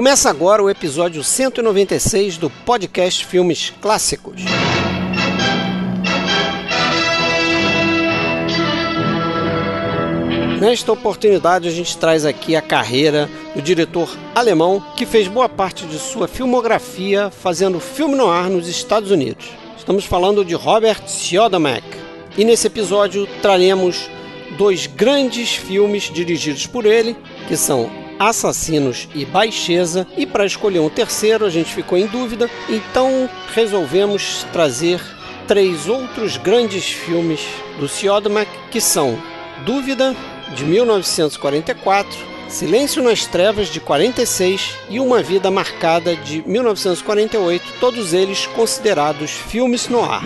Começa agora o episódio 196 do podcast Filmes Clássicos. Nesta oportunidade, a gente traz aqui a carreira do diretor alemão que fez boa parte de sua filmografia fazendo filme no ar nos Estados Unidos. Estamos falando de Robert Siodmak. E nesse episódio traremos dois grandes filmes dirigidos por ele, que são Assassinos e Baixeza, e para escolher um terceiro a gente ficou em dúvida, então resolvemos trazer três outros grandes filmes do Siodmak, que são Dúvida, de 1944, Silêncio nas Trevas, de 46 e Uma Vida Marcada, de 1948, todos eles considerados filmes no ar.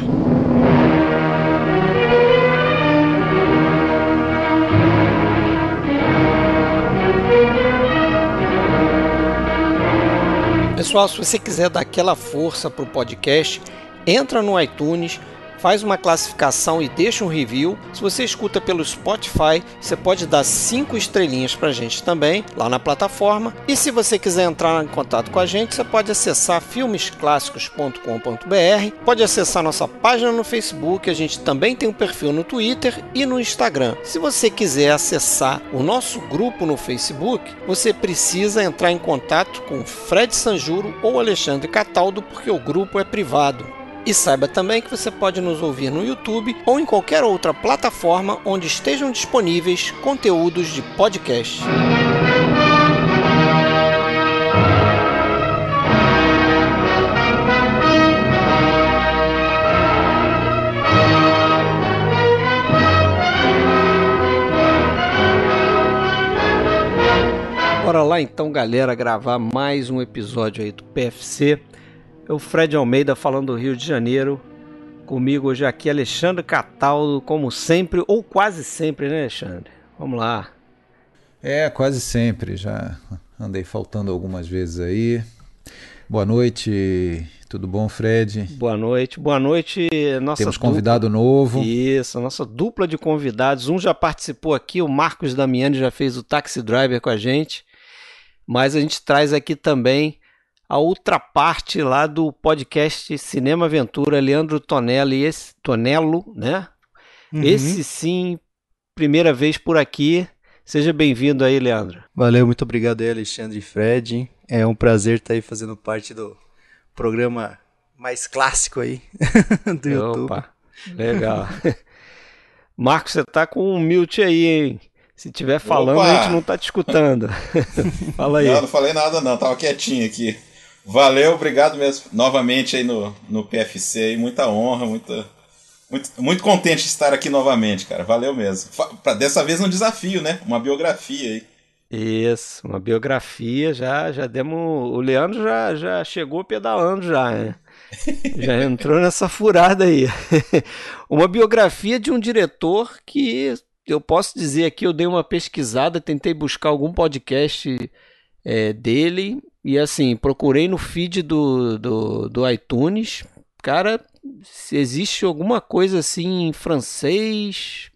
Pessoal, se você quiser dar aquela força para o podcast, entra no iTunes, faz uma classificação e deixa um review. Se você escuta pelo Spotify, você pode dar cinco estrelinhas para a gente também lá na plataforma. E se você quiser entrar em contato com a gente, você pode acessar filmesclássicos.com.br, pode acessar nossa página no Facebook, a gente também tem um perfil no Twitter e no Instagram. Se você quiser acessar o nosso grupo no Facebook, você precisa entrar em contato com Fred Sanjuro ou Alexandre Cataldo, porque o grupo é privado. E saiba também que você pode nos ouvir no YouTube ou em qualquer outra plataforma onde estejam disponíveis conteúdos de podcast. Bora lá então, galera, gravar mais um episódio aí do PFC. É o Fred Almeida falando do Rio de Janeiro. Comigo hoje aqui Alexandre Cataldo, como sempre, ou quase sempre, né, Alexandre? Vamos lá. É, quase sempre. Já andei faltando algumas vezes aí. Boa noite, tudo bom, Fred? Boa noite, boa noite. Nossa Temos dupla... convidado novo. Isso, nossa dupla de convidados. Um já participou aqui, o Marcos Damiani já fez o Taxi Driver com a gente. Mas a gente traz aqui também a outra parte lá do podcast Cinema Aventura, Leandro Tonello e esse Tonello, né? Uhum. Esse sim, primeira vez por aqui. Seja bem-vindo aí, Leandro. Valeu, muito obrigado aí, Alexandre e Fred. É um prazer estar aí fazendo parte do programa mais clássico aí do YouTube. Opa, legal. Marcos, você tá com um mute aí, hein? Se tiver falando, Opa. a gente não tá te escutando. Fala aí. Não, não falei nada não, tava quietinho aqui. Valeu, obrigado mesmo. Novamente aí no, no PFC aí, muita honra, muita. Muito, muito contente de estar aqui novamente, cara. Valeu mesmo. Pra, dessa vez um desafio, né? Uma biografia aí. Isso, uma biografia, já já demos. O Leandro já, já chegou pedalando já, né? Já entrou nessa furada aí. uma biografia de um diretor que eu posso dizer aqui, eu dei uma pesquisada, tentei buscar algum podcast é, dele e assim, procurei no feed do, do, do iTunes. Cara, se existe alguma coisa assim em francês.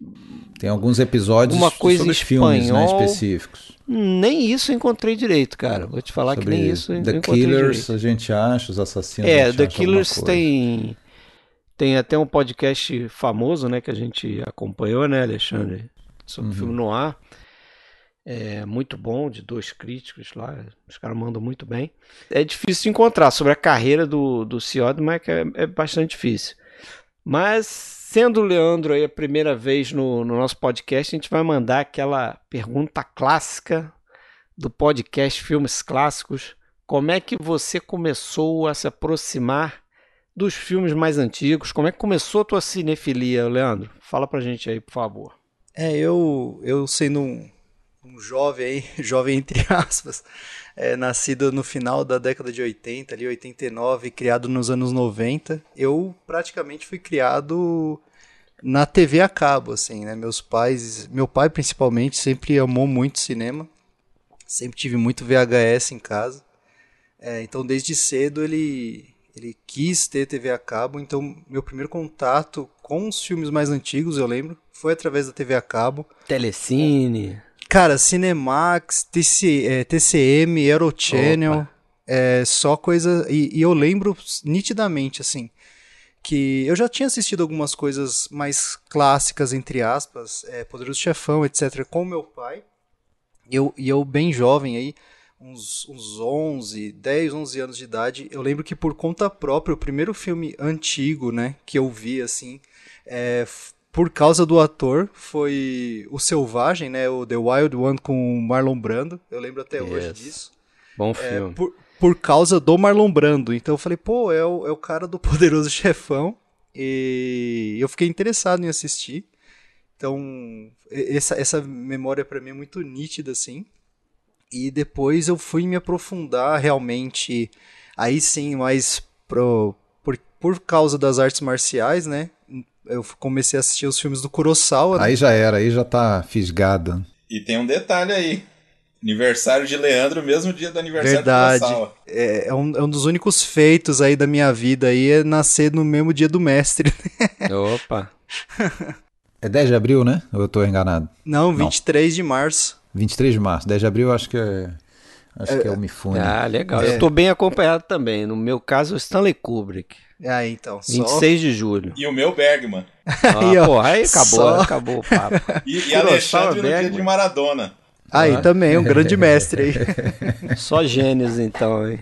Tem alguns episódios uma coisa sobre espanhol, filmes né, específicos. Nem isso eu encontrei direito, cara. Vou te falar sobre que nem isso eu The encontrei Killers, direito. a gente acha, os assassinos. É, The Killers tem. Tem até um podcast famoso, né, que a gente acompanhou, né, Alexandre? Sobre uhum. filme no ar. É muito bom, de dois críticos lá, os caras mandam muito bem. É difícil encontrar sobre a carreira do, do Ciodman, que é, é bastante difícil. Mas, sendo o Leandro aí a primeira vez no, no nosso podcast, a gente vai mandar aquela pergunta clássica do podcast Filmes Clássicos. Como é que você começou a se aproximar dos filmes mais antigos? Como é que começou a tua cinefilia, Leandro? Fala pra gente aí, por favor. É, eu, eu sendo um um jovem aí, jovem entre aspas, é, nascido no final da década de 80, ali 89, criado nos anos 90, eu praticamente fui criado na TV a cabo, assim, né? Meus pais, meu pai principalmente, sempre amou muito cinema, sempre tive muito VHS em casa, é, então desde cedo ele ele quis ter TV a cabo, então meu primeiro contato com os filmes mais antigos, eu lembro, foi através da TV a cabo. Telecine. Cara, Cinemax, TC, é, TCM, Eurochannel, é, só coisa. E, e eu lembro nitidamente, assim, que eu já tinha assistido algumas coisas mais clássicas, entre aspas, é, Poderoso Chefão, etc., com meu pai. E eu, e eu bem jovem aí, uns, uns 11, 10, 11 anos de idade, eu lembro que por conta própria, o primeiro filme antigo, né, que eu vi, assim, é, por causa do ator, foi O Selvagem, né, o The Wild One com Marlon Brando, eu lembro até yes. hoje disso. Bom filme. É, por, por causa do Marlon Brando, então eu falei, pô, é o, é o cara do Poderoso Chefão, e eu fiquei interessado em assistir. Então, essa, essa memória para mim é muito nítida, assim. E depois eu fui me aprofundar realmente, aí sim, mais pro, por, por causa das artes marciais, né? Eu comecei a assistir os filmes do Kurosawa. Né? Aí já era, aí já tá fisgada. E tem um detalhe aí. Aniversário de Leandro, mesmo dia do aniversário Verdade. do Kurosawa. É, é, um, é um dos únicos feitos aí da minha vida aí, é nascer no mesmo dia do mestre. Opa! É 10 de abril, né? Ou eu tô enganado? Não, 23 Não. de março. 23 de março. 10 de abril eu acho que é. Acho é, que é o Mifune. Ah, legal. É. Eu tô bem acompanhado também. No meu caso, o Stanley Kubrick. Ah, então. 26 só... de julho. E o meu Bergman. Ah, aí, porra, aí acabou, só... acabou o papo. E, e Alexandre no dia de Maradona. Aí ah. também, um grande mestre aí. Só gênios, então, hein?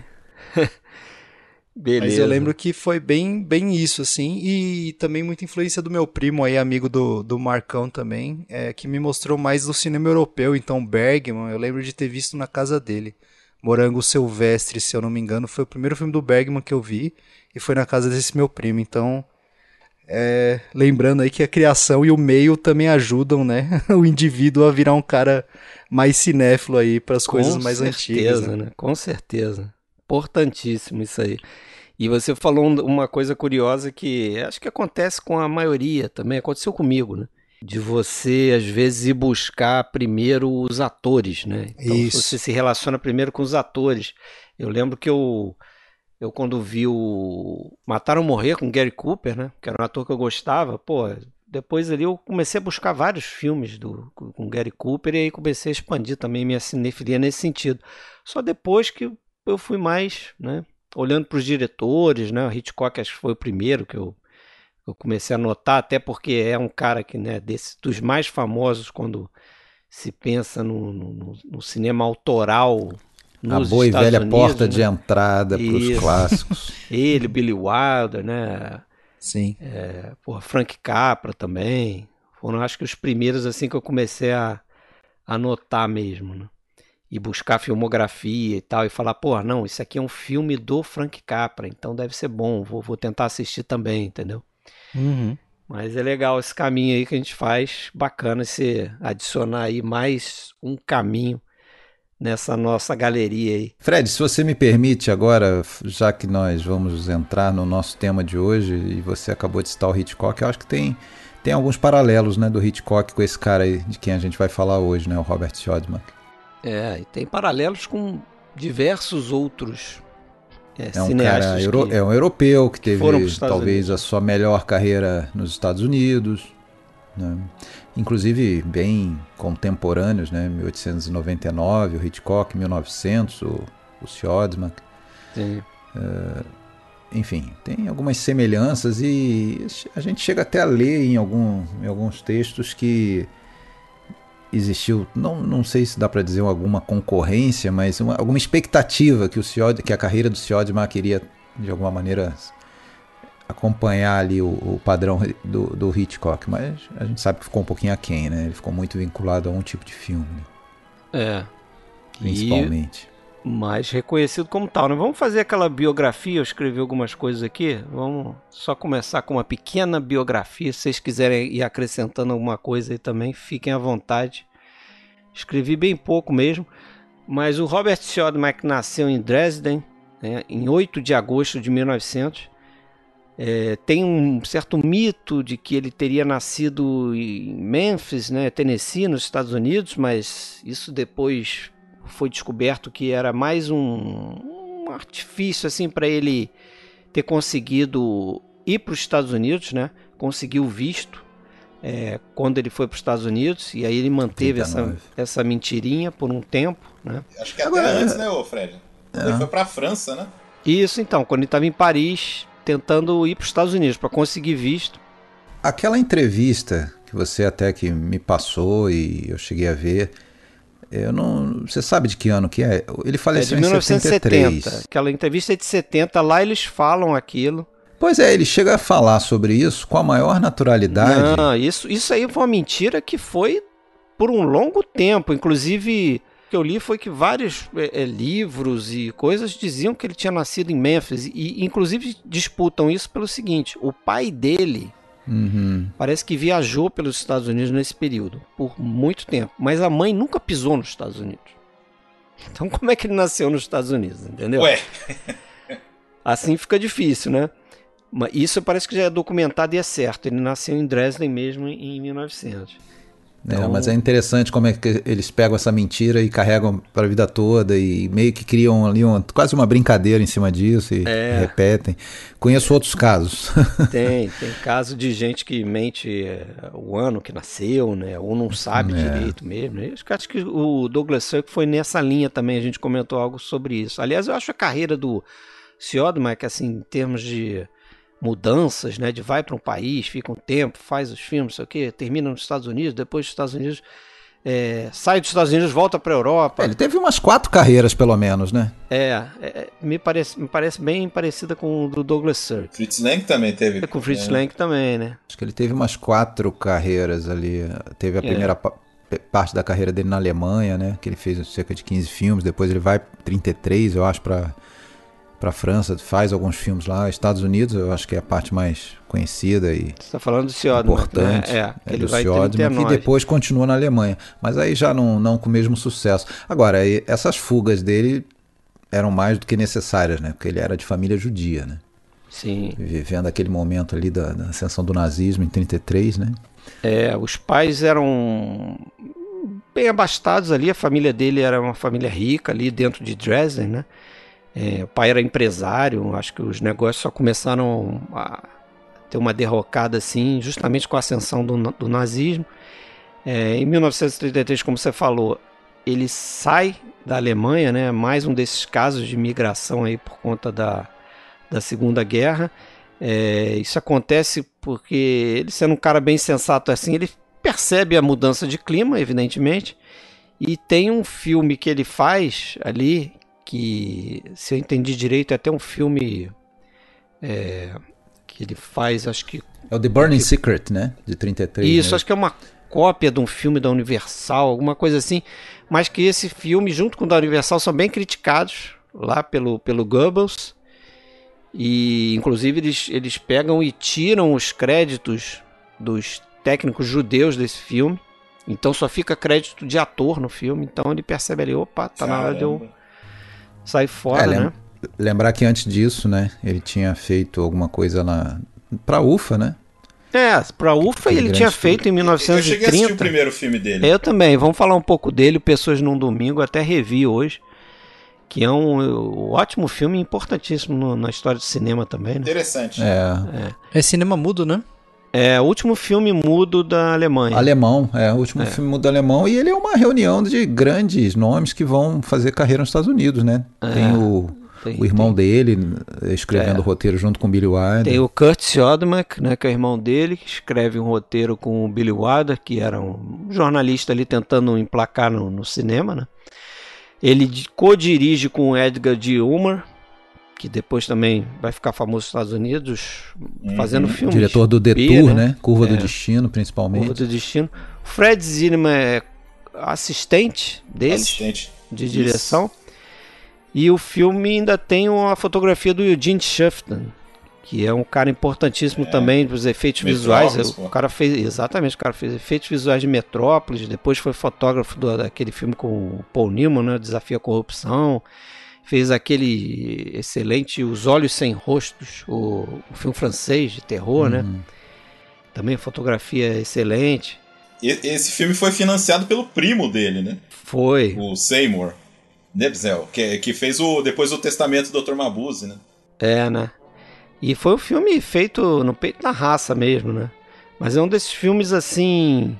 Beleza. Mas eu lembro que foi bem, bem isso, assim, e também muita influência do meu primo aí, amigo do, do Marcão também, é, que me mostrou mais do cinema europeu, então Bergman, eu lembro de ter visto na casa dele. Morango Silvestre, se eu não me engano, foi o primeiro filme do Bergman que eu vi, e foi na casa desse meu primo, então... É, lembrando aí que a criação e o meio também ajudam, né, o indivíduo a virar um cara mais cinéfilo aí para as coisas mais certeza, antigas. Né? né? Com certeza. Importantíssimo isso aí. E você falou uma coisa curiosa que acho que acontece com a maioria também, aconteceu comigo, né? De você, às vezes, ir buscar primeiro os atores, né? Então, Isso. você se relaciona primeiro com os atores. Eu lembro que eu, eu quando vi o Mataram Morrer com Gary Cooper, né? Que era um ator que eu gostava, pô, depois ali eu comecei a buscar vários filmes do, com Gary Cooper e aí comecei a expandir também minha cinefilia nesse sentido. Só depois que eu fui mais, né? olhando para os diretores, né? O Hitchcock acho que foi o primeiro que eu, eu comecei a notar, até porque é um cara que, né, desse, dos mais famosos quando se pensa no, no, no cinema autoral. A boa e velha Unidos, porta né? de entrada para os clássicos. Ele, Billy Wilder, né? Sim. É, porra, Frank Capra também. Foram, acho que, os primeiros assim que eu comecei a, a notar mesmo, né? e buscar filmografia e tal, e falar, pô, não, isso aqui é um filme do Frank Capra, então deve ser bom, vou, vou tentar assistir também, entendeu? Uhum. Mas é legal esse caminho aí que a gente faz, bacana esse adicionar aí mais um caminho nessa nossa galeria aí. Fred, se você me permite agora, já que nós vamos entrar no nosso tema de hoje e você acabou de citar o Hitchcock, eu acho que tem tem alguns paralelos, né, do Hitchcock com esse cara aí de quem a gente vai falar hoje, né, o Robert Shodman. É, e tem paralelos com diversos outros é, é um cara euro, é um europeu que teve talvez Unidos. a sua melhor carreira nos Estados Unidos, né? Inclusive bem contemporâneos, né? 1899 o Hitchcock, 1900 o, o Siodmak. Sim. Uh, enfim, tem algumas semelhanças e a gente chega até a ler em, algum, em alguns textos que existiu, não, não sei se dá para dizer alguma concorrência, mas uma, alguma expectativa que, o Ciod, que a carreira do Ciodmar queria, de alguma maneira, acompanhar ali o, o padrão do, do, Hitchcock, mas a gente sabe que ficou um pouquinho aquém, né? Ele ficou muito vinculado a um tipo de filme. Né? É. Principalmente. E mais reconhecido como tal, né? Vamos fazer aquela biografia, eu escrevi algumas coisas aqui, vamos só começar com uma pequena biografia, se vocês quiserem ir acrescentando alguma coisa aí também, fiquem à vontade. Escrevi bem pouco mesmo, mas o Robert Siodmak nasceu em Dresden né, em 8 de agosto de 1900. É, tem um certo mito de que ele teria nascido em Memphis, né, Tennessee, nos Estados Unidos, mas isso depois foi descoberto que era mais um, um artifício assim para ele ter conseguido ir para os Estados Unidos, né, conseguiu visto é, quando ele foi para os Estados Unidos, e aí ele manteve essa, essa mentirinha por um tempo. Né? Acho que até Agora, antes, né, ô Fred? É. Ele foi para a França, né? Isso, então, quando ele estava em Paris, tentando ir para os Estados Unidos para conseguir visto. Aquela entrevista que você até que me passou e eu cheguei a ver, eu não, você sabe de que ano que é? Ele faleceu é de 1970. em 1970. Aquela entrevista é de 70, lá eles falam aquilo. Pois é, ele chega a falar sobre isso com a maior naturalidade. Não, isso, isso aí foi uma mentira que foi por um longo tempo. Inclusive, que eu li foi que vários é, é, livros e coisas diziam que ele tinha nascido em Memphis. E, inclusive, disputam isso pelo seguinte: o pai dele uhum. parece que viajou pelos Estados Unidos nesse período, por muito tempo. Mas a mãe nunca pisou nos Estados Unidos. Então, como é que ele nasceu nos Estados Unidos? Entendeu? Ué. Assim fica difícil, né? Isso parece que já é documentado e é certo. Ele nasceu em Dresden mesmo em 1900. Então... É, mas é interessante como é que eles pegam essa mentira e carregam para a vida toda e meio que criam ali uma, quase uma brincadeira em cima disso e é. repetem. Conheço outros casos. Tem, tem caso de gente que mente é, o ano que nasceu, né? Ou não sabe é. direito mesmo. Eu acho que o Douglas Sirk foi nessa linha também, a gente comentou algo sobre isso. Aliás, eu acho a carreira do Siodmak, assim, em termos de mudanças, né? De vai para um país, fica um tempo, faz os filmes, sei o quê, termina nos Estados Unidos, depois dos Estados Unidos é, sai dos Estados Unidos, volta para a Europa. É, ele teve umas quatro carreiras, pelo menos, né? É, é, me, parece, me parece bem parecida com o do Douglas Sirk. Fritz Lang também teve. É, com Fritz é. Lang também, né? Acho que ele teve umas quatro carreiras ali. Teve a é. primeira parte da carreira dele na Alemanha, né? Que ele fez cerca de 15 filmes. Depois ele vai 33, eu acho, para para a França, faz alguns filmes lá. Estados Unidos, eu acho que é a parte mais conhecida e Você está falando do Siodmak, importante. Né? É, é ele do vai e depois continua na Alemanha. Mas aí já não, não com o mesmo sucesso. Agora, essas fugas dele eram mais do que necessárias, né? Porque ele era de família judia, né? Sim. Vivendo aquele momento ali da, da ascensão do nazismo em 33, né? É, os pais eram bem abastados ali, a família dele era uma família rica ali dentro de Dresden, né? É, o pai era empresário, acho que os negócios só começaram a ter uma derrocada assim, justamente com a ascensão do, do nazismo. É, em 1933, como você falou, ele sai da Alemanha, né? Mais um desses casos de migração aí por conta da, da Segunda Guerra. É, isso acontece porque ele sendo um cara bem sensato assim, ele percebe a mudança de clima, evidentemente, e tem um filme que ele faz ali que, se eu entendi direito, é até um filme é, que ele faz, acho que. É o The Burning que, Secret, né? De 33. Isso, né? acho que é uma cópia de um filme da Universal, alguma coisa assim. Mas que esse filme, junto com o da Universal, são bem criticados lá pelo, pelo Goebbels. E, inclusive, eles, eles pegam e tiram os créditos dos técnicos judeus desse filme. Então só fica crédito de ator no filme. Então ele percebe ali, opa, tá Caramba. na hora de eu sai fora, é, lem né? Lembrar que antes disso, né, ele tinha feito alguma coisa lá pra UFA, né? É, pra UFA ele tinha feito em 1930. Eu cheguei a assistir o primeiro filme dele. Eu também. Vamos falar um pouco dele, Pessoas num Domingo, até revi hoje. Que é um, um ótimo filme, importantíssimo no, na história do cinema também, né? Interessante. É. é. É cinema mudo, né? É o último filme mudo da Alemanha. Alemão, é o último é. filme mudo alemão. E ele é uma reunião de grandes nomes que vão fazer carreira nos Estados Unidos, né? É. Tem o, tem, o irmão tem. dele escrevendo o é. roteiro junto com o Billy Wilder. Tem o Kurt Siodmak, né, que é o irmão dele, que escreve um roteiro com o Billy Wilder, que era um jornalista ali tentando emplacar no, no cinema, né? Ele co-dirige com o Edgar de Ulmer, que depois também vai ficar famoso nos Estados Unidos, uhum. fazendo filmes. Diretor do Detour, né? né? Curva é. do Destino, principalmente. Curva do Destino. Fred Zinnemann é assistente dele, assistente. de direção. Isso. E o filme ainda tem a fotografia do Eugene Shufton, que é um cara importantíssimo é. também para os efeitos Metrópolis, visuais. Pô. O cara fez exatamente, o cara fez efeitos visuais de Metrópolis, depois foi fotógrafo do, daquele filme com o Paul Newman, né? Desafio à Corrupção fez aquele excelente Os Olhos Sem Rostos, o, o filme francês de terror, né? uhum. né? Também fotografia excelente. Esse filme foi financiado pelo primo dele, né? Foi. O Seymour Nebzel, que, que fez o depois o Testamento do Dr. Mabuse, né? É, né? E foi um filme feito no peito da raça mesmo, né? Mas é um desses filmes assim.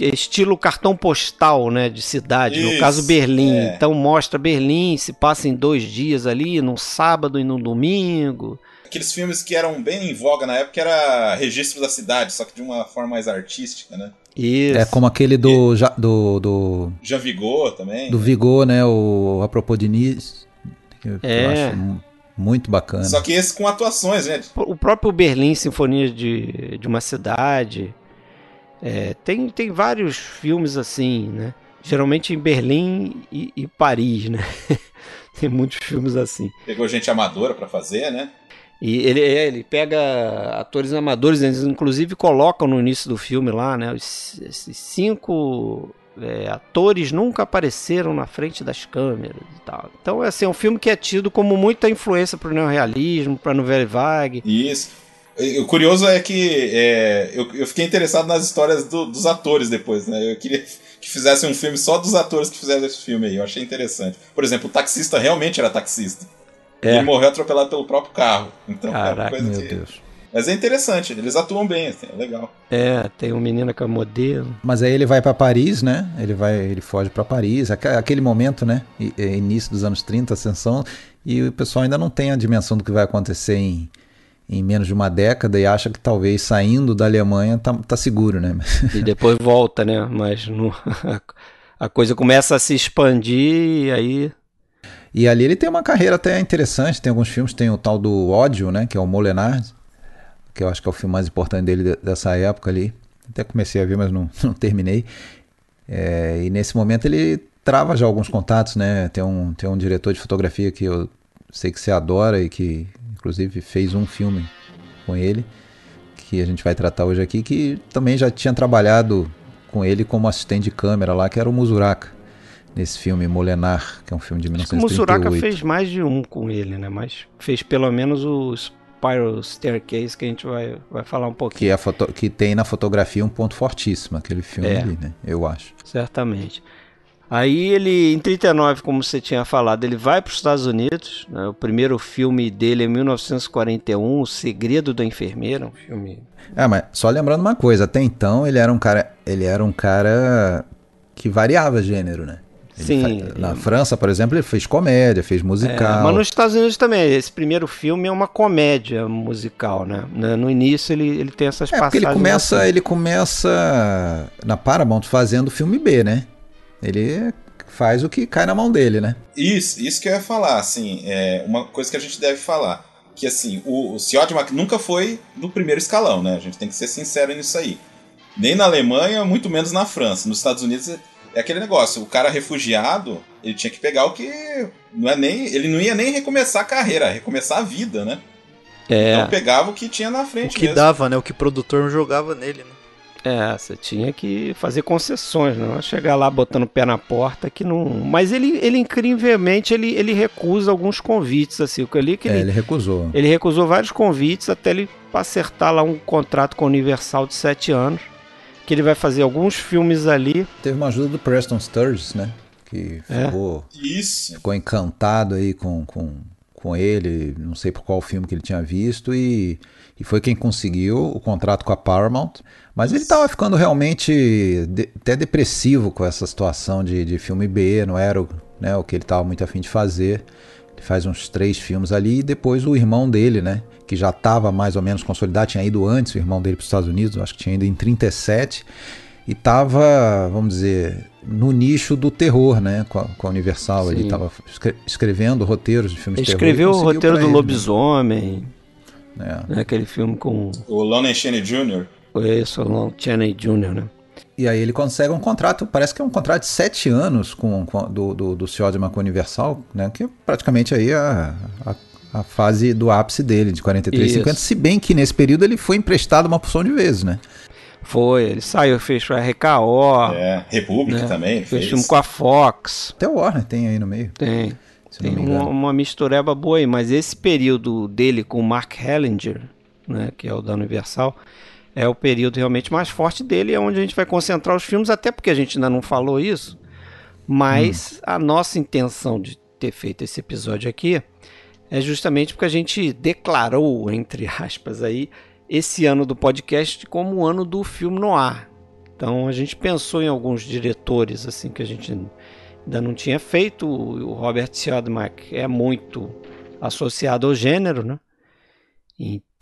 Estilo cartão postal, né? De cidade. Isso, no caso, Berlim. é. Então mostra Berlim, se passa em dois dias ali, num sábado e num domingo. Aqueles filmes que eram bem em voga na época era Registro da Cidade, só que de uma forma mais artística, né? Isso. É como aquele do, ja- do, do, Jean Vigo também. do Vigor, né? O A propos de Nice. Que eu É. acho mu- muito bacana. Só que esse com atuações, né? O próprio Berlim, Sinfonia de, de uma Cidade. É, tem, tem vários filmes assim, né? Geralmente em Berlim e, e Paris, né? tem muitos filmes assim. Pegou gente amadora pra fazer, né? E ele, é, ele pega atores amadores, eles inclusive colocam no início do filme lá, né? os- esses cinco é, atores nunca apareceram na frente das câmeras e tal. Então, assim, é um filme que é tido como muita influência para o neorrealismo, para a Nouvelle Vague. Isso. O curioso é que é, eu, eu fiquei interessado nas histórias do- dos atores depois, né? Eu queria que fizessem um filme só dos atores que fizeram esse filme aí. Eu achei interessante. Por exemplo, o taxista realmente era taxista. É. Ele morreu atropelado pelo próprio carro. Então, é uma Caraca, coisa Meu que... Deus. Mas é interessante, eles atuam bem, assim, é legal. É, tem um menino que é modelo. Mas aí ele vai pra Paris, né? Ele vai, ele foge pra Paris. Aque- Aquele momento, né? É Início dos anos 30, ascensão, e o pessoal ainda não tem a dimensão do que vai acontecer em, em menos de uma década e acha que talvez saindo da Alemanha tá, tá seguro, né? E depois volta, né? Mas no- a coisa começa a se expandir e aí. E ali ele tem uma carreira até interessante. Tem alguns filmes, tem o tal do Ódio, né? Que é o Molenard, que eu acho que é o filme mais importante dele de- dessa época ali. Até comecei a ver, mas não, não terminei. É, e nesse momento ele trava já alguns contatos, né? Tem um, tem um diretor de fotografia que eu sei que você adora e que inclusive fez um filme com ele, que a gente vai tratar hoje aqui, que também já tinha trabalhado com ele como assistente de câmera lá, que era o Musuraka, nesse filme Molenar, que é um filme de Acho que o 1938. Musuraka fez mais de um com ele, né? Mas fez pelo menos o Spiral Staircase, que a gente vai, vai falar um pouquinho. Que, é que tem na fotografia um ponto fortíssimo, aquele filme É. ali, né? Eu acho. Certamente. Aí ele, em 39, como você tinha falado, ele vai para os Estados Unidos. né? O primeiro filme dele é 1941, O Segredo da Enfermeira, um filme. É, mas só lembrando uma coisa, até então ele era um cara, ele era um cara que variava gênero, né? Ele Sim, Na França, por exemplo, ele fez comédia, fez É, musical. mas nos Estados Unidos também. Esse primeiro filme é uma comédia musical, né? No no início ele, ele tem essas É, porque passagens. ele começa, assim. ele começa na Paramount fazendo filme B, né? Ele faz o que cai na mão dele, né? Isso, isso que eu ia falar, assim, é uma coisa que a gente deve falar. Que assim, o, o Siodmak nunca foi do primeiro escalão, né? A gente tem que ser sincero nisso aí. Nem na Alemanha, muito menos na França. Nos Estados Unidos é- aquele negócio, o cara refugiado, ele tinha que pegar o que. Não é nem. Ele não ia nem recomeçar a carreira, recomeçar a vida, né? É, Então pegava o que tinha na O frente que mesmo. dava, né? O que o produtor jogava nele, né? É, você tinha que fazer concessões, não chegar lá botando o pé na porta que não. Mas ele, ele incrivelmente, ele, ele recusa alguns convites, assim. O que eu li que É, ele, ele recusou. Ele recusou vários convites até ele acertar lá um contrato com a Universal de sete anos. Que ele vai fazer alguns filmes ali. Teve uma ajuda do Preston Sturges, né? Que É. ficou, Isso. ficou encantado aí com, com, com ele, não sei por qual filme que ele tinha visto, e, e foi quem conseguiu o contrato com a Paramount. Mas ele estava ficando realmente de- até depressivo com essa situação de, de filme B, não era o, né, o que ele estava muito afim de fazer. Ele faz uns três filmes ali, e depois o irmão dele, né? Que já estava mais ou menos consolidado, tinha ido antes, o irmão dele para os Estados Unidos, eu acho que tinha ido em 37 e estava, vamos dizer, no nicho do terror, né? Com a, com a Universal. Ele Sim. estava escrevendo roteiros de filmes Ele de terror. escreveu o roteiro do ele, né? Lobisomem, É. né, aquele filme com O Lon Chaney Jr. o Solon Chaney Jr., né? E aí ele consegue um contrato, parece que é um contrato de sete anos com, com- do, do, do Siodman com a Universal, né? Que é praticamente aí a, a, a fase do ápice dele, de 43, Isso. 50. Se bem que nesse período ele foi emprestado uma porção de vezes, né? Foi, ele saiu, fez a RKO, É, República né? também. fez filme com a Fox. Até o Warner tem aí no meio, Tem. Tem uma, uma mistureba boa aí, mas esse período dele com o Mark Hellinger, né, que é o da Universal, é o período realmente mais forte dele, é onde a gente vai concentrar os filmes, até porque a gente ainda não falou isso, mas a nossa intenção de ter feito esse episódio aqui é justamente porque a gente declarou, entre aspas aí, esse ano do podcast como o ano do filme no ar. Então a gente pensou em alguns diretores assim que a gente ainda não tinha feito. O Robert Siodmak é muito associado ao gênero, né?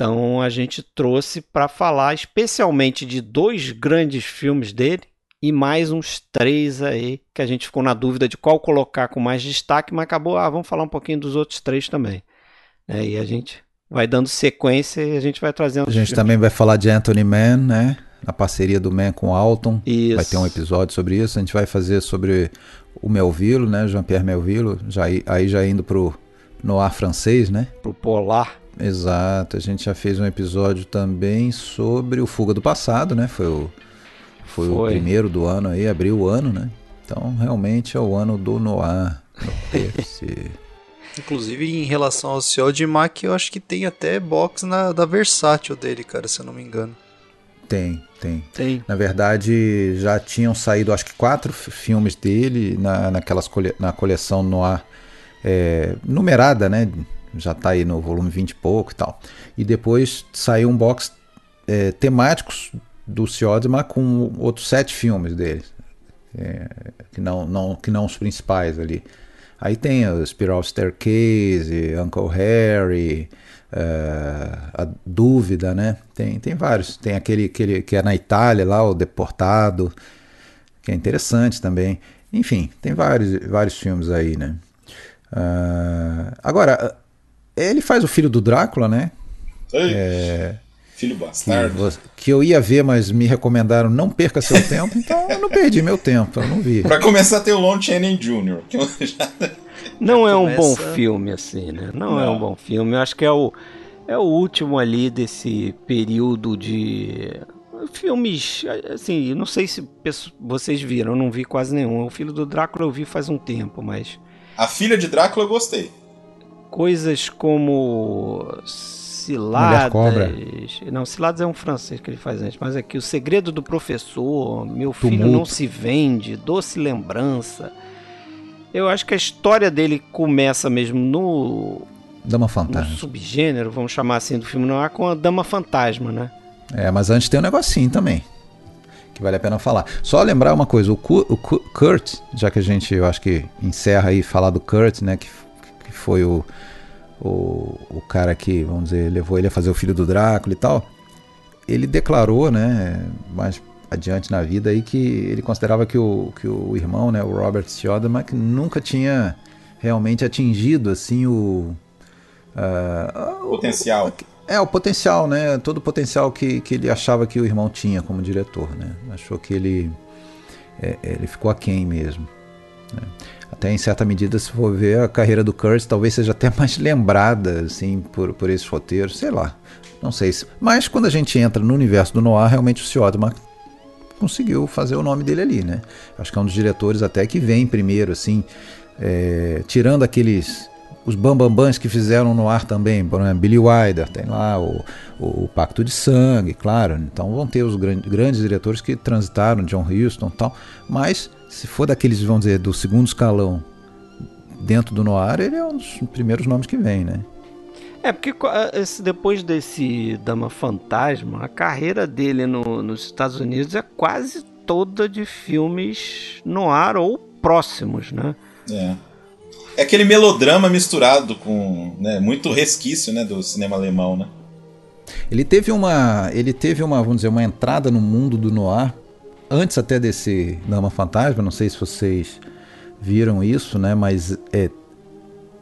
Então a gente trouxe para falar especialmente de dois grandes filmes dele e mais uns três aí que a gente ficou na dúvida de qual colocar com mais destaque, mas acabou, ah, vamos falar um pouquinho dos outros três também. É, e a gente vai dando sequência e a gente vai trazendo. A gente filmes. também vai falar de Anthony Mann, né? A parceria do Mann com Alton. Isso. Vai ter um episódio sobre isso. A gente vai fazer sobre o Melville, né? Jean-Pierre Melville, já, aí já indo pro noir francês, né? Pro polar. Exato. A gente já fez um episódio também sobre o Fuga do Passado, né? Foi o, foi, foi. o primeiro do ano aí, abriu o ano, né? Então realmente é o ano do noir. Inclusive, em relação ao Ciodimac, eu acho que tem até box na, da Versátil dele, cara, se eu não me engano. Tem, tem. Tem. Na verdade, já tinham saído, acho que quatro filmes dele na, naquelas cole, na coleção Noir é, numerada, né? Já tá aí no volume 20 e pouco e tal. E depois saiu um box é, temáticos do Ciodma com outros sete filmes dele. É, que, não, não, que não os principais ali. Aí tem o Spiral Staircase, Uncle Harry, uh, a Dúvida, né? Tem, tem vários. Tem aquele, aquele que é na Itália lá, o Deportado, que é interessante também. Enfim, tem vários, vários filmes aí, né? Uh, agora, ele faz o filho do Drácula, né? É, filho bastardo. Que, que, eu ia ver, mas me recomendaram não perca seu tempo, então eu não perdi meu tempo, eu não vi. Pra começar, tem o Lon Channing Jr., que eu já não é um bom filme, assim, né? Não, não, é um bom filme. Eu acho que é o, é o último ali desse período de filmes, assim, não sei se vocês viram, eu não vi quase nenhum. O Filho do Drácula eu vi faz um tempo, mas... A Filha de Drácula eu gostei. Coisas como Ciladas... Não, Ciladas é um francês que ele faz antes, mas aqui O Segredo do Professor, Meu Filho Tumulto. Não Se Vende, Doce Lembrança... Eu acho que a história dele começa mesmo no. Dama Fantasma. No subgênero, vamos chamar assim, do filme noir, com a Dama Fantasma, né? É, mas antes tem um negocinho também. Que vale a pena falar. Só lembrar uma coisa: o, Kurt, já que a gente, eu acho que encerra aí falar do Kurt, né? Que foi o, o, o cara que, vamos dizer, levou ele a fazer o filho do Drácula e tal. Ele declarou, né? Mas adiante na vida aí que ele considerava que o, que o irmão, né, o Robert Siodmak, nunca tinha realmente atingido assim o uh, potencial. O, é o potencial, né? Todo o potencial que, que ele achava que o irmão tinha como diretor, né? Achou que ele é, ele ficou aquém mesmo. Né? Até em certa medida, se for ver a carreira do Kurt, talvez seja até mais lembrada assim por, por esses roteiros, sei lá. Não sei se. Mas quando a gente entra no universo do Noir, realmente o Siodmak conseguiu fazer o nome dele ali, né? Acho que é um dos diretores até que vem primeiro, assim, é, tirando aqueles os bambambãs que fizeram no ar também, por exemplo, Billy Wilder, tem lá o, o, Pacto de Sangue, claro. Então vão ter os grandes, grandes diretores que transitaram, John Huston e tal. Mas se for daqueles, vamos dizer, do segundo escalão dentro do noir, ele é um dos primeiros nomes que vem, né? É, porque esse, depois desse Dama Fantasma, a carreira dele no, nos Estados Unidos é quase toda de filmes no ar ou próximos, né? É. É aquele melodrama misturado com né, muito resquício né, do cinema alemão, né? Ele teve uma, ele teve uma, vamos dizer, uma entrada no mundo do noir antes até desse Dama Fantasma. Não sei se vocês viram isso, né? Mas é,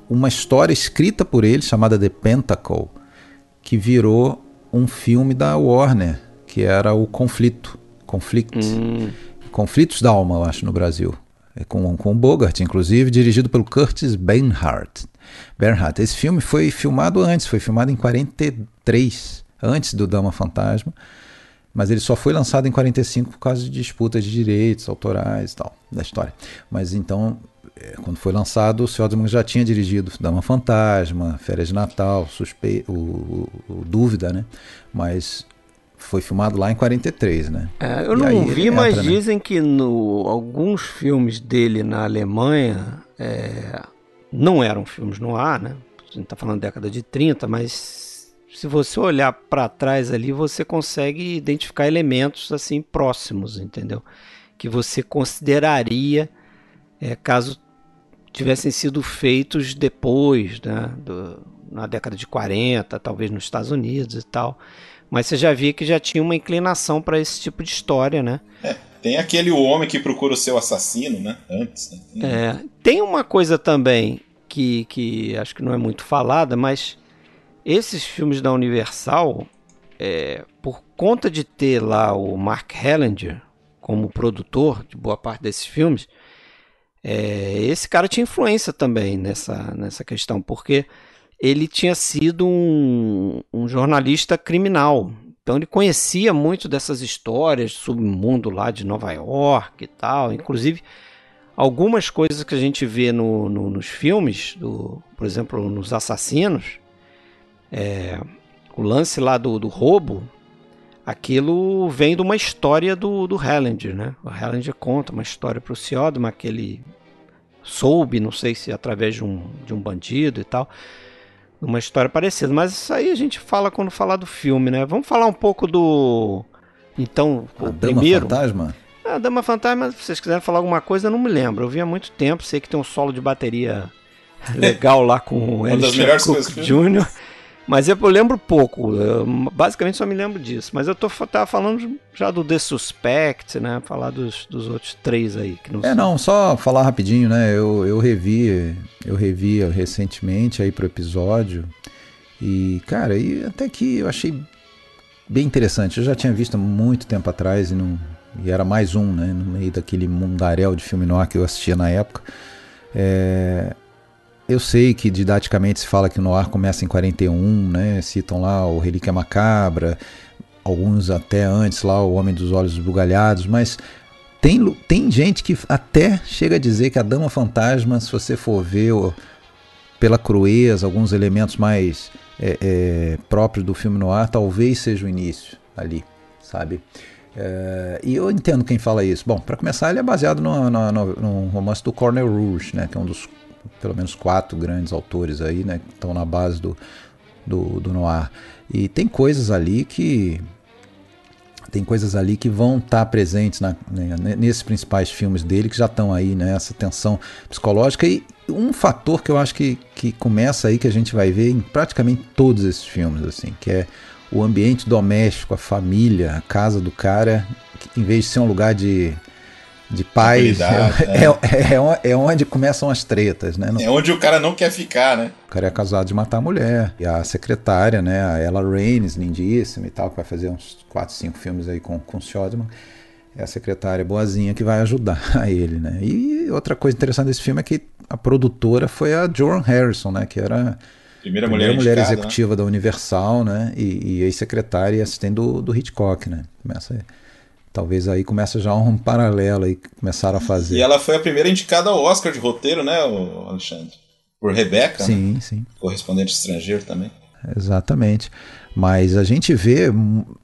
uma história escrita por ele chamada The Pentacle, que virou um filme da Warner, que era o Conflito, Conflict, hum. Conflitos da Alma, eu acho, no Brasil. É com, com Bogart, inclusive, dirigido pelo Curtis Bernhardt. Bernhardt. Esse filme foi filmado antes, foi filmado em 43, antes do Dama Fantasma, mas ele só foi lançado em 45 por causa de disputas de direitos autorais e tal, da história. Mas então é, quando foi lançado, o Seldman já tinha dirigido Dama Fantasma, Férias de Natal, Suspe o, o, Dúvida, né? Mas foi filmado lá em 43, né? É, eu e não vi, entra, mas né? dizem que no, alguns filmes dele na Alemanha é, não eram filmes no ar, né? A gente tá falando da década de 30, mas se você olhar para trás ali, você consegue identificar elementos assim próximos, entendeu? Que você consideraria é, caso tivessem sido feitos depois, né, do, na década de 40, talvez nos Estados Unidos e tal. Mas você já via que já tinha uma inclinação para esse tipo de história, né? É, tem aquele homem que procura o seu assassino, né? Antes. Né? É, tem uma coisa também que, que acho que não é muito falada, mas esses filmes da Universal, é, por conta de ter lá o Mark Hellinger como produtor de boa parte desses filmes, é, esse cara tinha influência também nessa, nessa questão, porque ele tinha sido um, um jornalista criminal. Então ele conhecia muito dessas histórias sobre o mundo lá de Nova York e tal. Inclusive, algumas coisas que a gente vê no, no, nos filmes, do, por exemplo, nos assassinos, é, o lance lá do, do roubo, aquilo vem de uma história do, do Hellinger, né? O Hellinger conta uma história para o Siodma que ele soube, não sei se através de um, de um bandido e tal, uma história parecida. Mas isso aí a gente fala quando falar do filme, né? Vamos falar um pouco do. Então, a o Dama primeiro. Fantasma? A Dama Fantasma, se vocês quiserem falar alguma coisa, eu não me lembro. Eu vi há muito tempo, sei que tem um solo de bateria legal lá com o Alistair Cook Jr. Mas eu lembro pouco, eu basicamente só me lembro disso. Mas eu tô, tava falando já do The Suspect, né? Falar dos, dos outros três aí. Que não é, não, só falar rapidinho, né? Eu, eu revi, eu revi recentemente aí pro episódio. E, cara, e até que eu achei bem interessante. Eu já tinha visto há muito tempo atrás e, não, e era mais um, né? No meio daquele mundaréu de filme noir que eu assistia na época. É, eu sei que didaticamente se fala que o Noir começa em 41, né? Citam lá o Relíquia Macabra, alguns até antes lá o Homem dos Olhos Bugalhados, mas tem, tem gente que até chega a dizer que a Dama Fantasma, se você for ver pela crueza, alguns elementos mais é, é, próprios do filme noir, talvez seja o início ali, sabe? É, e eu entendo quem fala isso. Bom, para começar, ele é baseado no romance do Cornel Rouge, né, que é um dos pelo menos quatro grandes autores aí, né, que estão na base do, do, do noir. E tem coisas ali que tem coisas ali que vão estar tá presentes na, né, nesses principais filmes dele que já estão aí, né, essa tensão psicológica e um fator que eu acho que, que começa aí que a gente vai ver em praticamente todos esses filmes assim, que é o ambiente doméstico, a família, a casa do cara, em vez de ser um lugar de de paz. É, é. É, é, onde começam as tretas, né? É onde o cara não quer ficar, né? O cara é casado de matar a mulher. E a secretária, né? A Ella Raines, lindíssima e tal, que vai fazer uns 4, 5 filmes aí com, com o Shodman. É a secretária boazinha que vai ajudar a ele, né? E outra coisa interessante desse filme é que a produtora foi a Joan Harrison, né? Que era primeira, primeira mulher, mulher né? executiva né? da Universal, né? E, e ex-secretária e assistente do, do Hitchcock, né? Começa aí. Talvez aí comece já um paralelo aí que começaram a fazer. E ela foi a primeira indicada ao Oscar de roteiro, né, Alexandre? Por Rebeca, sim, né? sim. correspondente estrangeiro também. Exatamente. Mas a gente vê,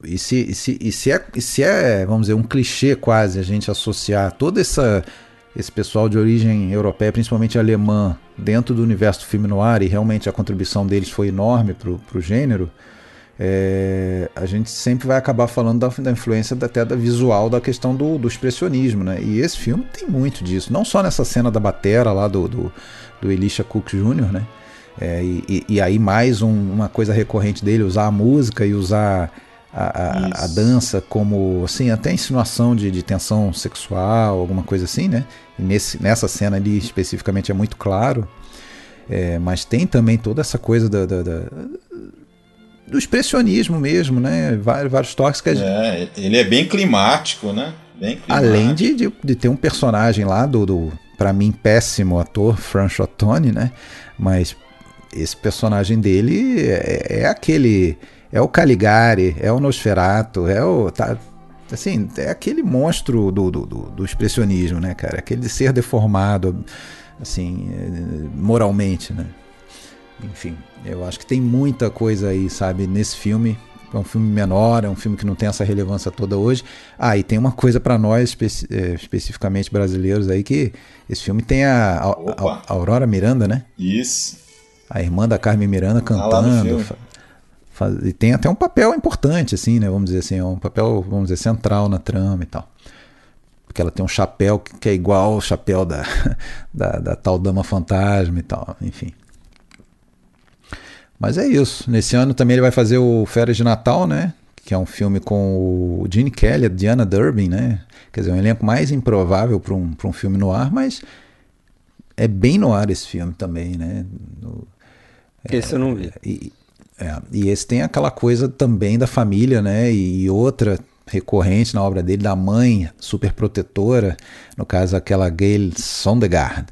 e se, e se, e se, é, e se é, vamos dizer, um clichê quase a gente associar todo essa, esse pessoal de origem europeia, principalmente alemã, dentro do universo do filme noir, e realmente a contribuição deles foi enorme para o gênero, é, a gente sempre vai acabar falando da, da influência até da visual da questão do, do, expressionismo, né? E esse filme tem muito disso, não só nessa cena da batera lá do, do, do Elisha Cook Jr., né? É, e, e, aí mais um, uma coisa recorrente dele, usar a música e usar a, a, a dança como, assim, até insinuação de, de, tensão sexual, alguma coisa assim, né? E nesse, nessa cena ali especificamente é muito claro. É, mas tem também toda essa coisa da, da, da do expressionismo mesmo, né? Vários, vários toques que a gente... É, ele é bem climático, né? Bem climático. Além de, de, de, ter um personagem lá do, do para mim, péssimo ator, Francho Ottoni, né? Mas esse personagem dele é, é, aquele. É o Caligari, é o Nosferatu, é o. Tá, assim, é aquele monstro do, do, do, do expressionismo, né, cara? Aquele ser deformado, assim, moralmente, né? Enfim, eu acho que tem muita coisa aí, sabe, nesse filme. É um filme menor, é um filme que não tem essa relevância toda hoje. Ah, e tem uma coisa para nós, espe é, especificamente brasileiros aí, que esse filme tem a, a, a, Aurora Miranda, né? Isso. A irmã da Carmen Miranda cantando, faz, e tem até um papel importante, assim, né? Vamos dizer assim, é um papel, vamos dizer, central na trama e tal. Porque ela tem um chapéu que é igual ao chapéu da, da, da tal Dama Fantasma e tal, enfim. Mas é isso. Nesse ano também ele vai fazer o Férias de Natal, né? Que é um filme com o Gene Kelly, a Diana Durbin, né? Quer dizer, um elenco mais improvável para um, um filme no ar, mas é bem no ar esse filme também, né? No, esse eu não vi. E, é, e esse tem aquela coisa também da família, né? E outra recorrente na obra dele, da mãe super protetora, no caso aquela Gail Sondegaard,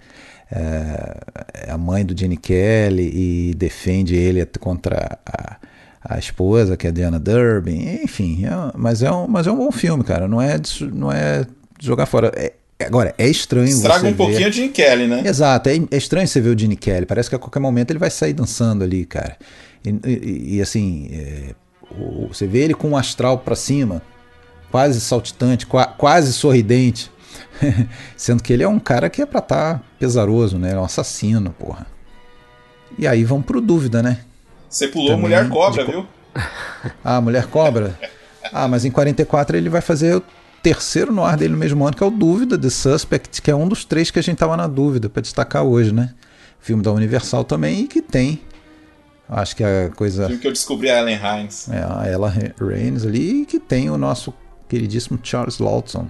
é, a mãe do Gene Kelly e defende ele contra a, a esposa, que é a Diana Durbin, enfim, é, mas, é um, mas é um bom filme, cara, não é, não é jogar fora. É, Agora, é estranho Estraga você um pouquinho ver... o Gene Kelly, né? Exato, é, é, estranho você ver o Gene Kelly. Parece que a qualquer momento ele vai sair dançando ali, cara. E, e, e assim, é, o, você vê ele com um astral para cima, quase saltitante, qua, quase sorridente. Sendo que ele é um cara que é pra estar tá pesaroso, né? É um assassino, porra. E aí vamos pro dúvida, né? Você pulou Também Mulher Cobra, de... viu? Ah, Mulher Cobra? Ah, mas em 44 ele vai fazer terceiro no ar dele no mesmo ano, que é o Dúvida, The Suspect, que é um dos três que a gente tava na dúvida para destacar hoje, né? Filme da Universal também e que tem. Acho que a coisa. Filme que eu descobri a Ellen Hines. É, a Ella Raines ali e que tem o nosso queridíssimo Charles Lawson.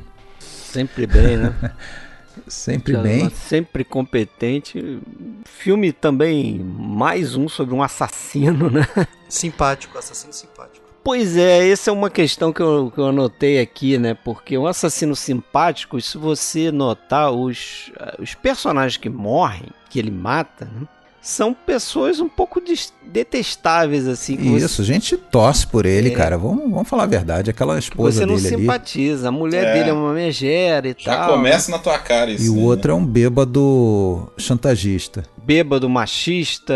Sempre bem, né? sempre bem. Sempre competente. Filme também, mais um sobre um assassino, né? Simpático, assassino simpático. Pois é, essa é uma questão que eu, que eu anotei aqui, né? Porque um assassino simpático, se você notar, os, os personagens que morrem, que ele mata, né? São pessoas um pouco detestáveis, assim. Isso, a gente torce por ele, é. cara. Vamos, vamos falar a verdade. Aquela esposa dele Você não simpatiza. Ali. A mulher é. dele é uma megera e Já tal. Já começa na tua cara isso. E o outro é um bêbado chantagista. Bêbado machista,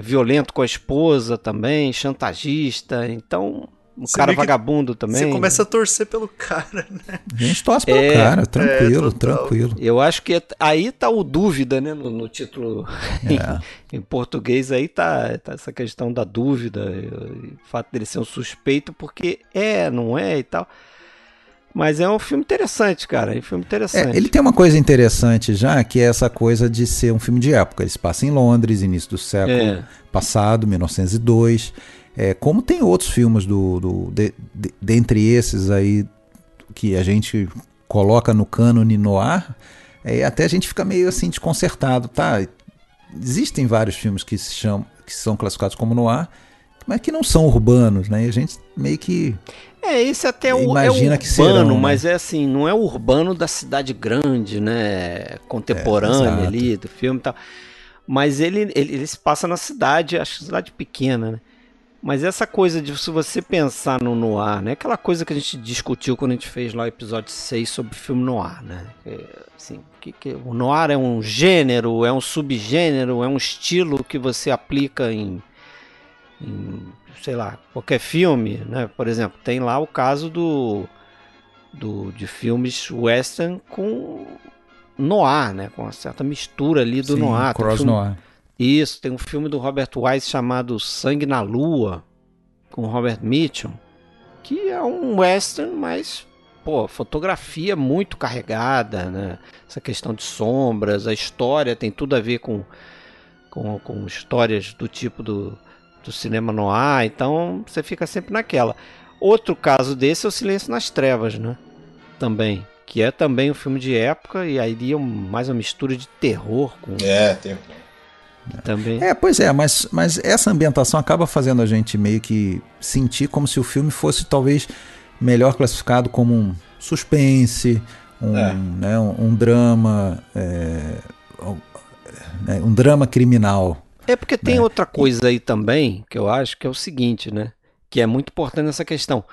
violento com a esposa também, chantagista. Então, um você cara vagabundo também. Você começa a torcer pelo cara, né? A gente torce pelo é, cara, tranquilo, é, tranquilo. Eu acho que aí tá o dúvida, né? No, no título é. em, em, português aí tá, tá, essa questão da dúvida, o fato dele ser um suspeito, porque é, não é e tal. Mas é um filme interessante, cara. É um filme interessante. É, ele tem uma coisa interessante já, que é essa coisa de ser um filme de época. Ele se passa em Londres, início do século é. passado, 1902. É, como tem outros filmes do, do de, de, dentre esses aí que a gente coloca no cânone no ar, é, até a gente fica meio assim desconcertado, tá? Existem vários filmes que se chamam, que são classificados como no ar, mas que não são urbanos, né? E a gente meio que é, esse até é imagina é urbano, que serão, né? mas é assim, não é urbano da cidade grande, né? Contemporânea é, ali do filme e tal. Mas ele, ele, ele se passa na cidade, acho que cidade pequena, né? Mas essa coisa de se você pensar no noir, né? Aquela coisa que a gente discutiu quando a gente fez lá o episódio 6 sobre filme noir, né? É, assim, que, que, o noir é um gênero, é um subgênero, é um estilo que você aplica em, em sei lá, qualquer filme, né? Por exemplo, tem lá o caso do, do de filmes western com noir, né? Com uma certa mistura ali do Sim, noir. Cross filme, noir isso, tem um filme do Robert Wise chamado Sangue na Lua, com Robert Mitchum, que é um western, mas pô, fotografia muito carregada, né? Essa questão de sombras, a história tem tudo a ver com, com, com histórias do tipo do, do cinema noir, então você fica sempre naquela. Outro caso desse é o Silêncio nas Trevas, né? Também. Que é também um filme de época e aí é mais uma mistura de terror com. É. Também. É, pois é, mas, mas essa ambientação acaba fazendo a gente meio que sentir como se o filme fosse talvez melhor classificado como um suspense, um, é. né, um, um drama, é, né, um drama criminal. É porque tem né? outra coisa aí também que eu acho que é o seguinte, né? Que é muito importante essa questão.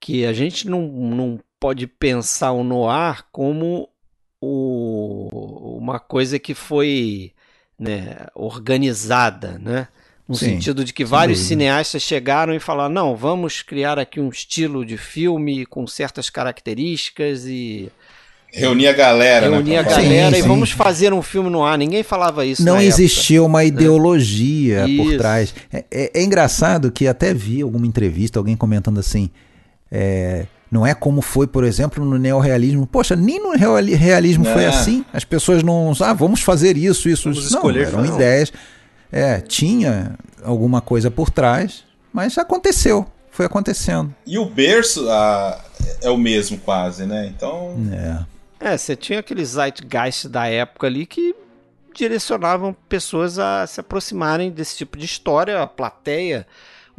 Que a gente não, não pode pensar o noir como o, uma coisa que foi né, organizada, né? No Sim, sentido de que vários dúvida. cineastas chegaram e falaram: não, vamos criar aqui um estilo de filme com certas características e Reunir a galera. Reunir né, a galera Sim, e sim. vamos fazer um filme no ar. Ninguém falava isso não na época. existia uma ideologia por Isso. trás. É, é- é engraçado que até vi alguma entrevista, alguém comentando assim. é, não é como foi, por exemplo, no neorrealismo. Poxa, nem no reali- realismo foi É. assim. As pessoas não. Ah, vamos fazer isso, isso. Vamos. Não, escolher, eram não. ideias. É, tinha alguma coisa por trás, mas aconteceu. Foi acontecendo. E o berço ah, é o mesmo quase, né? Então, É. É, você tinha aqueles zeitgeist da época ali que direcionavam pessoas a se aproximarem desse tipo de história. A plateia,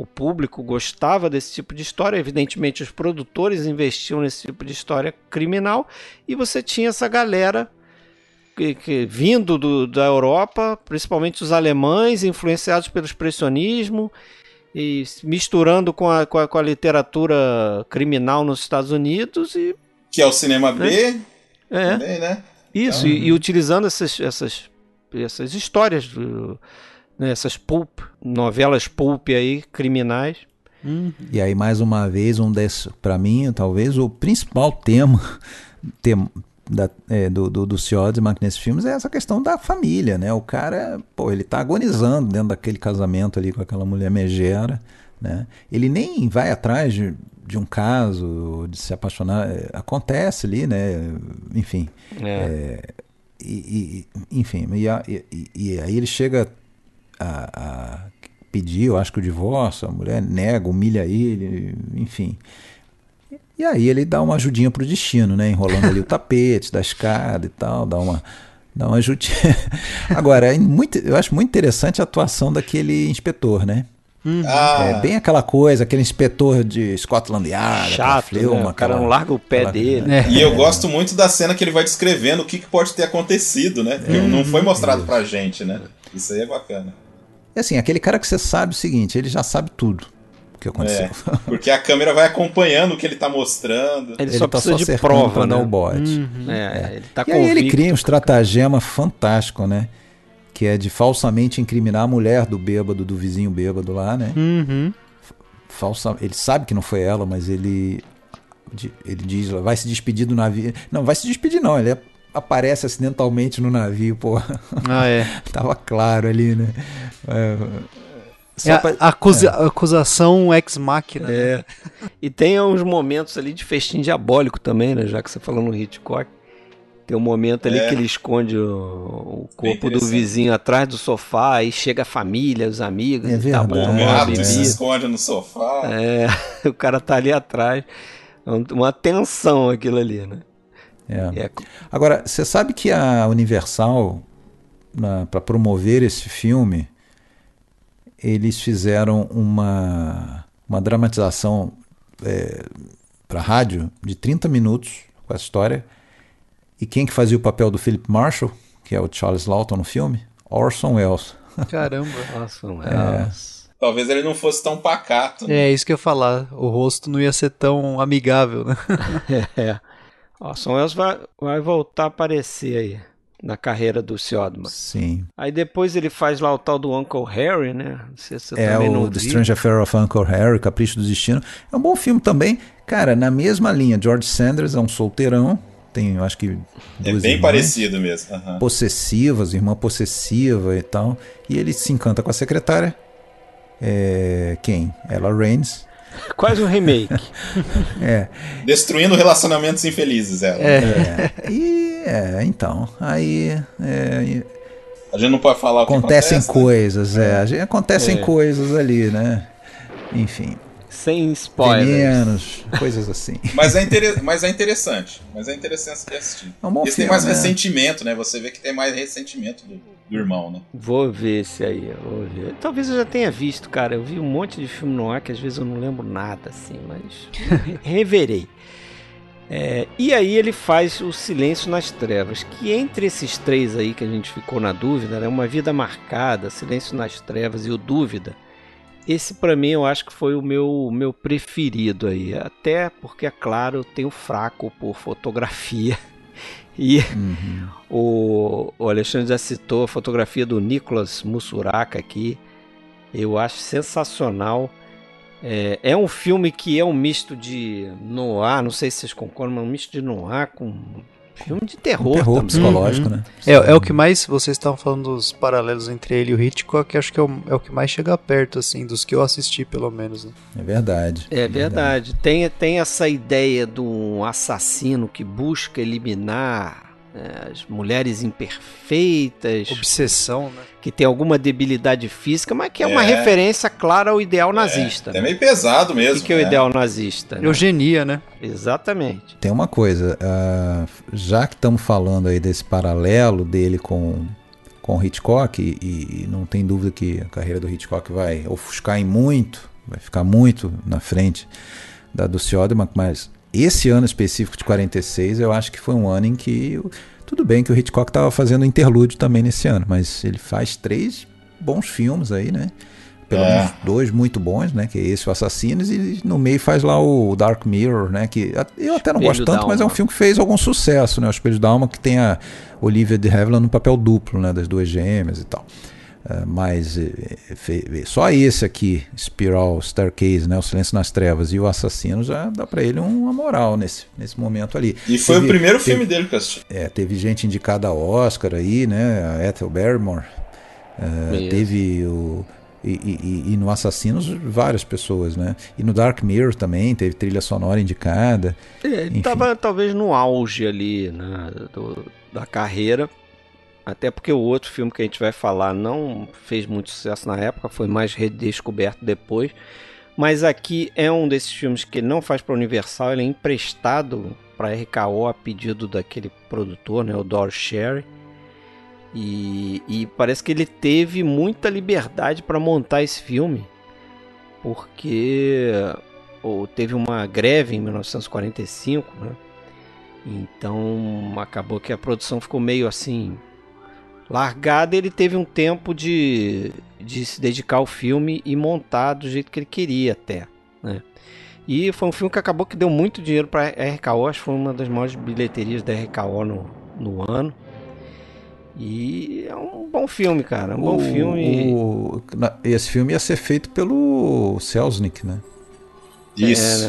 o público gostava desse tipo de história. Evidentemente, os produtores investiam nesse tipo de história criminal. E você tinha essa galera que, que- vindo do- da Europa, principalmente os alemães, influenciados pelo expressionismo. E misturando com a, com a, com a literatura criminal nos Estados Unidos e que é o cinema B é, também, né? isso, Então- e, e utilizando essas, essas, essas histórias, do- né, essas pulp, novelas pulp aí, criminais. E aí, mais uma vez, um desses, para mim, talvez o principal tema, tema da, é, do, do, do Siodmak nesses filmes é essa questão da família, né? O cara, pô, ele tá agonizando dentro daquele casamento ali com aquela mulher megera, né? Ele nem vai atrás de, de um caso, de se apaixonar. é, Acontece ali, né? Enfim. É. E, e- enfim, e, a- e- e- e aí ele chega a, a pedir, eu acho que o divórcio, a mulher nega, humilha ele, enfim. E aí ele dá uma ajudinha pro destino, né? Enrolando ali o tapete da escada e tal, dá uma, dá uma ajudinha. Agora, é muito, eu acho muito interessante a atuação daquele inspetor, né? Ah, É bem aquela coisa, aquele inspetor de Scotland Yard, Chato, fleuma, né? o cara aquela- não larga o pé aquela- dele. É. E eu gosto muito da cena que ele vai descrevendo o que, que pode ter acontecido, né? Porque não foi mostrado pra gente, né? Isso aí é bacana. E assim, aquele cara que você sabe o seguinte, ele já sabe tudo o que aconteceu. É, porque a câmera vai acompanhando o que ele tá mostrando. Ele, Ele só tá precisa de cercando prova, né? o bote. É, ele tá E aí ele cria um estratagema fantástico, né? Que é de falsamente incriminar a mulher do bêbado, do vizinho bêbado lá, né? Uhum. Falsa, ele sabe que não foi ela, mas ele de- ele diz, vai se despedir do navio. Não, vai se despedir não, ele aparece acidentalmente no navio, pô. Ah, é. Tava claro ali, né? É, É a pra- acusa- acusação ex-máquina. É. E tem uns momentos ali de festim diabólico também, né? Já que você falou no Hitchcock. Tem um momento ali É. que ele esconde o, o corpo do vizinho atrás do sofá, aí chega a família, os amigos, É e tá verdade. bom, O rato se esconde no sofá. É, o cara tá ali atrás. É um- Uma tensão aquilo ali, né? É. É, Agora, você sabe que a Universal, para promover esse filme, eles fizeram uma, uma dramatização para rádio de 30 minutos com essa história. E quem que fazia o papel do Philip Marshall, que é o Charles Lawton no filme? Orson Welles. Caramba. nossa, É. nossa. Talvez ele não fosse tão pacato. né? É isso que eu ia falar. O rosto não ia ser tão amigável, né? É. Ó, Son Welles vai, vai voltar a aparecer aí na carreira do Siodman. Sim. Aí depois ele faz lá o tal do Uncle Harry, né? Não sei se você É também não o The. Strange Affair of Uncle Harry, Capricho do Destino. É um bom filme também. Cara, na mesma linha, George Sanders é um solteirão. Tem, eu acho que. É bem irmãs. parecido mesmo. aham. possessivas, irmã possessiva e tal. E ele se encanta com a secretária. É, quem? Ella Raines. Quase um remake. É, Destruindo relacionamentos infelizes, ela. é. E é, então. Aí é, A gente não pode falar o que acontecem acontece, né? coisas, é. a gente- Acontecem É. coisas ali, né? Enfim. Sem spoilers. Venenos, coisas assim. Mas é, inter... Mas é interessante. Mas é interessante assistir. É um bom Esse tem filme, mais né? ressentimento, né? Você vê que tem mais ressentimento do, do irmão, né? Vou ver esse aí, vou ver. Talvez eu já tenha visto, cara. Eu vi um monte de filme no ar que às vezes eu não lembro nada, assim, mas reverei. É, e aí ele faz o Silêncio nas Trevas, que entre esses três aí que a gente ficou na dúvida, né, Uma Vida Marcada, Silêncio nas Trevas e o Dúvida, esse pra mim eu acho que foi o meu, meu preferido aí. Até porque, é claro, eu tenho fraco por fotografia. E Uhum. o, o Alexandre já citou a fotografia do Nicolas Mussuraka aqui. Eu acho sensacional. É, é um filme que é um misto de noir, não sei se vocês concordam, mas um misto de noir com Filme de terror. Um terror também. psicológico, Uhum. né? É, é o que mais, vocês estavam falando dos paralelos entre ele e o Hitchcock, acho que é o, é o que mais chega perto, assim, dos que eu assisti, pelo menos. Né? É verdade. É verdade. Tem, tem essa ideia de um assassino que busca eliminar é, as mulheres imperfeitas, Obsessão, né? que tem alguma debilidade física, mas que é, uma É. referência clara ao ideal nazista. É né? meio pesado O mesmo. que, que é o né? ideal nazista? né? Eugenia, né? Exatamente. Tem uma coisa, ah, já que estamos falando aí desse paralelo dele com com o Hitchcock e, e não tem dúvida que a carreira do Hitchcock vai ofuscar em muito, vai ficar muito na frente da do Siodmak, mas esse ano específico de 46 eu acho que foi um ano em que tudo bem que o Hitchcock estava fazendo interlúdio também nesse ano, mas ele faz três bons filmes aí, né? Pelo É. menos dois muito bons, né? Que é esse, o Assassinos, e no meio faz lá o Dark Mirror, né? Que eu até não Espelho gosto tanto, mas é um filme que fez algum sucesso, né? O Espelho da Alma, que tem a Olivia de Havilland no papel duplo, né? Das duas gêmeas e tal. É, mas é, é, só esse aqui, Spiral Staircase, né? O Silêncio nas Trevas e o Assassino já dá pra ele uma moral nesse, nesse momento ali. E foi Teve- o primeiro teve- filme dele que eu assisti. é, teve gente indicada a Oscar aí, né? A Ethel Barrymore. Isso. teve o. E, e- e- no Assassinos, várias pessoas, né? E no Dark Mirror também teve trilha sonora indicada. É, Ele Enfim. estava talvez no auge ali né, do- da carreira. Até porque o outro filme que a gente vai falar não fez muito sucesso na época, foi mais redescoberto depois. Mas aqui é um desses filmes que não faz para Universal, ele é emprestado para RKO a pedido daquele produtor, né, o Dor Sherry. E, e parece que ele teve muita liberdade para montar esse filme, porque ou teve uma greve em 1945, né? Então acabou que a produção ficou meio assim largada. Ele teve um tempo de, de se dedicar ao filme e montar do jeito que ele queria até, né? E foi um filme que acabou que deu muito dinheiro para RKO, acho que foi uma das maiores bilheterias da RKO no, no ano. E é um bom filme, cara. Um bom O- filme. o- esse filme ia ser feito pelo Selznick, né? Isso. É,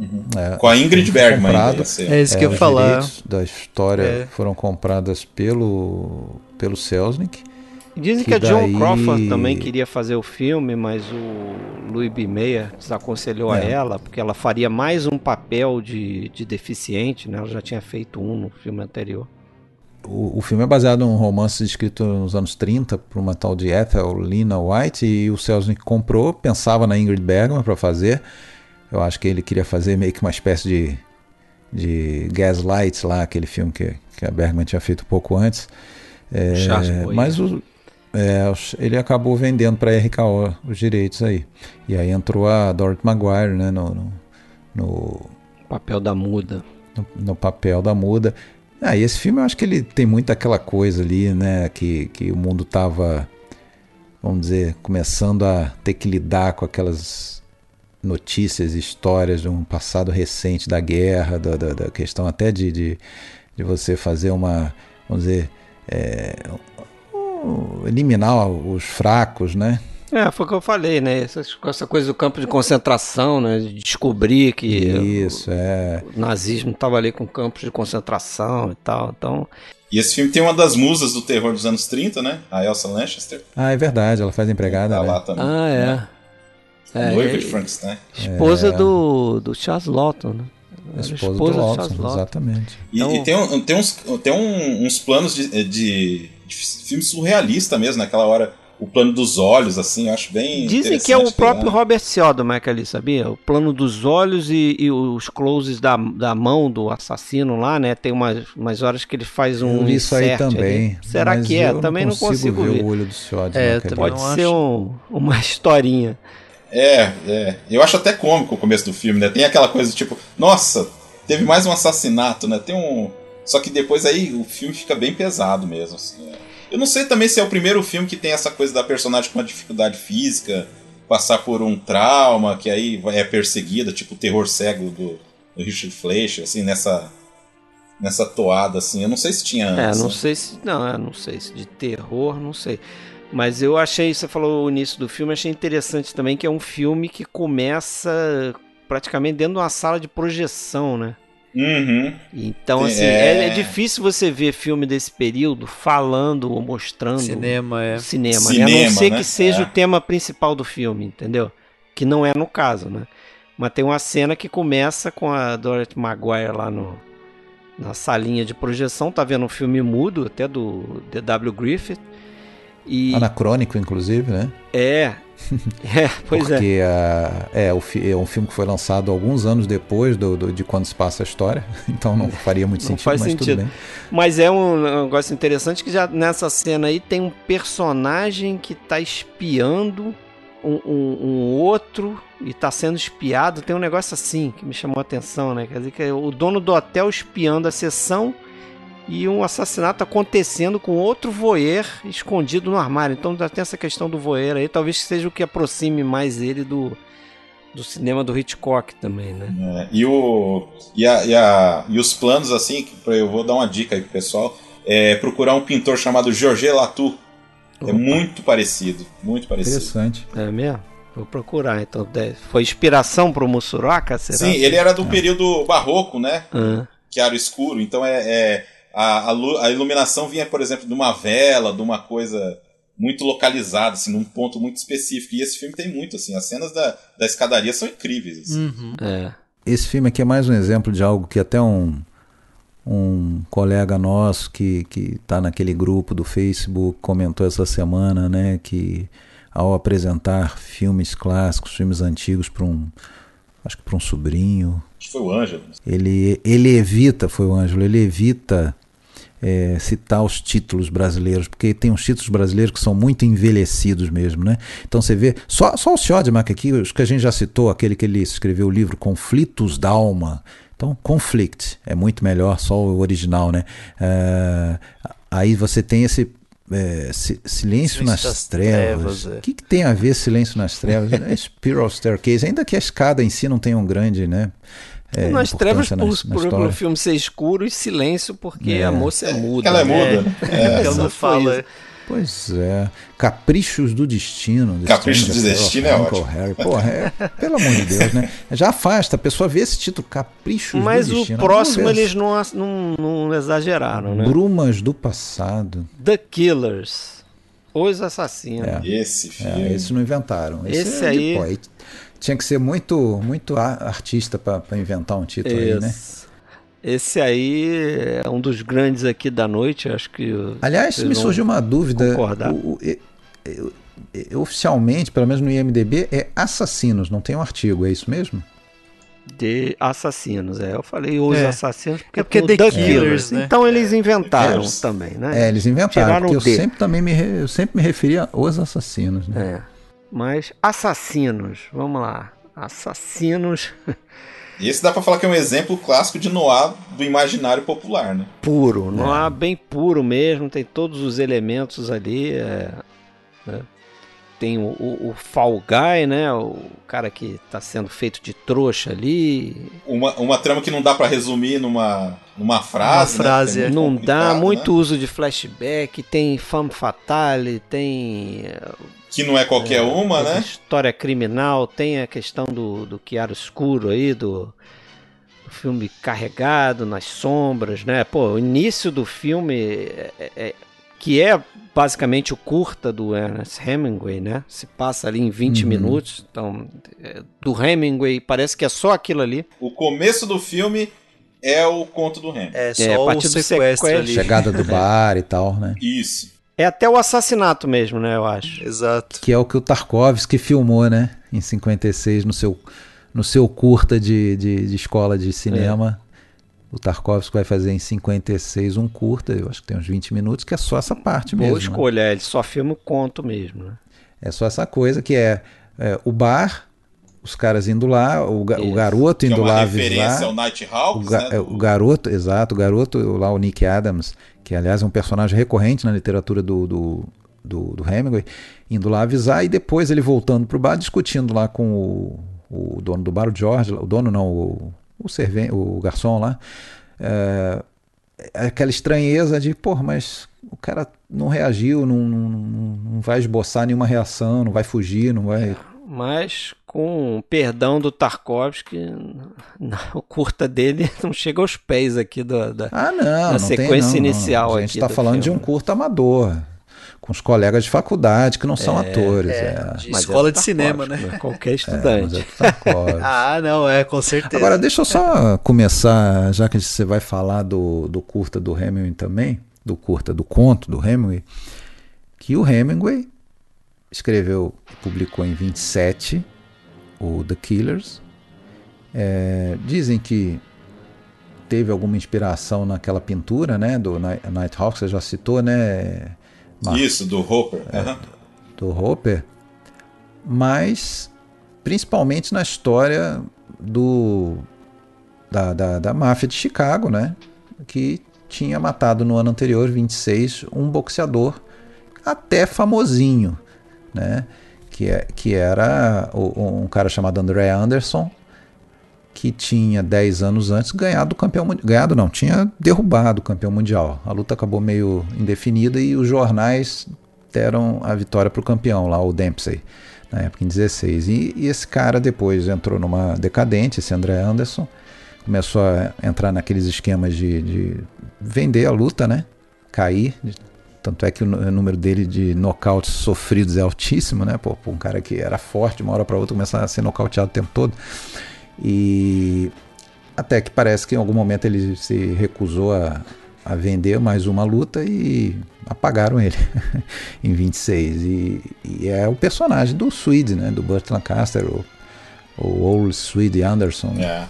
né? É, Com a Ingrid Bergman. comprado. É isso que É, eu ia os falar. direitos da história É. foram compradas pelo, pelo Selznick. Dizem que, Que a Joan daí- Crawford também queria fazer o filme, mas o Louis B. Mayer desaconselhou a É. ela, porque ela faria mais um papel de, de deficiente, né? Ela já tinha feito um no filme anterior. O, o filme é baseado num romance escrito nos anos 30 por uma tal de Ethel Lina White e o Selznick comprou, pensava na Ingrid Bergman para fazer. Eu acho que ele queria fazer meio que uma espécie de, de Gaslight lá, aquele filme que, que a Bergman tinha feito um pouco antes. É, mas o- é, ele acabou vendendo para a RKO os direitos aí. E aí entrou a Dorothy Maguire né, no- no- no, papel da muda. no, no papel da muda. Ah, e esse filme eu acho que ele tem muito aquela coisa ali, né? Que, que o mundo tava, vamos dizer, começando a ter que lidar com aquelas notícias, histórias de um passado recente da guerra, da, da, da questão até de, de, de você fazer uma, vamos dizer, é, eliminar os fracos, né? É, foi o que eu falei, né? Essa, essa coisa do campo de concentração, né? De descobrir que Isso, é. o nazismo estava ali com campos de concentração e tal. Então, E esse filme tem uma das musas do terror dos anos 30, né? A Elsa Lanchester. Ah, é verdade, ela faz empregada, Tá né? lá também. ah, né? é. A É, noiva e- de Frankenstein. Esposa É. do, do Charles Lawton, né? A Era esposa, do exatamente. E, Então- e tem, um- tem, uns, tem um- uns planos de, de, de filme surrealista mesmo, naquela hora. O plano dos olhos, assim, eu acho bem. Dizem que é o próprio pegar. Robert Siodmak ali, sabia? O plano dos olhos e, e os closes da, da mão do assassino lá, né? Tem umas, umas horas que ele faz um eu vi isso aí insert ali. também. Será mas que é? eu Também não consigo, ver. o olho do Ciode. É, não, também. Pode não ser um- uma historinha. É, é. Eu acho até cômico o começo do filme, né? Tem aquela coisa tipo, nossa, teve mais um assassinato, né? Tem um. Só que depois aí o filme fica bem pesado mesmo, assim. é. Eu não sei também se é o primeiro filme que tem essa coisa da personagem com uma dificuldade física, passar por um trauma, que aí é perseguida, tipo o terror cego do, do Richard Fleischer, assim, nessa. Nessa toada, assim. Eu não sei se tinha É, antes. não né? sei se. Não, não sei se de terror, não sei. Mas eu achei, você falou o início do filme, achei interessante também que é um filme que começa praticamente dentro de uma sala de projeção, né? Uhum. Então, assim, é... é... difícil você ver filme desse período falando ou mostrando cinema, é. cinema, cinema né? A não ser né? que seja é. o tema principal do filme, entendeu? Que não é no caso, né? Mas tem uma cena que começa com a Dorothy Maguire lá no, na salinha de projeção, tá vendo um filme mudo, até do D.W. Griffith. E... Anacrônico, inclusive, né? É, É, pois Porque é. é, o, é um filme que foi lançado alguns anos depois do, do, de quando se passa a história, então não faria muito sentido, faz mas sentido. tudo bem. Mas é um negócio interessante que já nessa cena aí tem um personagem que está espiando um, um, um, outro e está sendo espiado. Tem um negócio assim que me chamou a atenção, né? Quer dizer que é o dono do hotel espiando a sessão e um assassinato acontecendo com outro voyeur escondido no armário. Então já tem essa questão do voyeur aí, talvez seja o que aproxime mais ele do, do cinema do Hitchcock também, né? É, e, o, e, a, e, a, e os planos, assim, eu vou dar uma dica aí pro pessoal, é procurar um pintor chamado Georges Latour. É Opa. É muito parecido, muito parecido. Interessante. É mesmo? Vou procurar, então. Foi inspiração pro Mussuraka, será? Sim, ele era do é. período barroco, né? Uhum. Que era escuro, então é, é a, a, a, iluminação vinha, por exemplo, de uma vela, de uma coisa muito localizada, assim, num ponto muito específico. E esse filme tem muito, assim, as cenas da, da escadaria são incríveis. Assim. Uhum. É. Esse filme aqui é mais um exemplo de algo que até um, um colega nosso que está naquele grupo do Facebook comentou essa semana, né, que ao apresentar filmes clássicos, filmes antigos para um acho que para um sobrinho, acho que foi o Ângelo. Ele ele evita, foi o Ângelo, ele evita é, citar os títulos brasileiros, porque tem uns títulos brasileiros que são muito envelhecidos mesmo, né? Então você vê, só, só o Siodmak aqui, os que a gente já citou, aquele que ele escreveu o livro Conflitos da Alma. Então, Conflict é muito melhor, só o original, né? É, aí você tem esse é, silêncio, silêncio, nas, nas trevas. O é. que, que, tem a ver silêncio nas trevas? é Spiral Staircase, ainda que a escada em si não tenha um grande, né? É, nas trevas por, por, por o filme ser escuro e silêncio porque é. a moça é muda. Ela é muda. Né? É. Ela não fala. Pois é. Caprichos do Destino. Caprichos do Destino é ótimo. Harry. Porra, é, pelo amor de Deus, né? Já afasta, a pessoa vê esse título, Caprichos Mas do Destino. Mas o próximo eles não, não, não exageraram, né? Brumas do Passado. The Killers. Os Assassinos. É. Esse filme. É, esse não inventaram. Esse, esse é aí. Tinha que ser muito muito artista para inventar um título Isso. aí, né? Esse aí é um dos grandes aqui da noite, acho que. Aliás, me surgiu uma dúvida. O, o, o, oficialmente, pelo menos no IMDB, é Assassinos, não tem um artigo, é isso mesmo? De assassinos, é. Eu falei os é. assassinos porque é porque The, The Killers, Killers né? Então eles inventaram também, né? É, eles inventaram, Tiraram porque eu sempre também me, eu sempre me referia aos assassinos, né? É. Mas assassinos, vamos lá. Assassinos. E esse dá pra falar que é um exemplo clássico de noir do imaginário popular, né? Puro, noir é. bem puro mesmo, tem todos os elementos ali. É, né? Tem o, o, o, Fall Guy, né? O cara que tá sendo feito de trouxa ali. Uma, uma trama que não dá para resumir numa, numa frase. Uma frase, né? é. Não dá, muito né? uso de flashback, tem femme fatale, tem que não é qualquer é, uma, né? História criminal, tem a questão do, do Chiaro Escuro aí, do, do, filme carregado nas sombras, né? Pô, o início do filme, é, é, é que é basicamente o curta do Ernest Hemingway, né? Se passa ali em 20 uhum. minutos. Então, é, do Hemingway, parece que é só aquilo ali. O começo do filme é o conto do Hemingway. É, só é, o sequestro, sequestro ali. Chegada do bar e tal, né? Isso. É até o assassinato mesmo, né, eu acho. Exato. Que é o que o Tarkovsky filmou, né, em 56, no seu, no seu curta de, de, de escola de cinema. É. O Tarkovsky vai fazer em 56 um curta, eu acho que tem uns 20 minutos, que é só essa parte Boa mesmo. Boa né? escolha, né? ele só filma o conto mesmo, né? É só essa coisa que é, é o bar, os caras indo lá, o, ga, o garoto indo é lá avisar. Ao Night Hawks, o, ga, né, do... o garoto, exato, o garoto lá, o Nick Adams, que aliás é um personagem recorrente na literatura do, do, do, do Hemingway, indo lá avisar e depois ele voltando para o bar, discutindo lá com o, o dono do bar, o George, o dono não, o, o, o garçom lá, é, aquela estranheza de, pô, mas o cara não reagiu, não, não, não vai esboçar nenhuma reação, não vai fugir, não vai mas com perdão do Tarkovsky, o curta dele não chega aos pés aqui do, da, ah, não, da não sequência tem, não, inicial. Não. A gente está falando filme. de um curta amador com os colegas de faculdade que não são é, atores. É, de escola é de cinema, né? Qualquer estudante. É, ah, não, é, com certeza. Agora, deixa eu só começar, já que você vai falar do, do curta do Hemingway também, do curta do conto do Hemingway, que o Hemingway escreveu e publicou em 27 o The Killers. É, dizem que teve alguma inspiração naquela pintura, né, do Nighthawk, você já citou, né? Isso, do Hopper. É, uhum. Do Hopper. Mas principalmente na história do da, da, da máfia de Chicago, né? Que tinha matado no ano anterior, 26, um boxeador até famosinho, né? Que, é, que era um cara chamado André Anderson, que tinha 10 anos antes ganhado o campeão ganhado não, tinha derrubado o campeão mundial. A luta acabou meio indefinida e os jornais deram a vitória para o campeão lá, o Dempsey, na época em 16. E, e, esse cara depois entrou numa decadente, esse André Anderson, começou a entrar naqueles esquemas de, de vender a luta, né? Cair. Tanto é que o número dele de nocautes sofridos é altíssimo, né? Pô, um cara que era forte, de uma hora para outra começar a ser nocauteado o tempo todo. E até que parece que em algum momento ele se recusou a, a vender mais uma luta e apagaram ele em 26. E, e, é o personagem do Swede, né? Do Burt Lancaster, o, o Old Swede Anderson. É.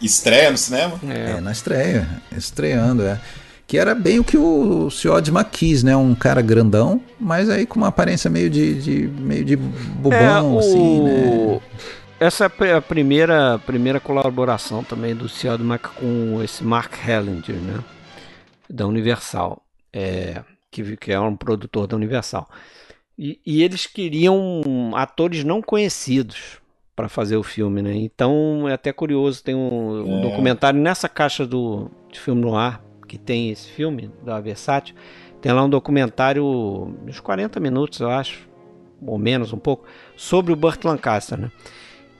Estreia no cinema? É. é, na estreia, estreando, é. Que era bem o que o Ciodma quis, né? Um cara grandão, mas aí com uma aparência meio de, de meio de bobão, é, o... assim, né? Essa é a primeira, primeira colaboração também do Ciodma com esse Mark Hellinger, né? Da Universal. É, que, que é um produtor da Universal. E, e eles queriam atores não conhecidos para fazer o filme, né? Então é até curioso, tem um, um é. documentário nessa caixa do de filme no ar que tem esse filme da Versátil, tem lá um documentário uns 40 minutos, eu acho, ou menos um pouco, sobre o Burt Lancaster, né?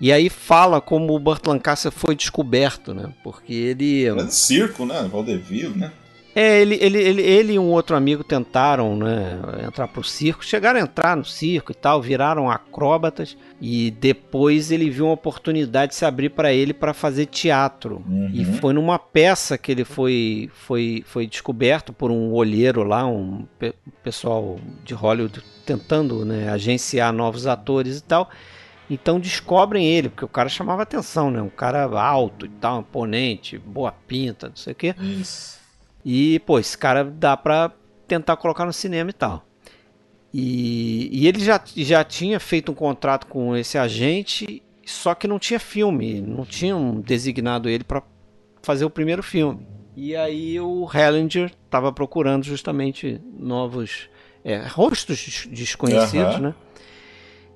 E aí fala como o Burt Lancaster foi descoberto, né? Porque ele. De circo, né? Vaudeville, né? É, ele, ele, ele, ele e um outro amigo tentaram né, entrar pro circo, chegaram a entrar no circo e tal, viraram acróbatas e depois ele viu uma oportunidade de se abrir para ele para fazer teatro. Uhum. E foi numa peça que ele foi, foi, foi descoberto por um olheiro lá, um pe pessoal de Hollywood tentando né, agenciar novos atores e tal. Então descobrem ele, porque o cara chamava atenção, né? Um cara alto e tal, imponente, boa pinta, não sei o quê. Isso. E, pô, esse cara dá pra tentar colocar no cinema e tal. E, e ele já, já tinha feito um contrato com esse agente, só que não tinha filme, não tinham designado ele para fazer o primeiro filme. E aí o Hellinger estava procurando justamente novos é, rostos desconhecidos, uhum. né?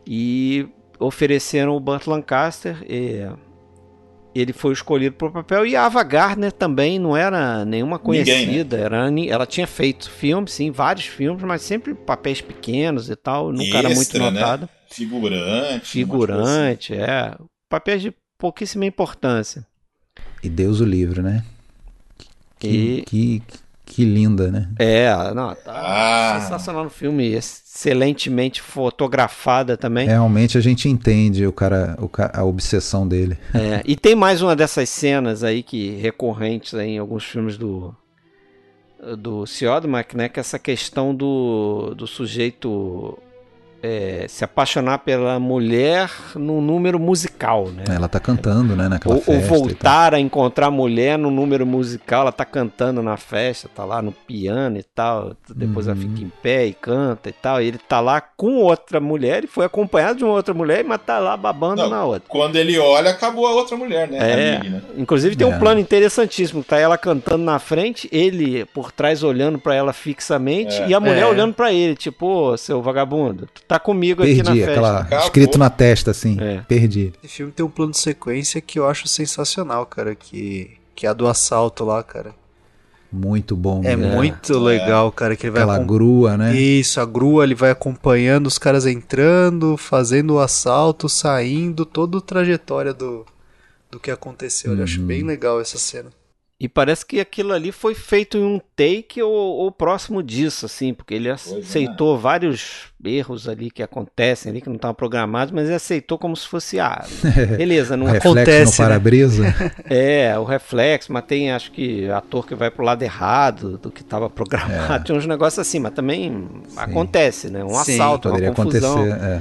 E ofereceram o Burt Lancaster. E, ele foi escolhido para o papel e a Ava Gardner também não era nenhuma conhecida, Ninguém, né? era, ela tinha feito filmes, sim, vários filmes, mas sempre papéis pequenos e tal, nunca Extra, era muito né? notada. Né? Figurante. Figurante, assim. é. Papéis de pouquíssima importância. E Deus o livre, né? Que, e... que, que linda, né? É, não, tá ah. sensacional no filme, excelentemente fotografada também. Realmente a gente entende o cara, o, a obsessão dele. É, e tem mais uma dessas cenas aí que recorrentes aí em alguns filmes do do Siodmak, né, que é essa questão do, do sujeito é, se apaixonar pela mulher no número musical, né? Ela tá cantando, né, naquela ou, festa. Ou voltar a encontrar a mulher no número musical, ela tá cantando na festa, tá lá no piano e tal, depois uhum. ela fica em pé e canta e tal, e ele tá lá com outra mulher, e foi acompanhado de uma outra mulher, mas tá lá babando Não, na outra. Quando ele olha, acabou a outra mulher, né? É, amiga, inclusive tem é. um plano interessantíssimo, tá ela cantando na frente, ele por trás olhando para ela fixamente, é. e a mulher é. olhando para ele, tipo, seu vagabundo, tá comigo perdi, aqui na festa. Aquela, Acabou. escrito na testa, assim. É. Perdi. Esse filme tem um plano de sequência que eu acho sensacional, cara. Que, que é a do assalto lá, cara. muito bom. É né? muito legal, cara, que ele vai Aquela acom- grua, né? Isso, a grua ele vai acompanhando os caras entrando, fazendo o assalto, saindo, toda a trajetória do, do que aconteceu. Eu acho Uhum. bem legal essa cena. E parece que aquilo ali foi feito em um take ou, ou próximo disso, assim, porque ele é. aceitou vários erros ali que acontecem ali, que não estavam programados, mas ele aceitou como se fosse, ah, beleza, não Reflexo acontece, no né? para-brisa. é o reflexo, mas tem acho que ator que vai pro lado errado do que estava programado, tinha uns negócios assim, mas também acontece, né? Um Sim, assalto, uma Poderia confusão. acontecer. é.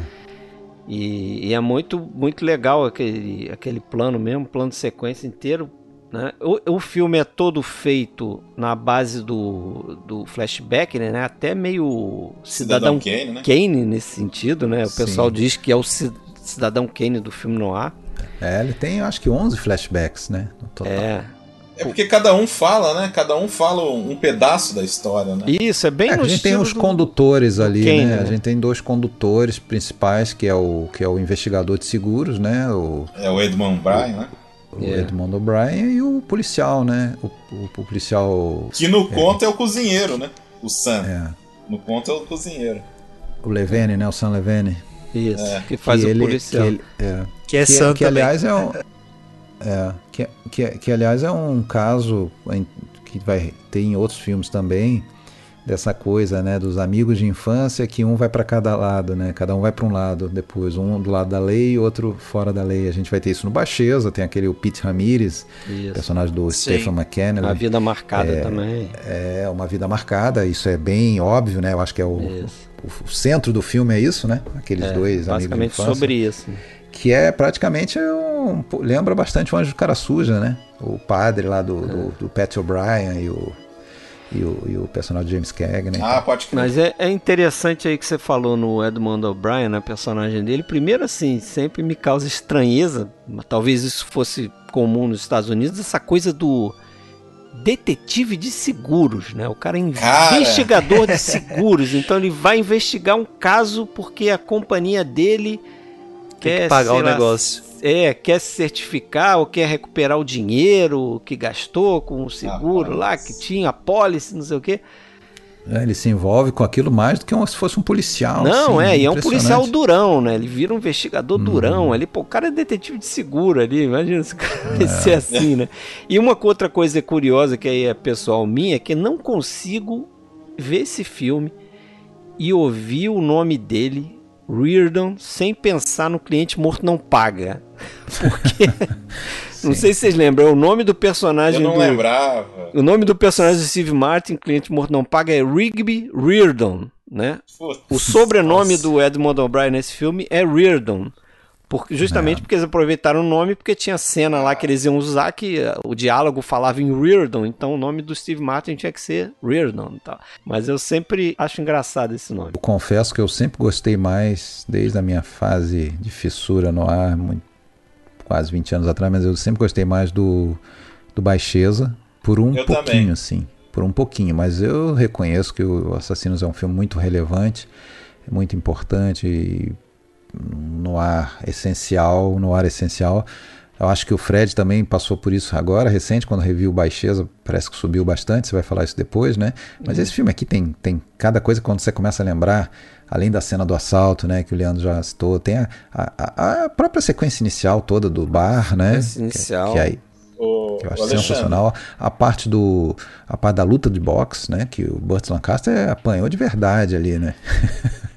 E, e é muito, muito legal aquele, aquele plano mesmo, plano de sequência inteiro. Né? O, o filme é todo feito na base do, do flashback, né? Até meio Cidadão, Cidadão Kane, né? Kane nesse sentido, né? O Sim. pessoal diz que é o Ci- Cidadão Kane do filme Noir. É, ele tem, acho que 11 flashbacks, né? No total. É. É porque cada um fala, né? Cada um fala um pedaço da história, né? Isso, é bem É, no a gente tem os do- condutores ali, Kane, né? né? A gente tem dois condutores principais, que é o que é o investigador de seguros, né? O, É o Edmund Bryan, né? O É. Edmond O'Brien e o policial, né? O, o- o policial Que no conto é o cozinheiro, né? O Sam. é, No conto é o cozinheiro. o Levene, né? O Sam Levene. Isso, É. que faz que o ele, policial. Que, ele- é, Que é que, santo que, também. aliás é um é, que, que, que aliás é um caso em- que vai ter em outros filmes também dessa coisa né dos amigos de infância que um vai para cada lado né cada um vai para um lado depois um do lado da lei e outro fora da lei a gente vai ter isso no Bacheza tem aquele o Pete Ramirez Isso. personagem do Sim. Stephen McKenna A vida marcada também. é uma vida marcada isso é bem óbvio né eu acho que é o, o, o centro do filme é isso né aqueles É, dois amigos de basicamente infância sobre isso. que é praticamente um, lembra bastante o Anjo Cara Suja, né? O padre lá do, do, do Pat O'Brien e o, e o, e o personagem de James Cagney. Ah, pode crer. Mas é, é interessante aí que você falou no Edmund O'Brien, né, personagem dele. Primeiro, assim, sempre me causa estranheza, mas talvez isso fosse comum nos Estados Unidos, essa coisa do detetive de seguros, né? O cara é Cara. investigador de seguros, então ele vai investigar um caso porque a companhia dele Tem quer que pagar o lá, negócio. É, quer se certificar ou quer recuperar o dinheiro que gastou com o seguro lá, Rapaz. que tinha, a pólice, não sei o quê. É, ele se envolve com aquilo mais do que um- se fosse um policial. Não, assim, é, e é um policial durão, né? Ele vira um investigador durão ali. Pô, o cara é detetive de seguro ali. Imagina se cara ser assim, né? E uma outra coisa curiosa que aí é pessoal minha é que não consigo ver esse filme e ouvir o nome dele, Reardon, sem pensar no cliente morto não paga. Porque. não sei se vocês lembram, é o nome do Eu personagem não do. lembrava. O nome do personagem do Steve Martin, cliente morto não paga, é Rigby Reardon, né? Putz. O sobrenome Nossa. do Edmond O'Brien nesse filme é Reardon. Porque, justamente porque eles aproveitaram o nome, porque tinha cena lá que eles iam usar que eh, o diálogo falava em Reardon, então o nome do Steve Martin tinha que ser Reardon tal. Mas eu sempre acho engraçado esse nome. Eu confesso que eu sempre gostei mais, desde a minha fase de fissura no ar, muito- quase 20 anos atrás, mas eu sempre gostei mais do, do Baixeza, por um Eu pouquinho, também. assim. Por um pouquinho, mas eu reconheço que o Assassinos é um filme muito relevante, é muito importante, e no ar essencial, no ar essencial. Eu acho que o Fred também passou por isso agora, recente, quando reviu o Baixeza, parece que subiu bastante, você vai falar isso depois, né? Mas esse filme aqui tem, tem cada coisa quando você começa a lembrar, além da cena do assalto, né, que o Leandro já citou, tem a, a, a própria sequência inicial toda do bar, né? Sequência inicial. Que, que aí O, que eu acho Alexandre, sensacional. A parte do a parte da luta de boxe, né, que o Burt Lancaster apanhou de verdade ali, né?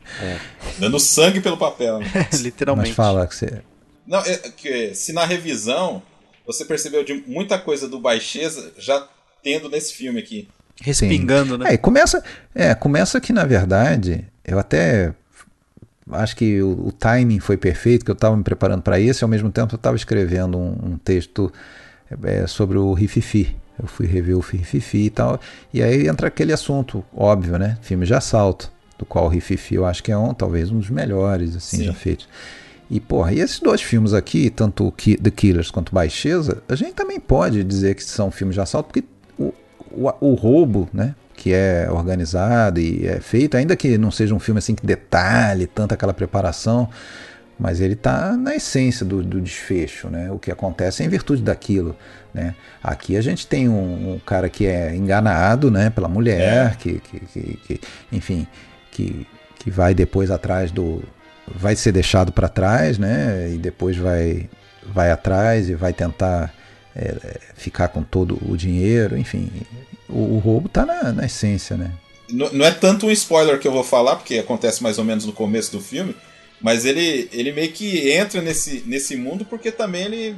Dando sangue pelo papel. Né? Literalmente. Mas fala que você Não, é que se na revisão você percebeu de muita coisa do Baixeza já tendo nesse filme aqui. Respingando, né? É, e começa, é, começa que na verdade, eu até acho que o, o timing foi perfeito, que eu estava me preparando para isso e ao mesmo tempo eu estava escrevendo um, um texto é, sobre o Rififi. Eu fui rever o Rififi e tal, e aí entra aquele assunto óbvio, né? Filme de assalto, do qual o Rififi eu acho que é um, talvez um dos melhores assim Sim. já feitos. E, porra, e esses dois filmes aqui, tanto The Killers quanto Baixeza, a gente também pode dizer que são filmes de assalto, porque o, o, o roubo, né? Que é organizado e é feito, ainda que não seja um filme assim que detalhe tanta aquela preparação, mas ele está na essência do, do, desfecho, né? O que acontece é em virtude daquilo, né? Aqui a gente tem um, um cara que é enganado, né, pela mulher, é. que, que, que, que, enfim, que, que vai depois atrás do, vai ser deixado para trás, né? E depois vai, vai atrás e vai tentar é, ficar com todo o dinheiro, enfim, o, o roubo está na, na essência, né? Não, é tanto um spoiler que eu vou falar, porque acontece mais ou menos no começo do filme, mas ele, ele meio que entra nesse, nesse mundo porque também ele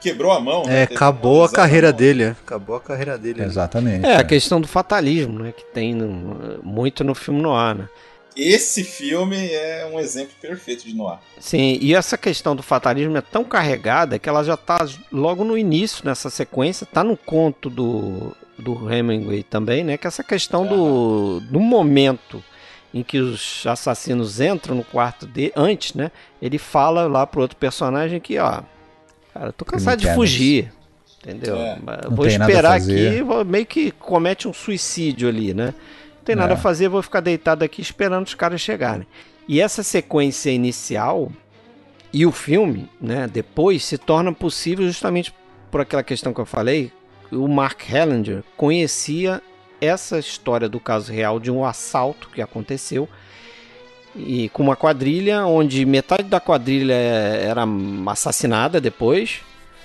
quebrou a mão. É, né? acabou a carreira dele, é. acabou a carreira dele. Exatamente. É, é, a questão do fatalismo, né, que tem no, muito no filme noir, né? Esse filme é um exemplo perfeito de noir. Sim, e essa questão do fatalismo é tão carregada que ela já está logo no início nessa sequência, está no conto do, do Hemingway também, né? Que é essa questão do, do momento em que os assassinos entram no quarto de antes, né? Ele fala lá pro outro personagem que, ó, cara, tô cansado de fugir, entendeu? É. Vou esperar aqui, vou, meio que comete um suicídio ali, né? Não tem nada é. a fazer, vou ficar deitado aqui esperando os caras chegarem. E essa sequência inicial e o filme, né, depois se torna possível justamente por aquela questão que eu falei, o Mark Hellinger conhecia essa história do caso real de um assalto que aconteceu e com uma quadrilha onde metade da quadrilha era assassinada depois.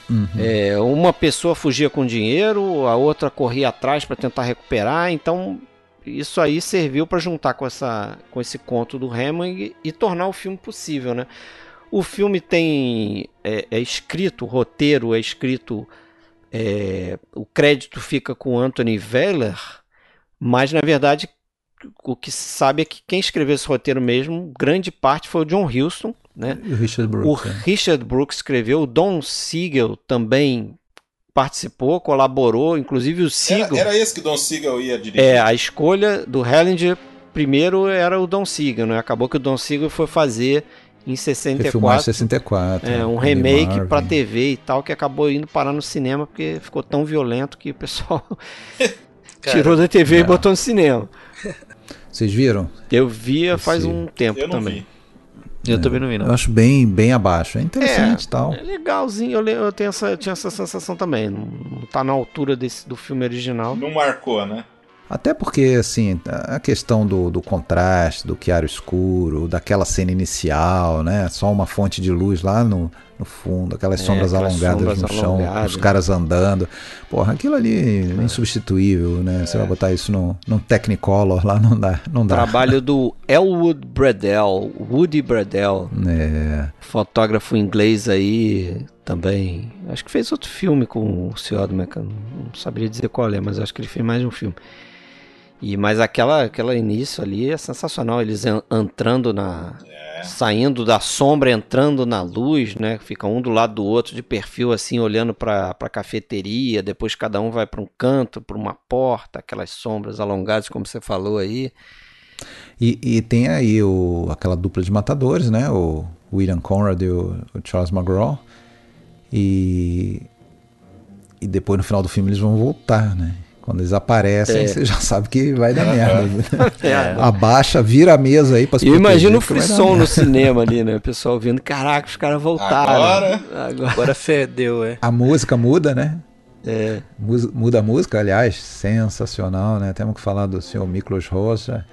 Uhum. É, uma pessoa fugia com dinheiro, a outra corria atrás para tentar recuperar. Então isso aí serviu para juntar com, essa, com esse conto do Heming e tornar o filme possível, né? O filme tem é, é escrito, o roteiro é escrito é, o crédito fica com Anthony Weiler, mas na verdade o que se sabe é que quem escreveu esse roteiro mesmo, grande parte foi o John Huston, né? o Richard Brooks. O é. Richard Brooks escreveu, o Don Siegel também participou, colaborou, inclusive o Siegel. Era, era esse que o Don Siegel ia dirigir. É, a escolha do Hellinger primeiro era o Don Siegel, né? Acabou que o Don Siegel foi fazer em 64. 64. É, um remake para TV e tal, que acabou indo parar no cinema porque ficou tão violento que o pessoal tirou da TV é. e botou no cinema. Vocês viram? Eu via Esse... faz um tempo também. Vi. Eu é, também não vi, não. Eu acho bem, bem abaixo. É interessante é, tal. É legalzinho, eu, eu tenho essa, tinha essa sensação também. Não, não tá na altura desse, do filme original. Não marcou, né? Até porque, assim, a questão do, do contraste, do chiaro escuro, daquela cena inicial, né? Só uma fonte de luz lá no, no fundo, aquelas é, sombras aquelas alongadas sombras no chão, alongadas. os caras andando. Porra, aquilo ali é insubstituível, né? É. Você vai botar isso no, num Technicolor lá, não dá. Não dá. Trabalho do Elwood Bradell, Woody Bradell. É. Fotógrafo inglês aí também. Acho que fez outro filme com o Siodman, não saberia dizer qual é, mas acho que ele fez mais um filme. E mas aquela aquela início ali é sensacional, eles entrando na é. saindo da sombra, entrando na luz, né? Fica um do lado do outro de perfil assim, olhando para a cafeteria, depois cada um vai para um canto, para uma porta, aquelas sombras alongadas como você falou aí. E, e tem aí o, aquela dupla de matadores, né? O William Conrad e o, o Charles McGraw. E e depois no final do filme eles vão voltar, né? Quando eles aparecem, é. você já sabe que vai dar merda. É. Abaixa, vira a mesa aí pra se Eu imagino o frisson no cinema ali, né? O pessoal ouvindo, caraca, os caras voltaram. Agora, agora, agora fedeu, é. A música muda, né? É. Muda a música, aliás, sensacional, né? Temos que falar do senhor Miklos Rocha.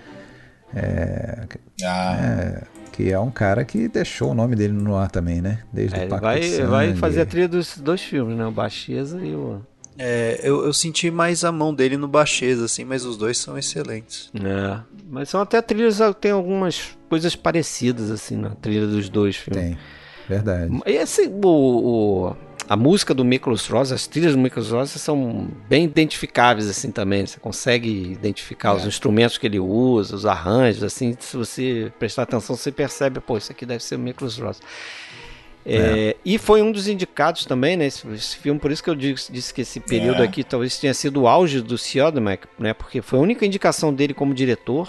É, ah. é, que é um cara que deixou o nome dele no ar também, né? Desde é, o Pacto vai, vai fazer a trilha dos dois filmes, né? O Baixeza e o é, eu, eu senti mais a mão dele no baixeza, assim, mas os dois são excelentes. É, mas são até trilhas, tem algumas coisas parecidas, assim, na trilha dos dois filmes. Tem, verdade. E esse, o, o a música do Miklos Rosa, as trilhas do Miklos Rosa são bem identificáveis, assim, também. Você consegue identificar é. os instrumentos que ele usa, os arranjos, assim, se você prestar atenção, você percebe, pô, isso aqui deve ser o Miklos Rosa. É, é. E foi um dos indicados também, né? Esse, esse filme, por isso que eu disse, que esse período é. aqui talvez tenha sido o auge do Siodmak, né? Porque foi a única indicação dele como diretor.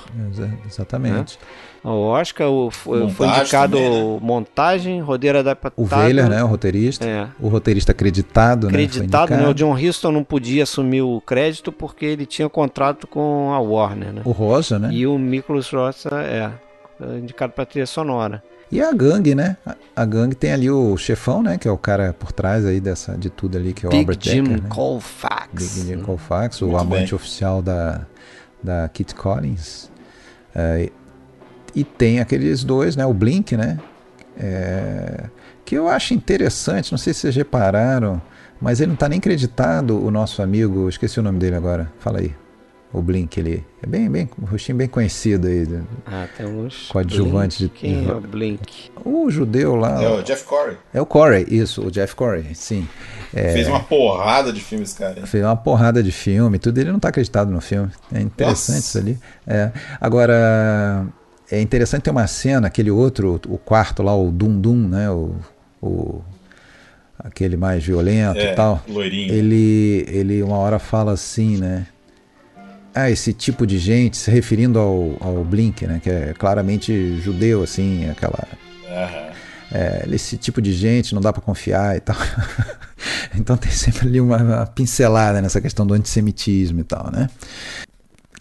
Exatamente. Né? O Oscar o, foi, foi indicado também, né? montagem, roteiro adaptado. O Weiler, né? O roteirista. É. O roteirista acreditado, acreditado, né? né? O John Huston não podia assumir o crédito porque ele tinha contrato com a Warner, né? O Rosa, né? E o Miklos Rosa, é, indicado para trilha sonora. E a gangue, né? A, a gangue tem ali o chefão, né? Que é o cara por trás aí dessa, de tudo ali, que é o Big Albert Jim Decker, né? Colfax. Big Jim Colfax, o Muito amante bem. oficial da, da Kit Collins. É, e tem aqueles dois, né? O Blink, né? É, que eu acho interessante, não sei se vocês repararam, mas ele não tá nem creditado, o nosso amigo, esqueci o nome dele agora, fala aí. O Blink, ele é bem, bem, um rostinho bem conhecido aí. Ah, tem uns. Coadjuvante de- Blink. Quem de- é o Blink? O judeu lá. É o Jeff Corey. É o Corey, isso, o Jeff Corey, sim. É, Fez uma porrada de filmes, cara. fez uma porrada de filme, tudo. Ele não está acreditado no filme. É interessante Nossa. isso ali. É. Agora, é interessante ter uma cena, aquele outro, o quarto lá, o Dum Dum, né? O, o- aquele mais violento É, e tal. loirinho. Ele, ele uma hora fala assim, né? Ah, esse tipo de gente, se referindo ao, ao Blink, né? Que é claramente judeu, assim, aquela Aham. é, esse tipo de gente não dá pra confiar e tal. então tem sempre ali uma, uma pincelada nessa questão do antissemitismo e tal, né?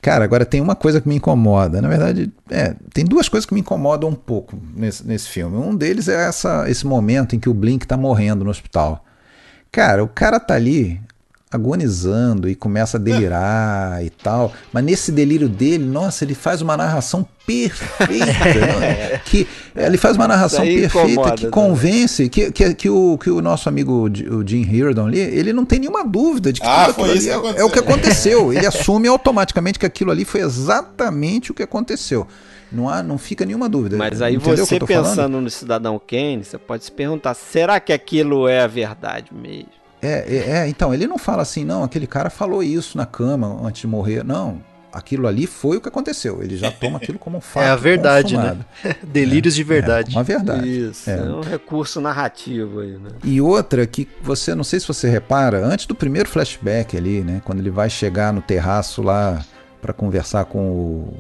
Cara, agora tem uma coisa que me incomoda. Na verdade, é, tem duas coisas que me incomodam um pouco nesse, nesse filme. Um deles é essa, esse momento em que o Blink tá morrendo no hospital. Cara, o cara tá ali agonizando e começa a delirar e tal, mas nesse delírio dele, nossa, ele faz uma narração perfeita, né? que ele faz uma narração perfeita incomoda, que né? convence que, que, que, o, que o nosso amigo o Jim Heardon ali, ele não tem nenhuma dúvida de que Ah, tudo foi aquilo isso ali que é, é o que aconteceu. Ele assume automaticamente que aquilo ali foi exatamente o que aconteceu. Não, há, não fica nenhuma dúvida. Mas aí Entendeu você tô falando? pensando no Cidadão Kane, você pode se perguntar: será que aquilo é a verdade mesmo? É, é, é, então, ele não fala assim, não, aquele cara falou isso na cama antes de morrer. Não, aquilo ali foi o que aconteceu. Ele já toma aquilo como um fato É a verdade, consumado. né? Delírios de verdade. É, uma verdade. Isso, É. é. um recurso narrativo aí, né? E outra que você, não sei se você repara, antes do primeiro flashback ali, né, quando ele vai chegar no terraço lá para conversar com o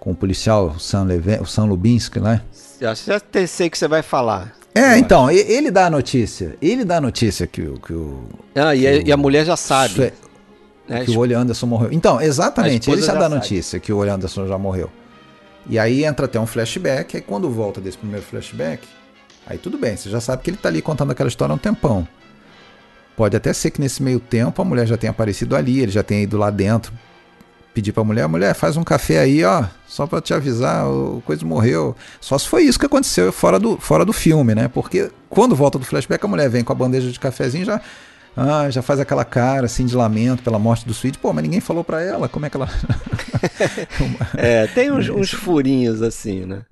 com o policial o Sam, Leven, o Sam Lubinsky, né? Eu acho que já te- sei que você vai falar. É, Eu então, ele dá a notícia. Ele dá a notícia que, o- que o Ah, e, a, e a mulher já sabe. É- né? que o Olho Anderson morreu. Então, exatamente, ele já já dá a sabe. notícia que o Olho Anderson já morreu. E aí entra até um flashback, aí quando volta desse primeiro flashback, aí tudo bem, você já sabe que ele tá ali contando aquela história há um tempão. Pode até ser que nesse meio tempo a mulher já tenha aparecido ali, ele já tenha ido lá dentro, pedir pra mulher, mulher, faz um café aí, ó, só pra te avisar, o coisa morreu. Só se foi isso que aconteceu fora do, fora do filme, né? Porque quando volta do flashback, a mulher vem com a bandeja de cafezinho já ah, já faz aquela cara assim de lamento pela morte do Sweet. Pô, mas ninguém falou pra ela, como é que ela É, tem uns, uns furinhos assim, né?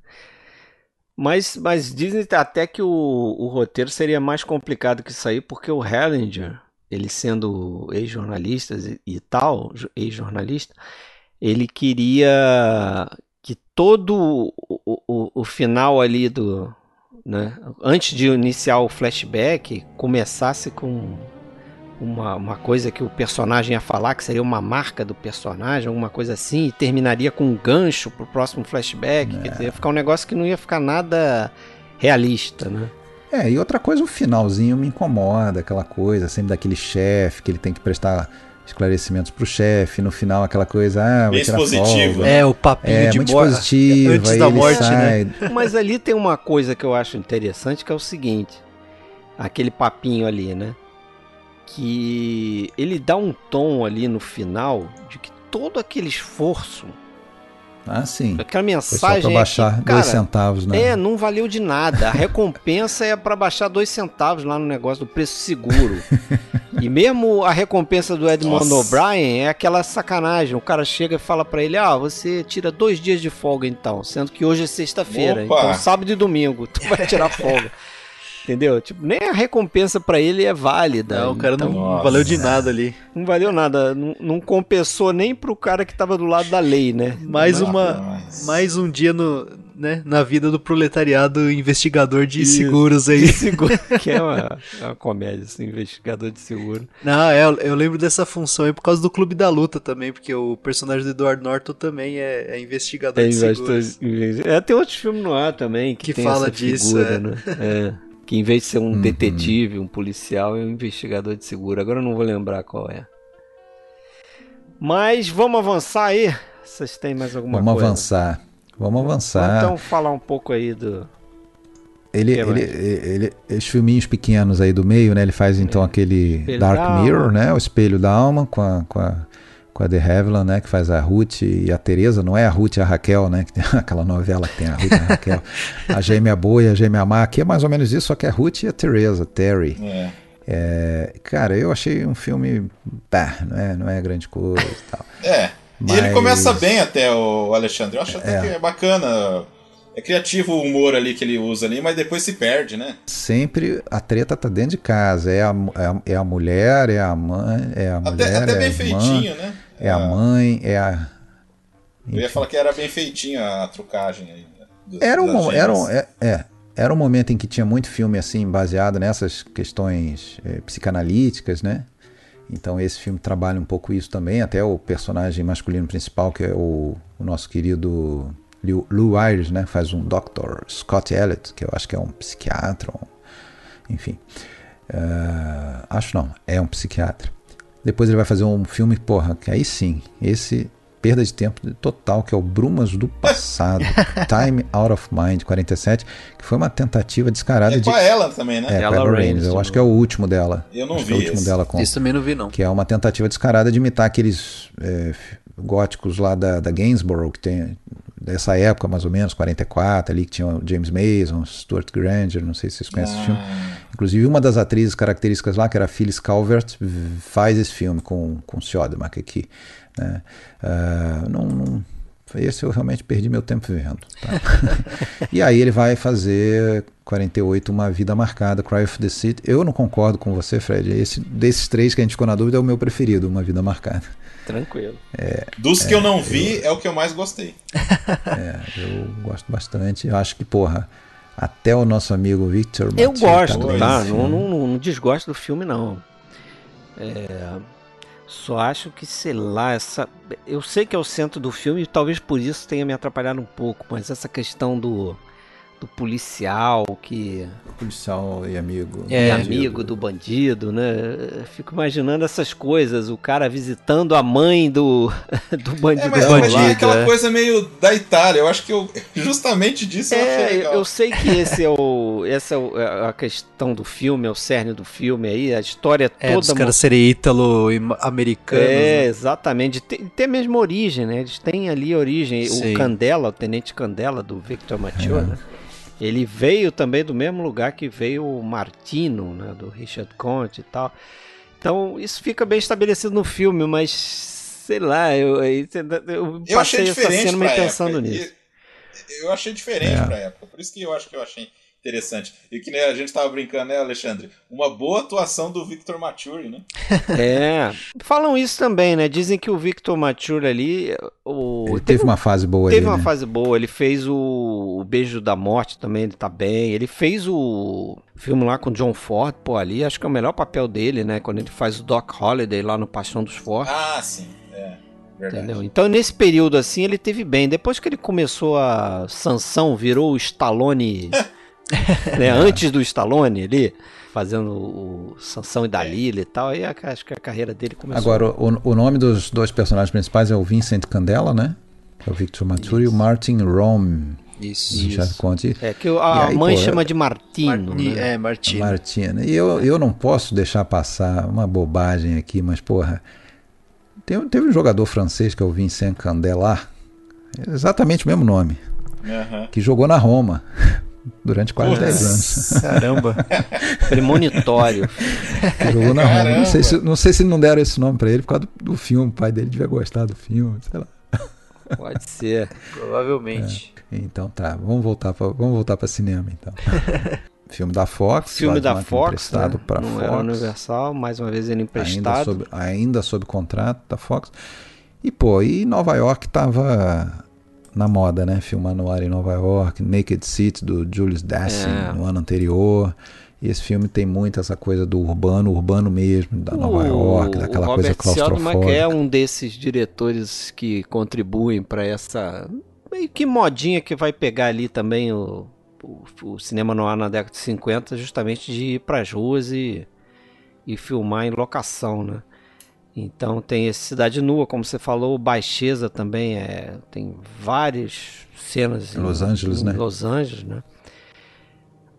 Mas, mas dizem até que o, o roteiro seria mais complicado que isso aí, porque o Hellinger, ele sendo ex-jornalista e, tal, jo- ex-jornalista, ele queria que todo o, o, o final ali do. Né, antes de iniciar o flashback, começasse com uma, uma coisa que o personagem ia falar, que seria uma marca do personagem, alguma coisa assim, e terminaria com um gancho pro próximo flashback. Quer dizer, ia ficar um negócio que não ia ficar nada realista, né? É, e outra coisa, o finalzinho me incomoda, aquela coisa, sempre daquele chefe, que ele tem que prestar esclarecimentos pro chefe, no final aquela coisa, ah, vai Bem tirar folga. né? É, o papinho É, de muito morte. positivo, antes da morte, sai, né? Mas ali tem uma coisa que eu acho interessante, que é o seguinte, aquele papinho ali, né? Que ele dá um tom ali no final de que todo aquele esforço, Ah, sim. aquela Foi só mensagem pra é baixar que, dois cara, centavos, né? É, não valeu de nada. A recompensa é pra baixar dois centavos lá no negócio do preço seguro. e mesmo a recompensa do Edmond. O'Brien é aquela sacanagem. O cara chega e fala pra ele: Ah, você tira dois dias de folga então, sendo que hoje é sexta-feira. Então sábado e domingo tu vai tirar folga. Entendeu? Tipo, nem a recompensa pra ele é válida. Não, o cara não Então, Nossa. valeu de nada ali. não valeu nada. Não, não compensou nem pro cara que tava do lado da lei, né? Mais Não- uma, Nossa. mais um dia no, né, na vida do proletariado investigador de Isso. seguros aí. de seguro, que é uma, é uma comédia, assim, investigador de seguro. Não, é, eu, lembro dessa função aí por causa do Clube da Luta também, porque o personagem do Edward Norton também é, é investigador Tem, de seguros. é, tem outros filmes no ar também que, Que tem fala essa disso, figura, é. né? É, que em vez de ser um Uhum. detetive, um policial, é um investigador de seguro. Agora eu não vou lembrar qual é. Mas vamos avançar aí. Vocês têm mais alguma Vamos coisa? avançar. Vamos avançar. então falar um pouco aí do Ele, ele, ele, ele- esses filminhos pequenos aí do meio, né? Ele faz então aquele Espelho da Dark. Mirror, né? O Espelho da Alma com a, com a, com a The Havilland, né? Que faz a Ruth e a Teresa. Não é a Ruth e a Raquel, né? Que tem aquela novela que tem a Ruth e a Raquel. a gêmea boa e a gêmea má. Aqui é mais ou menos isso, só que é a Ruth e a Teresa, Terry. É. É, cara, eu achei um filme. Pá, não é, não é grande coisa e tal. É. E Mas- ele começa bem até o Alexandre. Eu acho até É. que é bacana. É criativo o humor ali que ele usa ali, mas depois se perde, né? Sempre a treta tá dentro de casa. É a, é a, é a mulher, é a mãe, é a mulher. Até, até é bem a irmã, feitinho, né? É a mãe, é a. Eu ia falar que era bem feitinho a trucagem aí. né, do- Era um, era, um, é, é, era um momento em que tinha muito filme assim baseado nessas questões é, psicanalíticas, né? Então esse filme trabalha um pouco isso também. Até o personagem masculino principal, que é o, o nosso querido Lou, Lou Ayres, né? Faz um Dr. Scott Elliott, que eu acho que é um psiquiatra, um- enfim. É, acho não, é um psiquiatra. Depois ele vai fazer um filme, porra, que aí sim, esse perda de tempo total, que é o Brumas do Passado, Time Out of Mind, 47, que foi uma tentativa descarada É de. a ela também, né? É, Ella com a Ella Raines, Raines, eu de acho que é o último dela. Eu não Acho vi é o último esse. dela com. Isso também não vi, não. Que é uma tentativa descarada de imitar aqueles é, góticos lá da, da Gainsborough, que tem dessa época mais ou menos, 44, ali que tinha o James Mason, Stuart Granger, não sei se vocês conhecem esse filme. Ah, Inclusive, uma das atrizes características lá, que era Phyllis Calvert, faz esse filme com, com o Siodmak aqui. Né? Ah, não, não- esse eu realmente perdi meu tempo vendo. tá? e aí ele vai fazer 48, Uma Vida Marcada, Cry of the City. Eu não concordo com você, Fred. Esse, desses três que a gente ficou na dúvida, é o meu preferido, Uma Vida Marcada. Tranquilo. Dos que eu não vi, é o que eu mais gostei. É, eu gosto bastante. Eu acho que, porra, até o nosso amigo Victor Eu Matilde gosto, tá? filme. não, não, não desgosto do filme, não. É, só acho que, sei lá, essa. Eu sei que é o centro do filme e talvez por isso tenha me atrapalhado um pouco, mas essa questão do, do policial que Policial e amigo. é, bandido. amigo do bandido, né? Fico imaginando essas coisas, o cara visitando a mãe do, do bandido. É, mas, do mas tinha lado, aquela é. coisa meio da Itália. Eu acho que eu, justamente disso eu achei É, eu, legal. eu sei que esse é o, essa é é a questão do filme, é o cerne do filme aí, a história É, toda. caras serem ítalo-americanos. É, né? exatamente. Tem, tem a mesma origem, né? Eles têm ali a origem. Sim. O Candela, o Tenente Candela do Victor Mature, É. né? Ele veio também do mesmo lugar que veio o Martino, né? Do Richard Conte e tal. Então, isso fica bem estabelecido no filme, mas sei lá, eu, eu, eu Eu achei passei essa diferente cena meio pra pensando época. nisso. Eu achei diferente É. pra época. Por isso que eu acho que eu achei interessante. E que né, a gente tava brincando, né, Alexandre? Uma boa atuação do Victor Mature, né? É, falam isso também, né? Dizem que o Victor Mature ali, o Ele teve uma fase boa Teve ali, uma né? fase boa, ele fez o, o Beijo da Morte também, ele tá bem. Ele fez o filme lá com o John Ford, pô, ali acho que é o melhor papel dele, né? Quando ele faz o Doc Holliday lá no Paixão dos Fortes. Ah, sim. É, verdade. Entendeu? Então, nesse período assim, ele teve bem. Depois que ele começou a Sansão, virou o Stallone, né? Antes do Stallone ali, fazendo o Sansão e Dalila e tal, aí a- acho que a carreira dele começou. Agora, o, o nome dos dois personagens principais é o Vincent Candela, né? É o Victor Mature e o Martin Rom. Isso. Richard Conte. É que a aí, mãe pô, chama de Martino, Marti- né? É, Martino. Martina. E eu, eu não posso deixar passar uma bobagem aqui, mas, porra. Tem, teve um jogador francês que é o Vincent Candela, é exatamente o mesmo nome, Aham. que jogou na Roma durante quase Putz. 10 anos. Caramba. Premonitório. Jogou na Roma. Não sei, se, não sei se não deram esse nome pra ele por causa do, do filme. O pai dele devia gostar do filme, sei lá. Pode ser. Provavelmente. Então tá, vamos voltar para vamos voltar para cinema então. filme da Fox, Filme da Fox, emprestado né? para não Fox. era Universal, mais uma vez ele ainda emprestado. sob, ainda sob contrato da Fox. E pô, e Nova York tava na moda, né? Filmar no ar em Nova York, Naked City do Julius Dassin É. no ano anterior. E esse filme tem muito essa coisa do urbano, urbano mesmo, da Nova York, daquela o coisa Robert Seldman claustrofóbica. é um desses diretores que contribuem para essa meio que modinha que vai pegar ali também o, o, o cinema no ar na década de 50, justamente de ir para as ruas e, e filmar em locação, né? Então tem esse Cidade Nua, como você falou, Baixeza também é, tem várias cenas Em Los Angeles, em né? Los Angeles, né?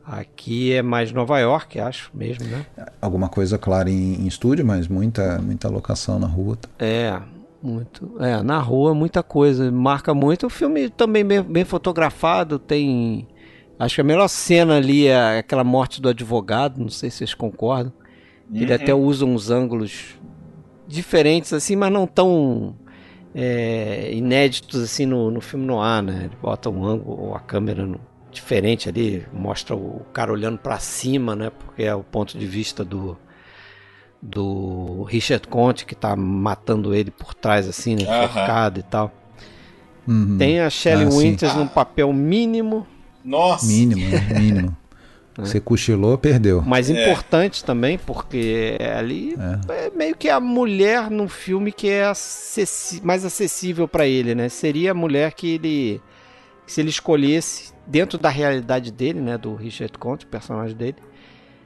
Aqui é mais Nova York, acho mesmo, né? Alguma coisa, claro, em, em estúdio, mas muita, muita locação na rua. É, muito. É, na rua muita coisa, marca muito. O filme também bem, bem fotografado, tem. Acho que a melhor cena ali é aquela morte do advogado, não sei se vocês concordam. Ele até usa uns ângulos diferentes, assim, mas não tão é, inéditos assim no, no filme no ar, né? Ele bota um ângulo, a câmera no, diferente ali, mostra o cara olhando para cima, né? Porque é o ponto de vista do do Richard Conte que tá matando ele por trás assim, né? Aham. Forcado e tal. Uhum. Tem a Shelley Ah, sim. Winters num papel mínimo, Nossa. Mínimo, né? Mínimo. Você cochilou, perdeu. mas É. importante também, porque ali é. meio que a mulher num filme que é acessi- mais acessível para ele, né? Seria a mulher que ele se ele escolhesse dentro da realidade dele, né, do Richard Conte, o personagem dele,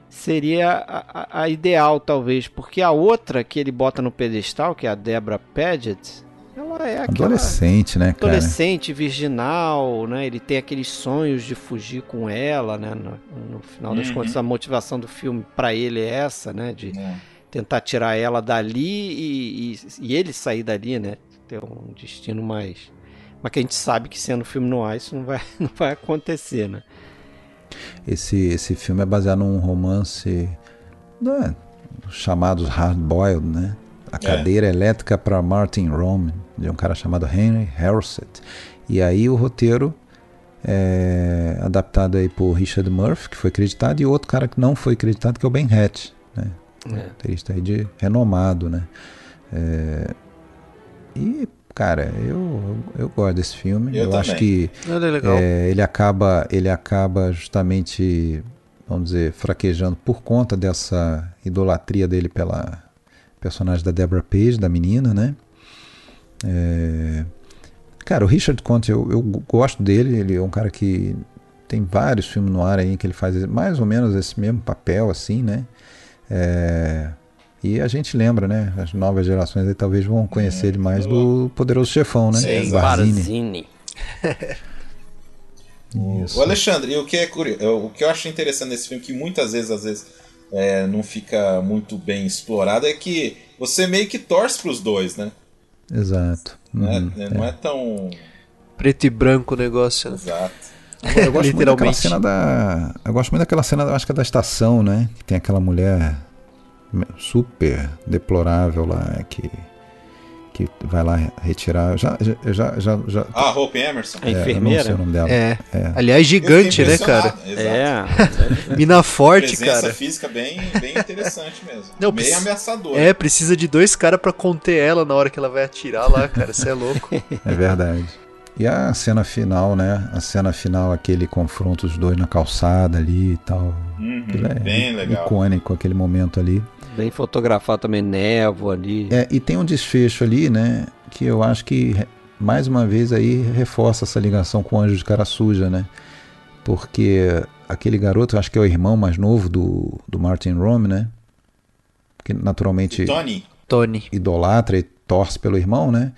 seria a, a- a ideal talvez, porque a outra que ele bota no pedestal, que é a Deborah Paget, ela é aquela Adolescente, né, cara? adolescente, virginal, né? Ele tem aqueles sonhos de fugir com ela, né? No, no final das Uhum. contas, a motivação do filme pra ele é essa, né? De É. tentar tirar ela dali e, e- e ele sair dali, né? Ter um destino mais. Mas que a gente sabe que sendo filme no ar isso não vai, não vai acontecer, né? Esse, esse filme é baseado num romance né, chamados Hard Boiled, né? A cadeira elétrica para Martin Rome, de um cara chamado Henry Harrison. E aí o roteiro é adaptado aí por Richard Murphy, que foi acreditado, e outro cara que não foi acreditado, que é o Ben Hatch, né? É. Roteirista aí de renomado, né? É, E, cara, eu, eu gosto desse filme. Eu Eu, acho que legal. é, ele acaba ele acaba justamente vamos dizer fraquejando por conta dessa idolatria dele pela personagem da Deborah Page da menina né É, cara o Richard Conte eu, eu gosto dele ele é um cara que tem vários filmes no ar aí que ele faz mais ou menos esse mesmo papel assim né É, e a gente lembra, né? As novas gerações aí talvez vão conhecer ele mais do Poderoso Chefão, né? Sim. Barzini. Barzini. Isso. O Alexandre, e o que é curioso, o que eu acho interessante nesse filme, que muitas vezes, às vezes, é, não fica muito bem explorado, é que você meio que torce pros dois, né? Exato. Né? Uhum. Não é tão. Preto e branco o negócio, né? Exato. Eu gosto muito daquela Literalmente. cena da. Eu gosto muito daquela cena, acho que é da estação, né? Que tem aquela mulher super deplorável lá que. Que vai lá retirar. Já, já, já, já, já- Ah, Hope Emerson. A é, eu não sei enfermeira? o nome dela. É. É. Aliás, gigante, né, cara? Exato. É. Mina forte, Presença cara. física bem, bem interessante mesmo. Não, Meio precisa- ameaçador. É, precisa de dois caras pra conter ela na hora que ela vai atirar lá, cara. Você é louco. É verdade. E a cena final, né? A cena final, aquele confronto os dois na calçada ali e tal. Uhum, é bem legal. icônico aquele momento ali. Bem fotografado também, névoa ali. É, e tem um desfecho ali, né? Que eu acho que mais uma vez aí reforça essa ligação com o Anjo de Cara Suja, né? Porque aquele garoto, eu acho que é o irmão mais novo do, do Martin Rome, né? Que naturalmente Tony. Tony. idolatra e torce pelo irmão, né?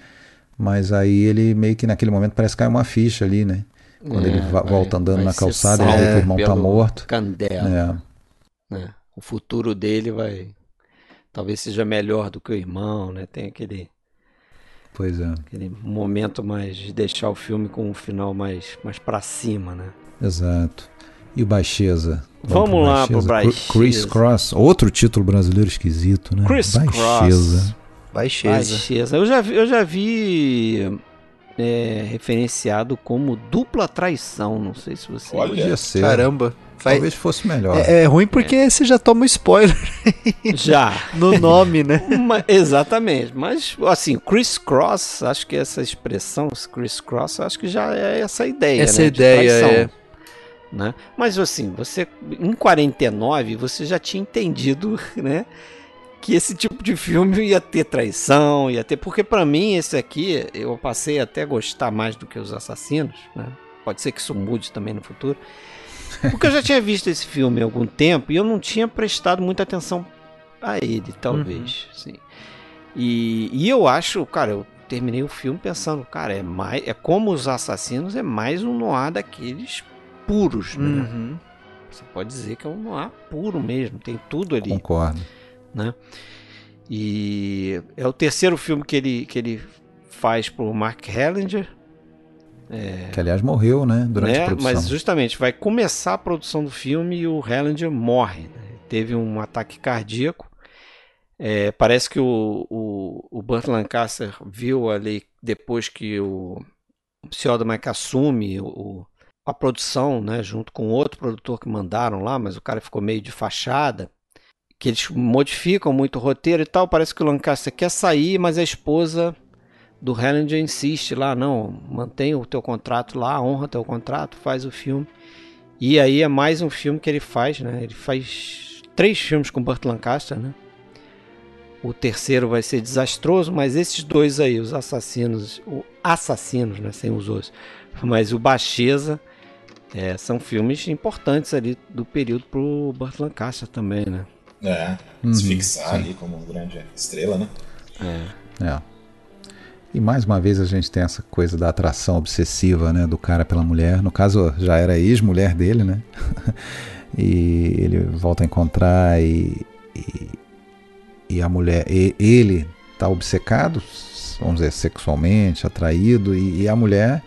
Mas aí ele meio que naquele momento parece cair uma ficha ali, né? Quando É, ele va- vai- volta andando vai na calçada e vê que o irmão tá morto. Candela. É. né? O futuro dele vai. Talvez seja melhor do que o irmão, né? Tem aquele, Pois é, aquele momento mais de deixar o filme com um final mais, mais pra cima, né? exato. E o Baixeza? Vamos lá pro Baixeza. Chris Cross, outro título brasileiro esquisito, né? Chris Baixeza. Baixeza. Baixeza. Eu já vi, eu já vi é, referenciado como dupla traição. Não sei se você. Olha. Podia ser. Caramba. Vai- Talvez fosse melhor. É, é ruim porque você já toma um spoiler Já. no nome, né? Ma- exatamente. Mas, assim, Chris Cross, acho que essa expressão, Chris Cross, acho que já é essa ideia. Essa né, de ideia traição, é. Né? Mas, assim, você, em 49, você já tinha entendido, né? Que esse tipo de filme ia ter traição, ia ter. Porque, pra mim, esse aqui, eu passei até a gostar mais do que os assassinos, né? Pode ser que isso mude também no futuro. Porque eu já tinha visto esse filme há algum tempo e eu não tinha prestado muita atenção a ele, talvez. Sim. E, e eu acho, cara, eu terminei o filme pensando, cara, é mais, é como os assassinos, é mais um noir daqueles puros, né? Uhum. Você pode dizer que é um noir puro mesmo, tem tudo ali. Concordo. Né? E é o terceiro filme que ele, que ele faz pro Mark Hellinger. É, que aliás morreu, né? Durante né? a produção. Mas justamente vai começar a produção do filme e o Hellinger morre. Né? Teve um ataque cardíaco. É, parece que o, o, o Burt Lancaster viu ali depois que o Mike assume o, a produção, né, junto com outro produtor que mandaram lá, mas o cara ficou meio de fachada, que eles modificam muito o roteiro e tal. Parece que o Lancaster quer sair, mas a esposa do Hellinger insiste lá, não, mantém o teu contrato lá, honra teu contrato, faz o filme. E aí é mais um filme que ele faz, né? Ele faz três filmes com Burt Lancaster, né? O terceiro vai ser desastroso, mas esses dois aí, os assassinos, o assassinos, né, sem os outros, mas o Baixeza, é, são filmes importantes ali do período pro Burt Lancaster também, né? É, uhum, se fixar sim. ali como grande estrela, né? É. é. E mais uma vez a gente tem essa coisa da atração obsessiva, né, do cara pela mulher. No caso, já era ex-mulher dele, né? e ele volta a encontrar e, e e a mulher, e, ele está obcecado, vamos dizer, sexualmente, atraído, e, e, a mulher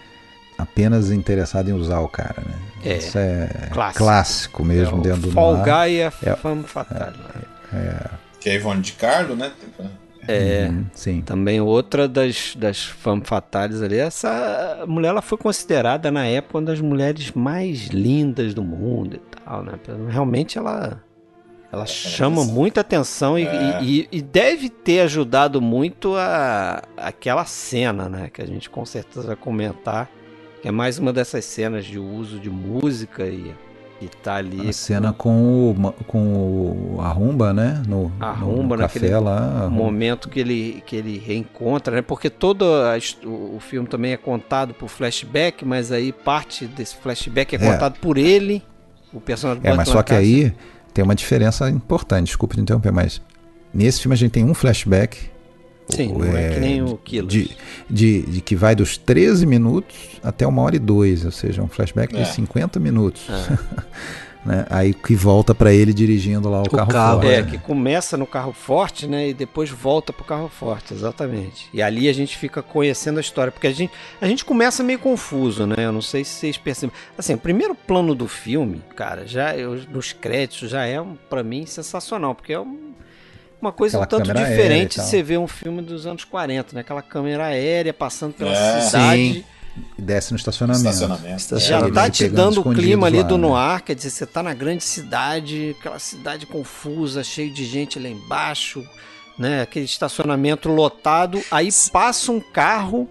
apenas interessada em usar o cara, né? É, Isso é clássico, clássico mesmo é, dentro do Fall Guy é, é fama fatal. É, é, que é Ivone de Carlo, né? É, uhum, sim. também outra das, das fama fatales ali. Essa mulher ela foi considerada na época uma das mulheres mais lindas do mundo e tal, né? Realmente ela ela chama muita atenção e, é. e, e, deve ter ajudado muito a aquela cena, né? Que a gente com certeza vai comentar. Que é mais uma dessas cenas de uso de música e, e tá ali. A cena com, o, com o, a rumba, né? No, a rumba, no, no café lá. momento que ele, que ele reencontra, né? Porque todo a, o, filme também é contado por flashback, mas aí parte desse flashback é, é. contado por ele, o personagem É, mas só que aí tem uma diferença importante, desculpa te interromper, mas nesse filme a gente tem um flashback. Sim, o, não é, é, que nem o Killers. De, de, de, que vai dos 13 minutos até uma hora e dois, ou seja, um flashback é. de 50 minutos. É. Né? Aí que volta para ele dirigindo lá o, o carro, carro, forte. É, que começa no carro forte, né? E depois volta pro carro forte, exatamente. E ali a gente fica conhecendo a história, porque a gente, a gente começa meio confuso, né? Eu não sei se vocês percebem. Assim, o primeiro plano do filme, cara, já eu, nos créditos já é para mim sensacional, porque é um, uma coisa Aquela um tanto diferente de você ver um filme dos anos 40, né? Aquela câmera aérea passando pela é, cidade. Sim e desce no estacionamento. estacionamento. Já tá te dando o clima ali lá, do né? noir, quer dizer, você tá na grande cidade, aquela cidade confusa, cheio de gente lá embaixo, né? Aquele estacionamento lotado, aí passa um carro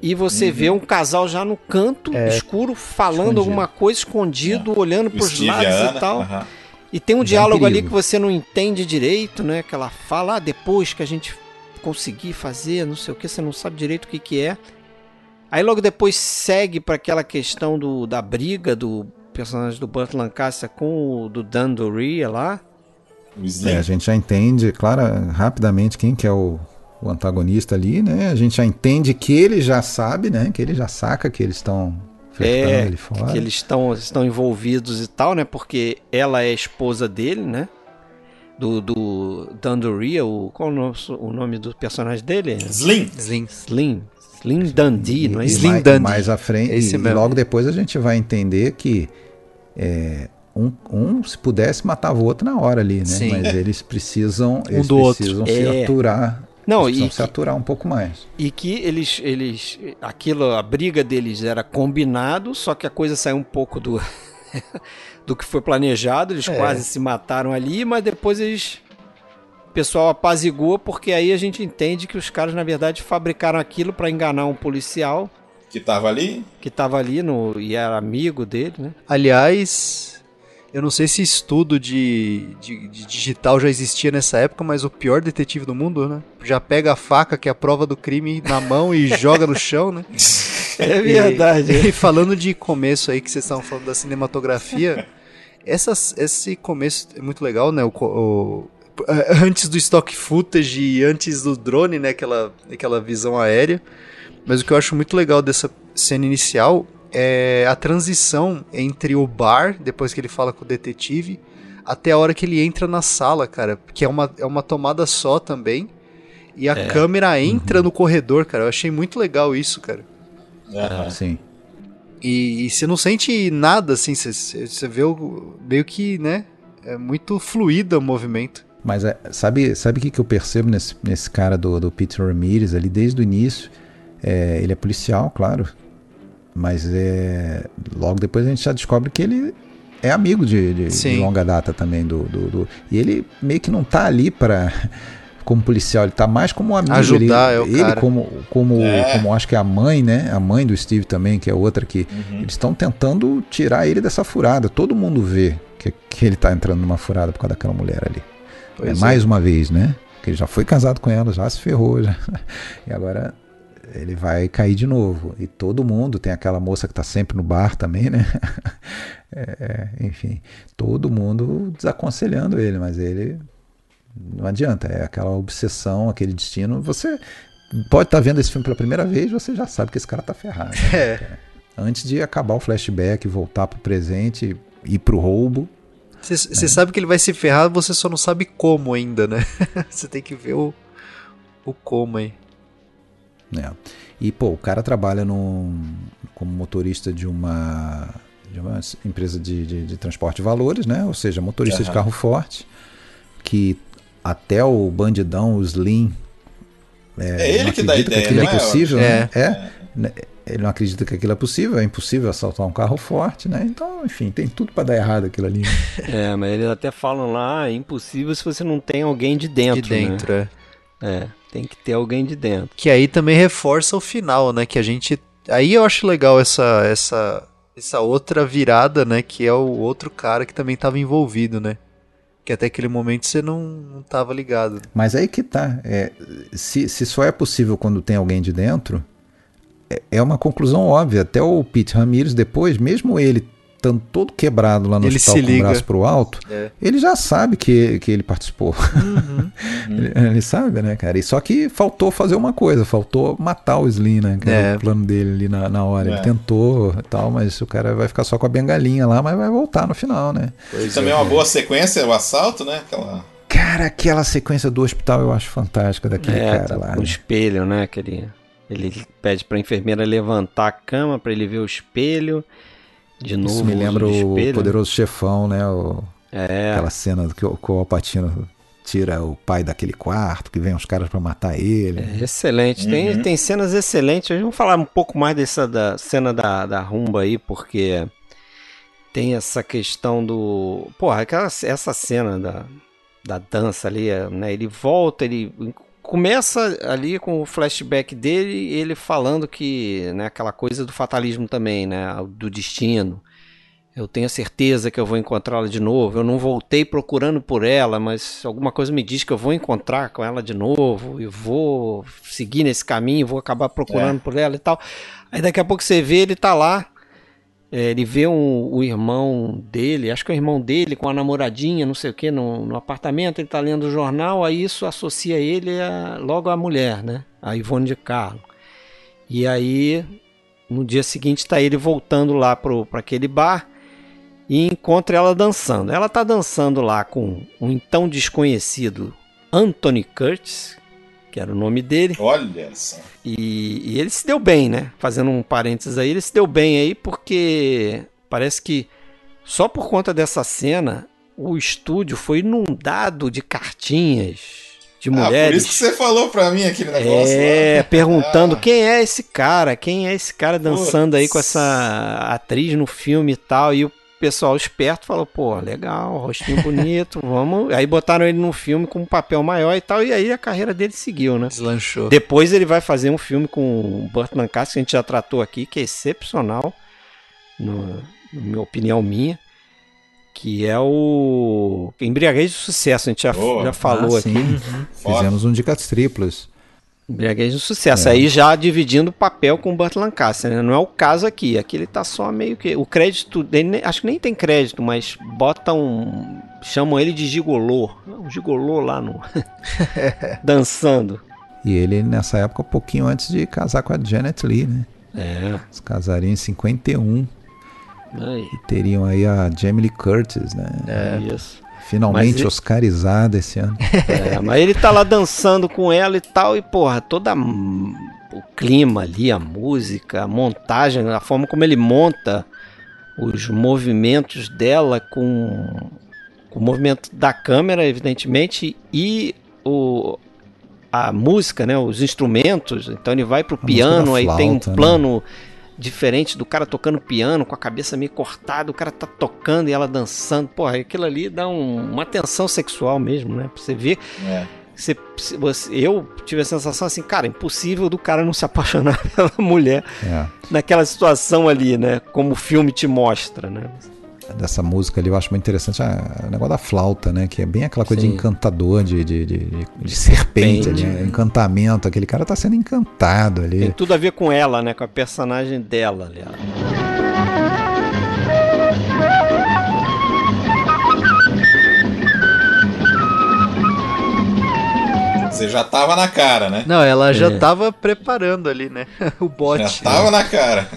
e você uhum. vê um casal já no canto é, escuro falando escondido. alguma coisa escondido, é. olhando para os lados Ana, e tal. Uhum. E tem um já diálogo ali que você não entende direito, né? Que ela fala ah, depois que a gente conseguir fazer, não sei o que, você não sabe direito o que que é. Aí logo depois segue para aquela questão do, da briga do personagem do Burt Lancaster com o do Dan Doria lá. É, a gente já entende, claro, rapidamente quem que é o, o, antagonista ali, né? A gente já entende que ele já sabe, né? Que ele já saca que eles estão é, ele fora. Que eles estão, estão envolvidos e tal, né? Porque ela é esposa dele, né? Do, do Dan Doria, o, qual o nome do personagem dele? Slim. Slim. Slim. Slim Dundee, não é isso? Slim Dundee. Mais à frente, Esse e, logo depois a gente vai entender que é, um, um, se pudesse, matava o outro na hora ali, né? Sim. Mas eles precisam, um eles do precisam outro. se é. aturar. Não, precisam e se que, aturar um pouco mais. E que eles, eles, aquilo, a briga deles era combinado, só que a coisa saiu um pouco do, do que foi planejado. Eles é. quase se mataram ali, mas depois eles pessoal apazigua porque aí a gente entende que os caras na verdade fabricaram aquilo para enganar um policial que tava ali, que tava ali no e era amigo dele, né? Aliás, eu não sei se estudo de, de, de, digital já existia nessa época, mas o pior detetive do mundo, né? Já pega a faca, que é a prova do crime, na mão e joga no chão, né? É verdade. E, e, falando de começo aí, que vocês estavam falando da cinematografia, essas, esse começo é muito legal, né? O, o, antes do stock footage e antes do drone, né? Aquela, aquela visão aérea. Mas o que eu acho muito legal dessa cena inicial é a transição entre o bar, depois que ele fala com o detetive, até a hora que ele entra na sala, cara. Que é uma, é uma tomada só também. E a É. câmera entra no corredor, cara. Eu achei muito legal isso, cara. Aham. Sim. E, e você não sente nada, assim, você, você vê o, meio que, né? É muito fluido o movimento. Mas é, sabe sabe o que, que eu percebo nesse, nesse cara do, do Peter Ramirez ali desde o início? É, ele é policial, claro. Mas é, logo depois a gente já descobre que ele é amigo de, de- de longa data também do, do, do- E ele meio que não tá ali para como policial, ele tá mais como um amigo. Ajudar, ele, é o ele cara. como, como, É. como acho que é a mãe, né? A mãe do Steve também, que é outra que Uhum. eles estão tentando tirar ele dessa furada. Todo mundo vê que, que ele tá entrando numa furada por causa daquela mulher ali. Pois é, é. mais uma vez, né? Que ele já foi casado com ela, já se ferrou, já. E agora ele vai cair de novo. E todo mundo, tem aquela moça que tá sempre no bar também, né? É, é, enfim, todo mundo desaconselhando ele, mas ele não adianta, é aquela obsessão, aquele destino. Você pode estar vendo esse filme pela primeira vez, você já sabe que esse cara tá ferrado. É. Antes de acabar o flashback, voltar pro presente, ir pro roubo, Você você sabe que ele vai se ferrar, você só não sabe como ainda, né? você tem que ver o, o como aí. Né? E pô, o cara trabalha num, como motorista de uma, de uma empresa de, de, de transporte de valores, né? Ou seja, motorista de Aham. carro forte, que até o bandidão, o Slim, É ele não que dá acredita ideia, que aquilo é é? possível, É. né? É. né? Ele não acredita que aquilo é possível, é impossível assaltar um carro forte, né? Então, enfim, tem tudo para dar errado aquilo ali. né? É, mas eles até falam lá, ah, é impossível se você não tem alguém de dentro. de dentro, é. Né? É, tem que ter alguém de dentro. Que aí também reforça o final, né? Que a gente. Aí eu acho legal essa, essa, essa outra virada, né? Que é o outro cara que também estava envolvido, né? Que até aquele momento você não, não tava ligado. Mas aí que tá. É, se, se só é possível quando tem alguém de dentro, é, é uma conclusão óbvia. Até o Pete Ramirez depois, mesmo ele estando todo quebrado lá no Ele hospital se com o liga. braço pro alto, É. ele já sabe que, que ele participou. ele, ele sabe, né, cara? E só que faltou fazer uma coisa, faltou matar o Slim, né? Que era É. o plano dele ali na, na hora. É. Ele tentou e tal, mas o cara vai ficar só com a bengalinha lá, mas vai voltar no final, né? E também é uma boa sequência, o assalto, né? Aquela... Cara, aquela sequência do hospital eu acho fantástica daquele é, cara lá. o né? espelho, né? Que ele, ele pede pra enfermeira levantar a cama pra ele ver o espelho. De novo, Isso me lembra o. Poderoso Chefão, né? O- É, Aquela cena que o, que o Alpatino tira o pai daquele quarto, que vem os caras pra matar ele. é excelente. Tem, Uhum. tem cenas excelentes. Vamos falar um pouco mais dessa da cena da, da rumba aí, porque tem essa questão do. Porra, aquela, essa cena da, da dança ali, né? Ele volta, ele começa ali com o flashback dele, ele falando que, né, aquela coisa do fatalismo também, né, do destino. Eu tenho certeza que eu vou encontrá-la de novo. Eu não voltei procurando por ela, mas alguma coisa me diz que eu vou encontrar com ela de novo e vou seguir nesse caminho, vou acabar procurando por ela e tal. Aí daqui a pouco você vê ele tá lá, é, ele vê um- o irmão dele, acho que é o irmão dele com a namoradinha, não sei o que, no, no apartamento, ele tá lendo o jornal, aí isso associa ele a- logo à mulher, né? A Ivone de Carlo. E aí, no dia seguinte, tá ele voltando lá pro, pra aquele bar e encontra ela dançando. Ela tá dançando lá com um então desconhecido Anthony Curtis, que era o nome dele. Olha só. E, e ele se deu bem, né? Fazendo um parênteses aí, ele se deu bem aí porque parece que só por conta dessa cena o estúdio foi inundado de cartinhas de Ah, por mulheres. isso que você falou pra mim aquele negócio É, lá. perguntando Ah. quem é esse cara, quem é esse cara dançando aí com Putz. essa atriz no filme e tal. E o pessoal esperto falou, pô, legal, rostinho bonito, vamos. Aí botaram ele no filme com um papel maior e tal, e aí a carreira dele seguiu, né? Deslanchou. Depois ele vai fazer um filme com o Burt Lancaster, que a gente já tratou aqui, que é excepcional, no, na minha opinião minha, que é o Embriaguez de Sucesso, a gente já, Oh, já falou Ah, aqui. sim. Foda. Fizemos um dicas triplas. Embriaguez de Sucesso, É. aí já dividindo o papel com o Burt Lancaster, né? não é o caso aqui, aqui ele tá só meio que, o crédito dele, acho que nem tem crédito, mas botam, chamam ele de gigolô, um gigolô lá no, dançando. E ele, nessa época, um pouquinho antes de casar com a Janet Lee, né? É. Se casariam em 51 Aí, e teriam aí a Jamie Lee Curtis, né? É. isso. Finalmente e- oscarizada esse ano. É, mas ele tá lá dançando com ela e tal, e porra, toda o clima ali, a música, a montagem, a forma como ele monta os movimentos dela com, com o movimento da câmera, evidentemente, e o, a música, né, os instrumentos. Então ele vai pro A piano, aí tem um flauta, né? Diferente do cara tocando piano, com a cabeça meio cortada, o cara tá tocando e ela dançando. Porra, aquilo ali dá um- uma tensão sexual mesmo, né? Pra você ver. É. Você, você- eu tive a sensação assim, cara, impossível do cara não se apaixonar pela mulher É. naquela situação ali, né? Como o filme te mostra, né? Dessa música ali eu acho muito interessante a- o negócio da flauta, né? Que é bem aquela coisa Sim. de encantador, de, de, de, de- de serpente, ali, né? encantamento. Aquele cara tá sendo encantado ali. Tem tudo a ver com ela, né? Com a personagem dela, aliás. Você já tava na cara, né? Não, ela já É. tava preparando ali, né? o bote. Já tava na cara.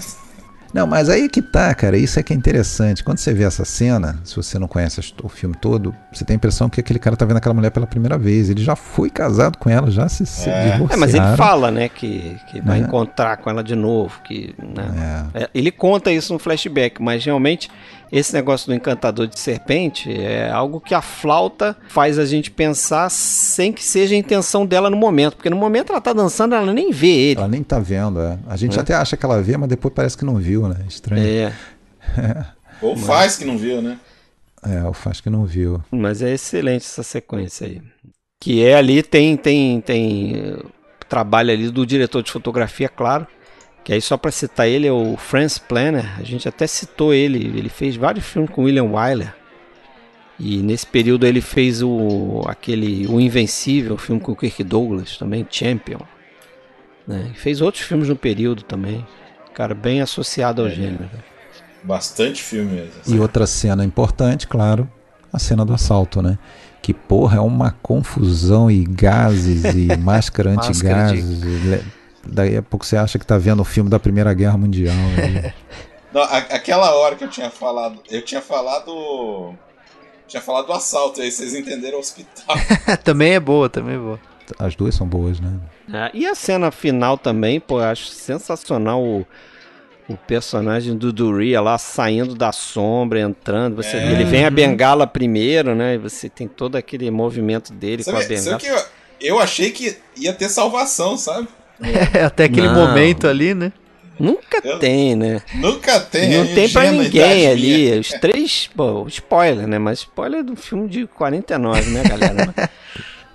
Não, mas aí que tá, cara. Isso é que é interessante. Quando você vê essa cena, se você não conhece o filme todo, você tem a impressão que aquele cara tá vendo aquela mulher pela primeira vez. Ele já foi casado com ela, já se, se É. É, mas ele fala, né, que, que vai É. encontrar com ela de novo, que, né, É. É, ele conta isso no flashback, mas realmente esse negócio do encantador de serpente é algo que a flauta faz a gente pensar sem que seja a intenção dela no momento, porque no momento ela tá dançando, ela nem vê ele. Ela nem tá vendo, é. A gente É. até acha que ela vê, mas depois parece que não viu, né? Estranho. É, Ou faz que não viu, né? É, o faz que não viu. mas é excelente essa sequência aí. Que é ali, tem, tem, tem eh, trabalho ali do diretor de fotografia, claro. Que aí só para citar ele é o Franz Planner, a gente até citou ele, ele fez vários filmes com William Wyler. E nesse período ele fez o aquele O Invencível, filme com o Kirk Douglas também, Champion. Né? E fez outros filmes no período também. Cara, bem associado ao gênero. Bastante filme mesmo. E outra cena importante, claro, a cena do assalto, né? Que porra, é uma confusão e gases e máscara Máscara de- antigases. Daí a pouco você acha que tá vendo o filme da Primeira Guerra Mundial. né? Não, a- aquela hora que eu tinha falado. Eu tinha falado. Tinha falado do assalto, aí vocês entenderam o hospital. também é boa, também é boa. As duas são boas, né? Ah, e a cena final também, pô, eu acho sensacional o, o personagem do Duria lá saindo da sombra, entrando. Você, É. Ele vem a bengala primeiro, né? E você tem todo aquele movimento dele com a Sabe, bengala. sabe que eu, eu achei que ia ter salvação, sabe? É, até aquele Não. momento ali, né? Nunca Eu- tem, né? Nunca tem. Não tem pra ninguém ali. minha. Os três, pô, spoiler, né? Mas spoiler do filme de 49, né, galera?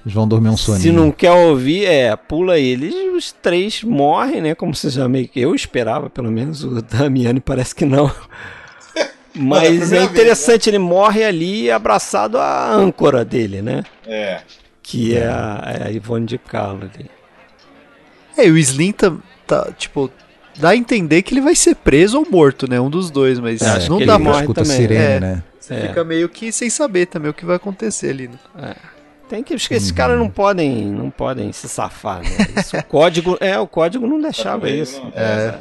Eles vão dormir um soninho. Se não quer ouvir, é, pula aí. Eles, os três morrem, né? Como você já meio que. Eu esperava, pelo menos. O Damiani parece que não. Mas é primeira vez, interessante, ele morre ali abraçado à âncora dele, né? É. Que é a, é a Ivone de Carlo ali. É, e o Slim tá, tá, tipo, dá a entender que ele vai ser preso ou morto, né? Um dos dois, mas É, não dá morre escuta também, sirene, é. né? É. Fica meio que sem saber também o que vai acontecer ali, né? Tem que. Acho que esses caras não podem, não podem se safar, né? Isso, o código. É, o código não deixava isso. não? É.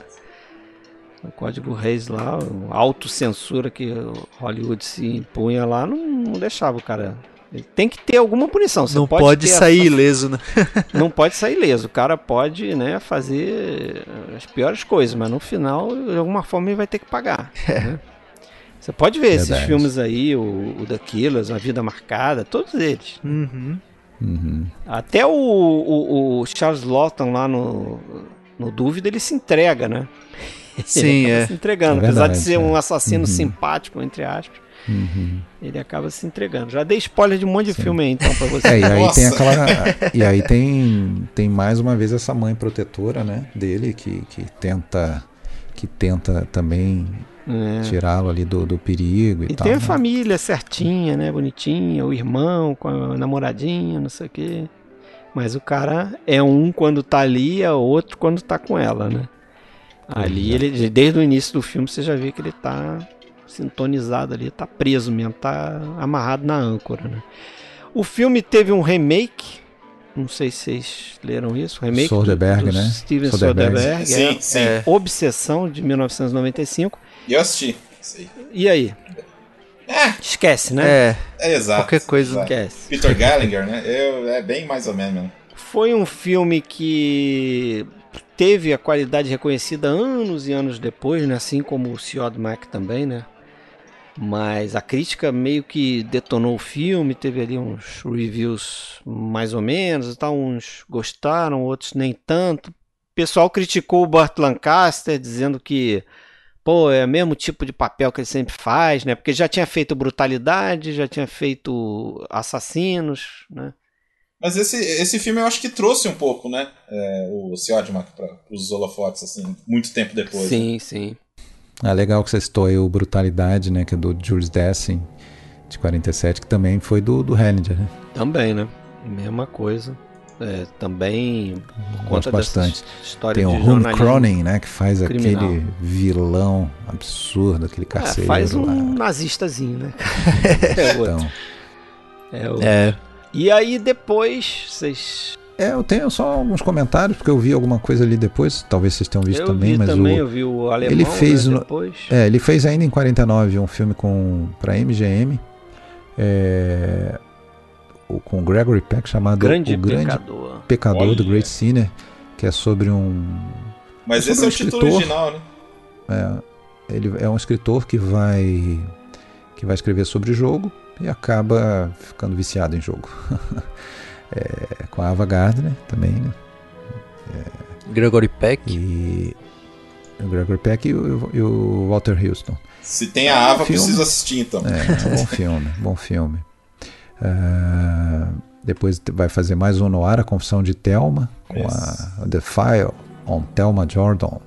O código Reis lá, a autocensura que o Hollywood se impunha lá, não, não deixava o cara. Tem que ter alguma punição. Você não pode, ter sair essa- ileso, né? não pode sair ileso. O cara pode, né, fazer as piores coisas, mas no final, de alguma forma, ele vai ter que pagar. né? Você pode ver esses Verdade. filmes aí, o, o The Killers, A Vida Marcada, todos eles. Uhum. Uhum. Até o, o, o Charles Lawton lá no, no Dúvida, ele se entrega, né? Sim, ele é. se entregando. É Apesar de verdade, ser um é. assassino Uhum. simpático, entre aspas, Uhum. ele acaba se entregando. Já dei spoiler de um monte de filme aí, então, pra você. É, e aí Nossa. tem aquela. E aí tem, tem mais uma vez essa mãe protetora, né? Dele, que, que tenta. Que tenta também É. tirá-lo ali do, do perigo e, E tal. tem a né? família certinha, né? Bonitinha, o irmão com a namoradinha, não sei o quê. Mas o cara é um quando tá ali, é outro quando tá com ela, né? Ali, é. ele, desde o início do filme, você já vê que ele tá sintonizado ali, tá preso mesmo, tá amarrado na âncora, né? O filme teve um remake Não sei se vocês leram isso. O remake Soderbergh, do, do né? Steven Soderbergh. Soderbergh. Sim, é, sim. é Obsessão, de 1995. E eu assisti. E aí? É, Esquece, né? É, é exato. Qualquer coisa, exato. Esquece. Peter Gallagher, né? Eu, é bem mais ou menos. mesmo. Foi um filme que teve a qualidade reconhecida anos e anos depois, né? Assim como o Ciod Mac também, né? Mas a crítica meio que detonou o filme, teve ali uns reviews mais ou menos e tal, uns gostaram, outros nem tanto. O pessoal criticou o Burt Lancaster, dizendo que pô, é o mesmo tipo de papel que ele sempre faz, né? Porque já tinha feito Brutalidade, já tinha feito Assassinos, né? Mas esse, esse filme eu acho que trouxe um pouco, né? É, o Siodmak para os holofotes, assim, muito tempo depois. né? Sim, É legal que você citou aí o Brutalidade, né? Que é do Jules Dessen, de 47, que também foi do, do Hellinger, né? Também, né? Mesma coisa. É, também por conta bastante. história Tem o jornalismo. Cronin, né? Que faz criminal. aquele vilão absurdo, aquele É, carcereiro faz um lá. nazistazinho, né? é outro. Então, É o- é. E aí depois, vocês. É, eu tenho só alguns comentários, porque eu vi alguma coisa ali depois, talvez vocês tenham visto eu também, vi mas também, o, eu vi o alemão ele fez né, depois. É, ele fez ainda em 49 um filme com para MGM, é, o- com Gregory Peck chamado grande O Grande pecador. Pecador Olha. do Great Sinner, que é sobre um Mas É esse sobre é o um título escritor. original, né? é, ele é um escritor que vai que vai escrever sobre jogo e acaba ficando viciado em jogo. É, com a Ava Gardner também, né? Gregory Peck. E o Gregory Peck e o, e o Walter Houston. Se tem a Ava, filme. precisa assistir então. É, bom filme, bom filme. Ah, depois vai fazer mais um no ar, A Confissão de Thelma, com a The File on Thelma Jordan,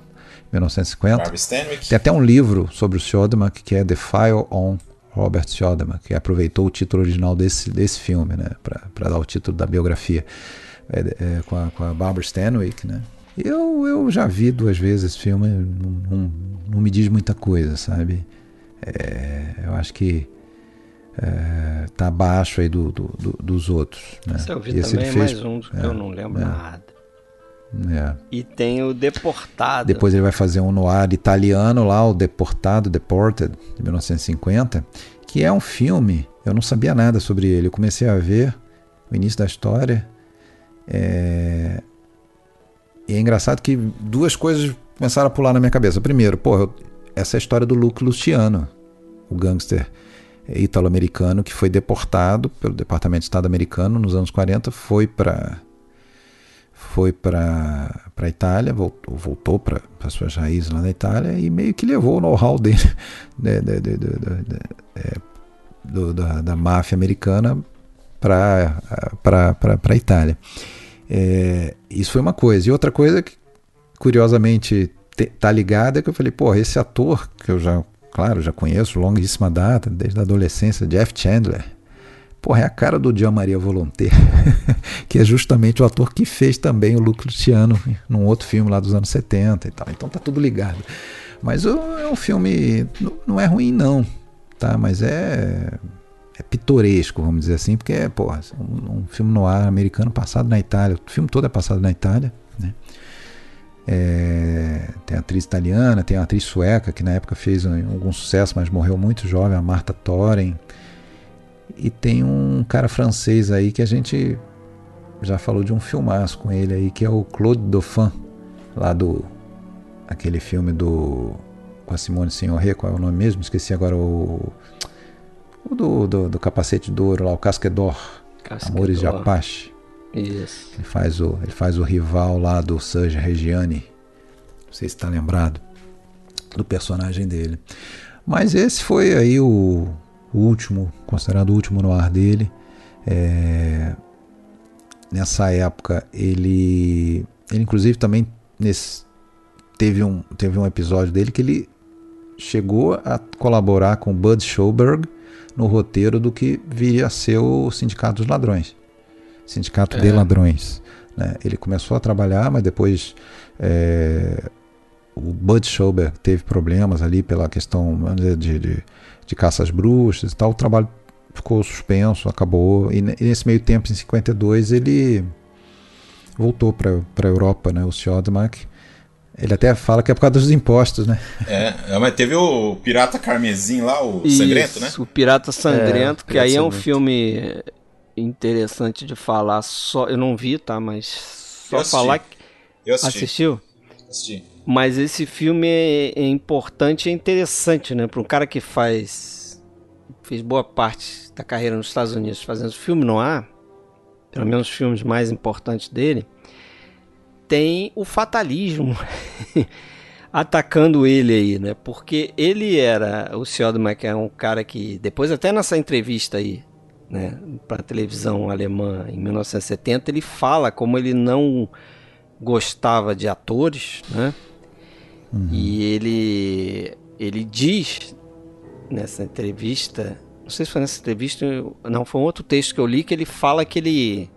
1950. Barbara Stanwyck. Tem até um livro sobre o Siodmak que é The File on Robert Siodmak, que aproveitou o título original desse, desse filme, né, para dar o título da biografia, é, é, com, a, com a Barbara Stanwyck, né. Eu, eu já vi duas vezes esse filme, não, não, não me diz muita coisa, sabe? É, eu acho que é, tá abaixo aí do, do- do- dos outros. Né? Esse eu vi também, fez- mais um que é, eu não lembro é. nada. É. E tem o Deportado. Depois ele vai fazer um noir italiano lá, o Deportado, Deported, de 1950, que é um filme, eu não sabia nada sobre ele. Eu comecei a ver o início da história. É... E é engraçado que duas coisas começaram a pular na minha cabeça. Primeiro, pô, essa é a história do Luke Luciano, o gangster italo-americano que foi deportado pelo Departamento de Estado americano nos anos 40, foi para foi para a Itália, voltou, voltou para suas raízes lá na Itália e meio que levou o know-how dele de- de- de- de- é, da, da máfia americana para a Itália. É, isso foi uma coisa. E outra coisa que, curiosamente, te- tá ligada é que eu falei, pô, esse ator que eu já, claro, já conheço, longuíssima data, desde a adolescência, Jeff Chandler. Porra, é a cara do Gian Maria Volonté, que é justamente o ator que fez também o Luke Luciano num outro filme lá dos anos 70 e tal. Então tá tudo ligado. Mas é um filme. Não é ruim, não, tá? Mas é. É pitoresco, vamos dizer assim, porque é, porra, um, um filme no ar americano passado na Itália. O filme todo é passado na Itália, né? É, tem a atriz italiana, tem a atriz sueca que na época fez um- algum sucesso, mas morreu muito jovem, a Marta Thoren. E tem um cara francês aí que a gente já falou de um filmaço com ele aí, que é o Claude Dauphin, lá do. aquele filme do. com a Simone Signoret, qual é o nome mesmo? Esqueci agora o. o do, do, do capacete de ouro lá, o Casque d'Or, Amores de. Apache. Isso. Ele faz o, ele faz o rival lá do Serge Reggiani. Não sei se está lembrado do personagem dele. Mas esse foi aí o, o último, considerado o último no ar dele. É, nessa época ele, ele inclusive também nesse, teve, um, teve um episódio dele que ele chegou a colaborar com Bud Schoberg no roteiro do que viria a ser o Sindicato dos Ladrões. Sindicato de É. Ladrões. né? Ele começou a trabalhar, mas depois é, o Bud Schoberg teve problemas ali pela questão vamos dizer, de, de, de caça às bruxas e tal. O trabalho ficou suspenso, acabou. E ne- nesse meio tempo, em 52, ele voltou para a Europa, né? O Siodmak. Ele até fala que é por causa dos impostos, né? É, é, mas teve o Pirata Carmesim lá, o Isso, Sangrento, né? O Pirata Sangrento, É, que aí é um filme interessante de falar só. Eu não vi, tá? Mas só falar que. Eu assisti. Assistiu? assisti. Mas esse filme é, é importante e é interessante, né? Para um cara que faz. fez boa parte da carreira nos Estados Unidos fazendo filme no ar, pelo menos os filmes mais importantes dele, tem o fatalismo atacando ele aí, né? Porque ele era. O Siodmak é um cara que, depois, até nessa entrevista aí, né, para televisão alemã em 1970, ele fala como ele não gostava de atores, né? E ele ele diz nessa entrevista, não sei se foi nessa entrevista, não foi um outro texto que eu li que ele fala que ele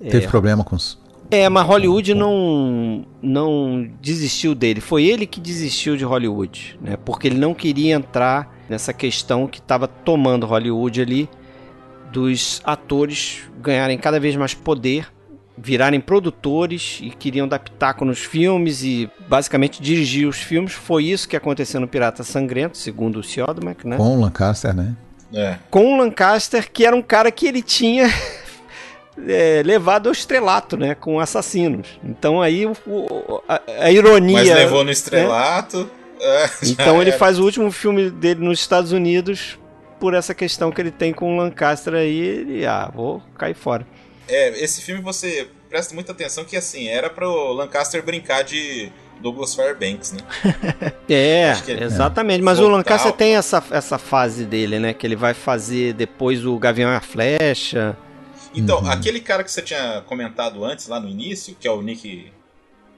Teve problema com os. é, mas Hollywood não não desistiu dele. Foi ele que desistiu de Hollywood, né? Porque ele não queria entrar nessa questão que estava tomando Hollywood ali dos atores ganharem cada vez mais poder, virarem produtores e queriam dar pitaco nos filmes e basicamente dirigir os filmes. Foi isso que aconteceu no Pirata Sangrento, segundo o Siodmak, né? Com o Lancaster, né? É. com o Lancaster, que era um cara que ele tinha é, levado ao estrelato, né? Com assassinos. Então aí o- o- a, a ironia. Mas levou no estrelato. é, já Então ele faz o último filme dele nos Estados Unidos por essa questão que ele tem com o Lancaster aí. Ele, ah, vou cair fora. É, esse filme você presta muita atenção que assim, era pro Lancaster brincar de Douglas Fairbanks, né? É, ele- exatamente. Mas Voltar o Lancaster tem essa, essa fase dele, né? Que ele vai fazer depois o Gavião e a Flecha. Então, Uhum. aquele cara que você tinha comentado antes, lá no início, que é o Nick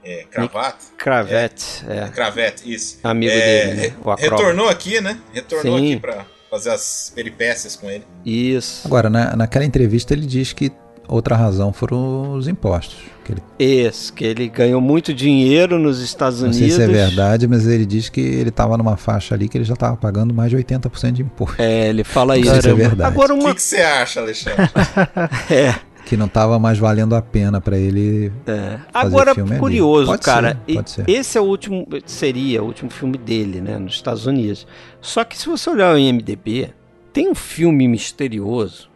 é, Cravat, Cravette, é. Cravette, isso. Amigo É, dele, né? retornou aqui, né? Retornou Sim. aqui pra fazer as peripécias com ele. Isso. Agora, na, naquela entrevista ele diz que outra razão foram os impostos. Que ele, Isso, que ele ganhou muito dinheiro nos Estados não Unidos. sei se é verdade, mas ele diz que ele estava numa faixa ali que ele já estava pagando mais de 80% de imposto. É, ele fala Não isso. se é verdade. Agora O uma. que que você acha, Alexandre? É, Que não estava mais valendo a pena para ele. é. Agora, filme ali. curioso, Pode cara. e- ser. Esse é o último. Seria o último filme dele, né? Nos Estados Unidos. Só que se você olhar o IMDB, tem um filme misterioso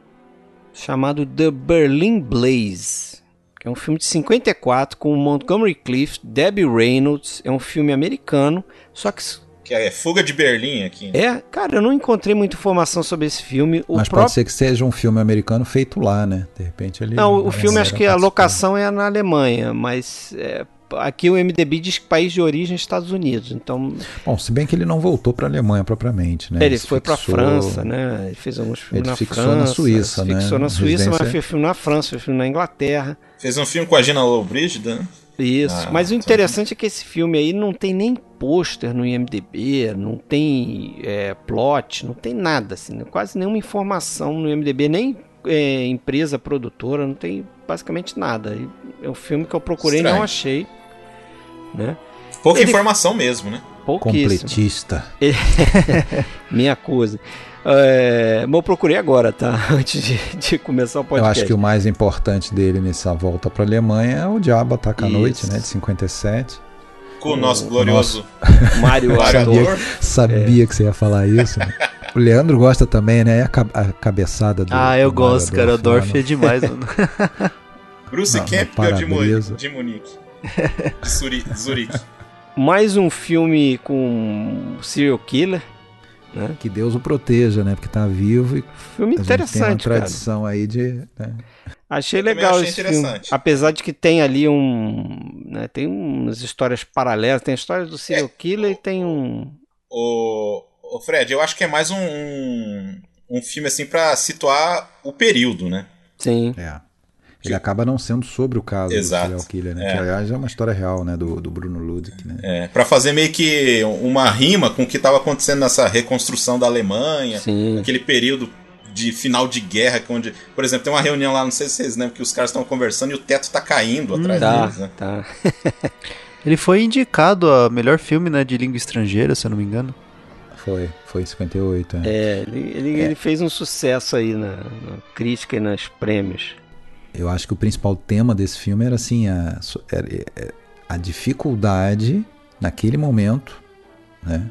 chamado The Berlin Blaze. Que é um filme de 54 com o Montgomery Clift, Debbie Reynolds. É um filme americano. Só que que é Fuga de Berlim aqui. né? É, cara, eu não encontrei muita informação sobre esse filme. O mas próprio... pode ser que seja um filme americano feito lá, né? De repente ele. Não, o filme acho que a locação é na Alemanha, mas é, aqui o MDB diz que país de origem é Estados Unidos. Então, Bom, se bem que ele não voltou para a Alemanha propriamente, né? ele se foi pra fixou- França, né? Ele fez alguns filmes Ele na fixou França. na Suíça, né? Fixou na Suíça, mas fez filme na França, fez filme na Inglaterra. Fez um filme com a Gina Lowbridge, né? Isso. Ah, mas o tá. interessante é que esse filme aí não tem nem pôster no IMDB, não tem é, plot, não tem nada, assim, né? quase nenhuma informação no IMDB, nem é, empresa produtora, não tem basicamente nada. É um filme que eu procurei e não achei. Né? Pouca Ele- informação mesmo, né? Completista. Minha coisa. É, mas eu procurei agora, tá? Antes de, de começar o Eu podcast. acho que o mais importante dele nessa volta para a Alemanha é o Diabo Ataca a. Noite, né? De 57. Com o nosso glorioso Mário Variador. Ator. Sabia que você ia falar isso. né? O Leandro gosta também, né? É a, ca- a cabeçada do. Ah, eu do gosto, cara. O Dorf é demais, mano. Bruce Campbell de, Mu- de Munique. Zuri- Zurique. Mais um filme com serial killer. no- Que Deus o proteja, né? Porque tá vivo e Filme a gente tem uma interessante, cara. tradição aí de. né? Achei legal achei esse filme. interessante. Apesar de que tem ali um. né, tem umas histórias paralelas. Tem a história do serial É. killer e tem um. O, o Fred, eu acho que é mais um, um, um filme assim pra situar o período, né? Sim. É. Ele acaba não sendo sobre o caso Exato. do serial killer, né? É. Que aliás é uma história real, né? Do, do Bruno Ludwig, né? É, para fazer meio que uma rima com o que estava acontecendo nessa reconstrução da Alemanha, Sim. aquele período de final de guerra, que onde, por exemplo, tem uma reunião lá, não sei se vocês lembram, que os caras estão conversando e o teto tá caindo atrás Tá, deles, né? tá. Ele foi indicado a melhor filme né, de língua estrangeira, se eu não me engano. Foi, foi em 58. É. É, ele, ele, ele fez um sucesso aí na, na crítica e nos prêmios. Eu acho que o principal tema desse filme era assim a, a dificuldade naquele momento, né?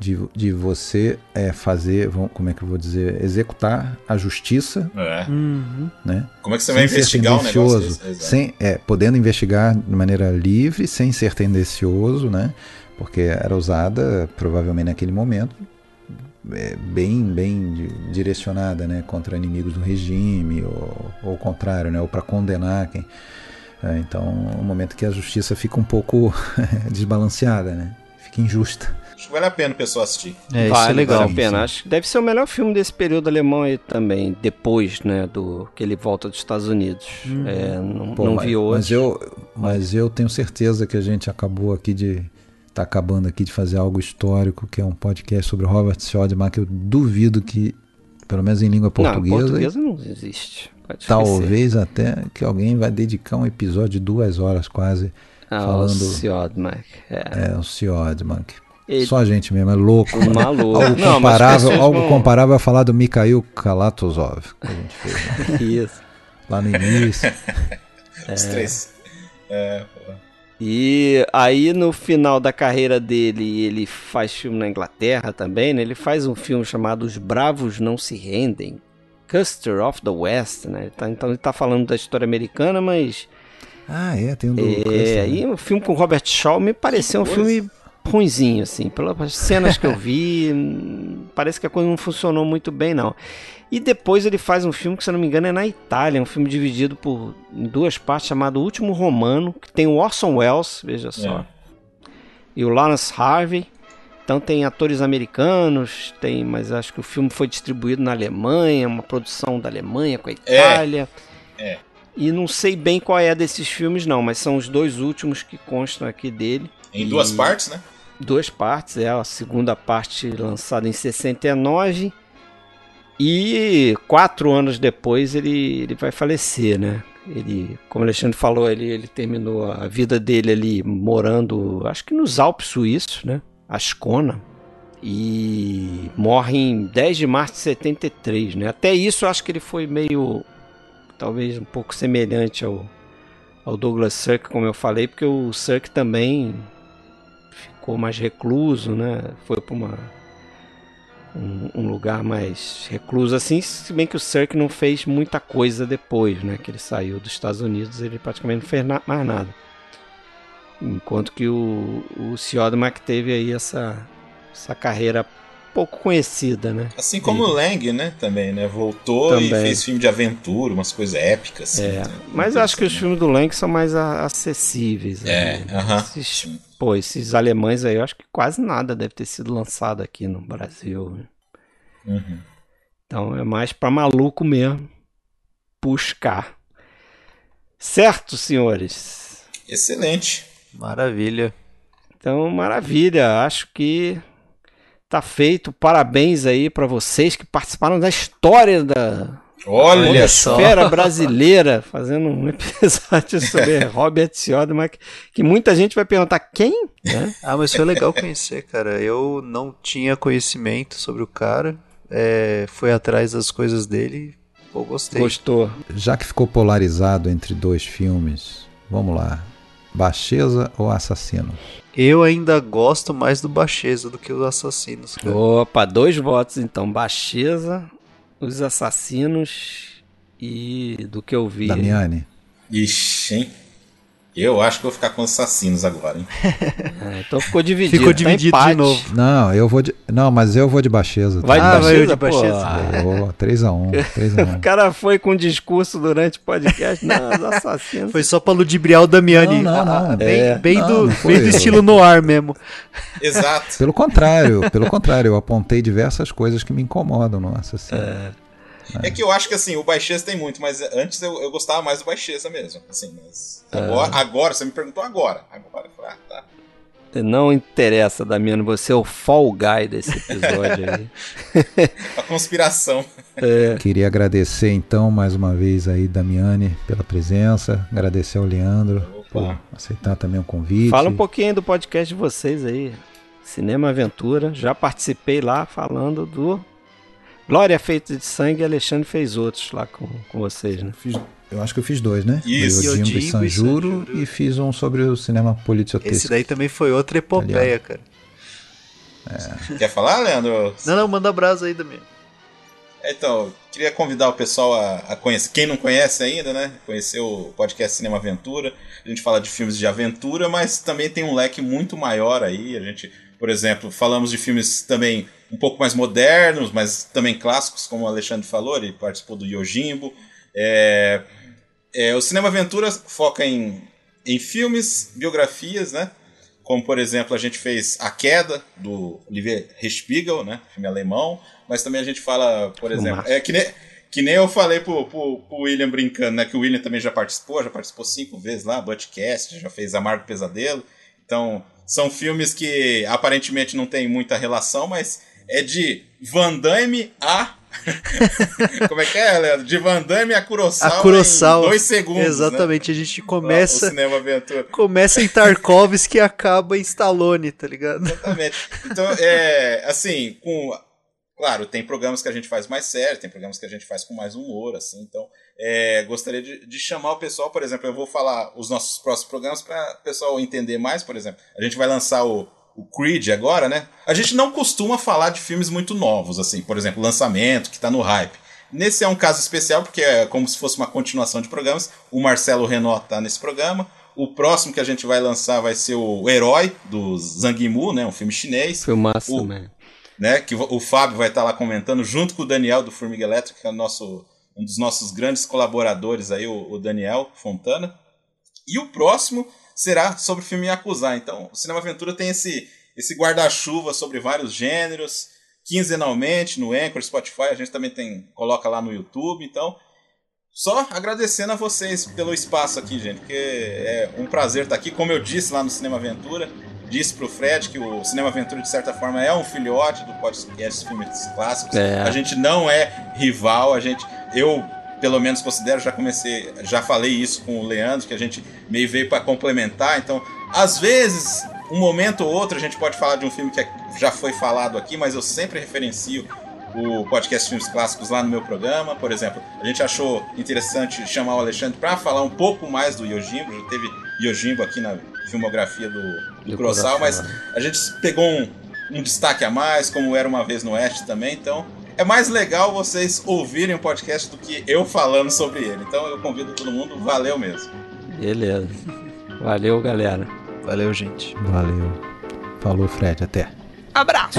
De, de você é, fazer, como é que eu vou dizer, executar a justiça, é. Uhum. né? Como é que você vai investigar um negócio desse? sem, é, podendo investigar de maneira livre, sem ser tendencioso, né? Porque era usada provavelmente naquele momento é, bem bem direcionada, né, contra inimigos do regime ou, ou o contrário, né, ou para condenar quem é, então, é um momento que a justiça fica um pouco desbalanceada, né? Fica injusta. Acho que vale a pena o pessoal assistir. É, vale, isso é legal. Vale a pena. Acho que deve ser o melhor filme desse período alemão aí também, depois, né, do que ele volta dos Estados Unidos. Hum. É, não, Pô, não mas, vi hoje. Mas eu, mas eu tenho certeza que a gente acabou aqui de tá acabando aqui de fazer algo histórico, que é um podcast sobre Robert Siodmak, que eu duvido que pelo menos em língua portuguesa. Não, portuguesa não existe. Talvez até que alguém vai dedicar um episódio de duas horas quase ah, falando. O Siodmak. É. é, o Siodmak. Ele... Só a gente mesmo, é louco. Maluco. Algo não, comparável, algo vão... comparável a falar do Mikhail Kalatozov, que a gente fez. Né? Isso. Lá no início. Os é. três. É, E aí no final da carreira dele, ele faz filme na Inglaterra também, né? Ele faz um filme chamado Os Bravos Não Se Rendem, Custer of the West, né? Tá, então ele tá falando da história americana, mas. Ah, é, tem um do É, Custer, e né? o filme com Robert Shaw me pareceu um filme ruinzinho, assim. Pelas cenas que eu vi, parece que a coisa não funcionou muito bem, não. E depois ele faz um filme que, se não me engano, é na Itália, um filme dividido por em duas partes, chamado O Último Romano, que tem o Orson Welles, veja só, é. e o Lawrence Harvey. Então tem atores americanos, tem, mas acho que o filme foi distribuído na Alemanha, uma produção da Alemanha com a Itália. É. é. E não sei bem qual é desses filmes não, mas são os dois últimos que constam aqui dele. Em e... duas partes, né? Duas partes, é a segunda parte lançada em 69 e quatro anos depois ele, ele vai falecer, né? Ele, como o Alexandre falou, ele, ele terminou a vida dele ali morando, acho que nos Alpes suíços, né? Ascona, e morre em 10 de março de 73, né? Até isso acho que ele foi meio, talvez um pouco semelhante ao, ao Douglas Sirk, como eu falei, porque o Sirk também ficou mais recluso, né? Foi para uma um, um, lugar mais recluso assim, se bem que o Sirk não fez muita coisa depois, né? Que ele saiu dos Estados Unidos, ele praticamente não fez na, mais nada. Enquanto que o, o Siodmak teve aí essa, essa carreira pouco conhecida, né? Assim como o Lang, né? Também, né? Voltou também. e fez filme de aventura, umas coisas épicas. Assim, é, mas acho que os filmes do Lang são mais acessíveis. É, né? uh -huh. esses, pô, esses alemães aí, eu acho que quase nada deve ter sido lançado aqui no Brasil. Uhum. Então é mais para maluco mesmo buscar. Certo, senhores? Excelente. Maravilha. Então, maravilha. Acho que tá feito. Parabéns aí para vocês que participaram da história da Olha esfera brasileira, fazendo um episódio sobre Robert Siodmak, que muita gente vai perguntar quem? Né? Ah, mas foi legal conhecer, cara. Eu não tinha conhecimento sobre o cara, é, fui atrás das coisas dele, pô, gostei. Gostou. Já que ficou polarizado entre dois filmes, vamos lá. Baixeza ou Assassinos? Eu ainda gosto mais do Baixeza do que os Assassinos. Cara. Opa, dois votos então. Baixeza, os Assassinos e do que eu vi. Damiani. Ixi, hein? Eu acho que vou ficar com os assassinos agora, hein? É, então ficou dividido. Ficou tá dividido de novo. Não, eu vou de. Não, mas eu vou de baixeza. Vai tá? de baixeza, ah, vai de baixeza. Ah, 3x1, 3x1. o cara foi com discurso durante o podcast. Não, os assassinos. Foi só pra ludibriar o Damiani. Não, não, não. bem, é, bem, não, do, não bem do estilo noir mesmo. Exato. Pelo contrário, pelo contrário, eu apontei diversas coisas que me incomodam no assassino. É. É. é que eu acho que assim, o Baixeza tem muito, mas antes eu, eu gostava mais do Baixeza mesmo. Assim, mas é. agora, agora, você me perguntou agora. Agora eu falei, ah, tá. Não interessa, Damiano, você é o fall guy desse episódio aí. A conspiração. É. Queria agradecer então mais uma vez aí, Damiane, pela presença. Agradecer ao Leandro Opa. por aceitar também o convite. Fala um pouquinho do podcast de vocês aí. Cinema Aventura. Já participei lá falando do Glória feita de sangue, Alexandre fez outros lá com, com vocês, né? Fiz, Eu acho que eu fiz dois, né? Isso. O Yojimbo e e Sanjuro e fiz um sobre o cinema policiotesco. Esse daí também foi outra epopeia, cara. Quer falar, Leandro? Não, não, manda brasa aí, Damião. Então, queria convidar o pessoal a, a conhecer, quem não conhece ainda, né? Conhecer o podcast Cinema Aventura. A gente fala de filmes de aventura, mas também tem um leque muito maior aí. A gente, por exemplo, falamos de filmes também um pouco mais modernos, mas também clássicos, como o Alexandre falou, ele participou do Yojimbo. É, é, o Cinema Aventura foca em, em filmes, biografias, né? Como, por exemplo, a gente fez A Queda, do Olivier Respiegel, né? Filme alemão. Mas também a gente fala, por exemplo... É que nem, que nem eu falei pro, pro, pro William brincando, né? Que o William também já participou, já participou cinco vezes lá, Butchcast, já fez Amargo Pesadelo. Então, são filmes que aparentemente não tem muita relação, mas é de Van Damme a... Como é que é, Leandro? De Van Damme a Kurosawa, A Kurosawa. em dois segundos, né? Exatamente, a gente O começa, Cinema Aventura. começa em Tarkovsky e acaba em Stallone, tá ligado? Exatamente. Então, é, assim, com. Claro, tem programas que a gente faz mais sério, tem programas que a gente faz com mais humor, assim. Então, é, gostaria de, de chamar o pessoal, por exemplo, eu vou falar os nossos próximos programas para o pessoal entender mais, por exemplo. A gente vai lançar o, o Creed agora, né? A gente não costuma falar de filmes muito novos, assim, por exemplo, lançamento, que tá no hype. Nesse é um caso especial, porque é como se fosse uma continuação de programas. O Marcelo Renault tá nesse programa. O próximo que a gente vai lançar vai ser o Herói, do Zhang Yimou, né? Um filme chinês Filmaço O- também. né? Que o Fábio vai estar lá comentando junto com o Daniel do Formiga Elétrica, que é o nosso, um dos nossos grandes colaboradores aí, o, o Daniel Fontana. E o próximo será sobre o filme Yakuza. Então, o Cinema Aventura tem esse, esse guarda-chuva sobre vários gêneros, quinzenalmente no Anchor, Spotify, a gente também tem coloca lá no YouTube. Então, só agradecendo a vocês pelo espaço aqui, gente, porque é um prazer estar aqui. Como eu disse lá no Cinema Aventura, disse pro Fred que o Cinema Aventura, de certa forma, é um filhote do podcast Filmes Clássicos. É. A gente não é rival, a gente. Eu, pelo menos, considero, já comecei, já falei isso com o Leandro, que a gente meio veio para complementar. Então, às vezes, um momento ou outro, a gente pode falar de um filme que é- já foi falado aqui, mas eu sempre referencio o podcast Filmes Clássicos lá no meu programa. Por exemplo, a gente achou interessante chamar o Alexandre para falar um pouco mais do Yojimbo. Já teve Yojimbo aqui na filmografia do, do Kurosawa, mas a gente pegou um, um destaque a mais, como era uma vez no Oeste também. Então, é mais legal vocês ouvirem o podcast do que eu falando sobre ele. Então, eu convido todo mundo. Valeu mesmo. Beleza. Valeu, galera. Valeu, gente. Valeu. Falou, Fred. Até. Abraço!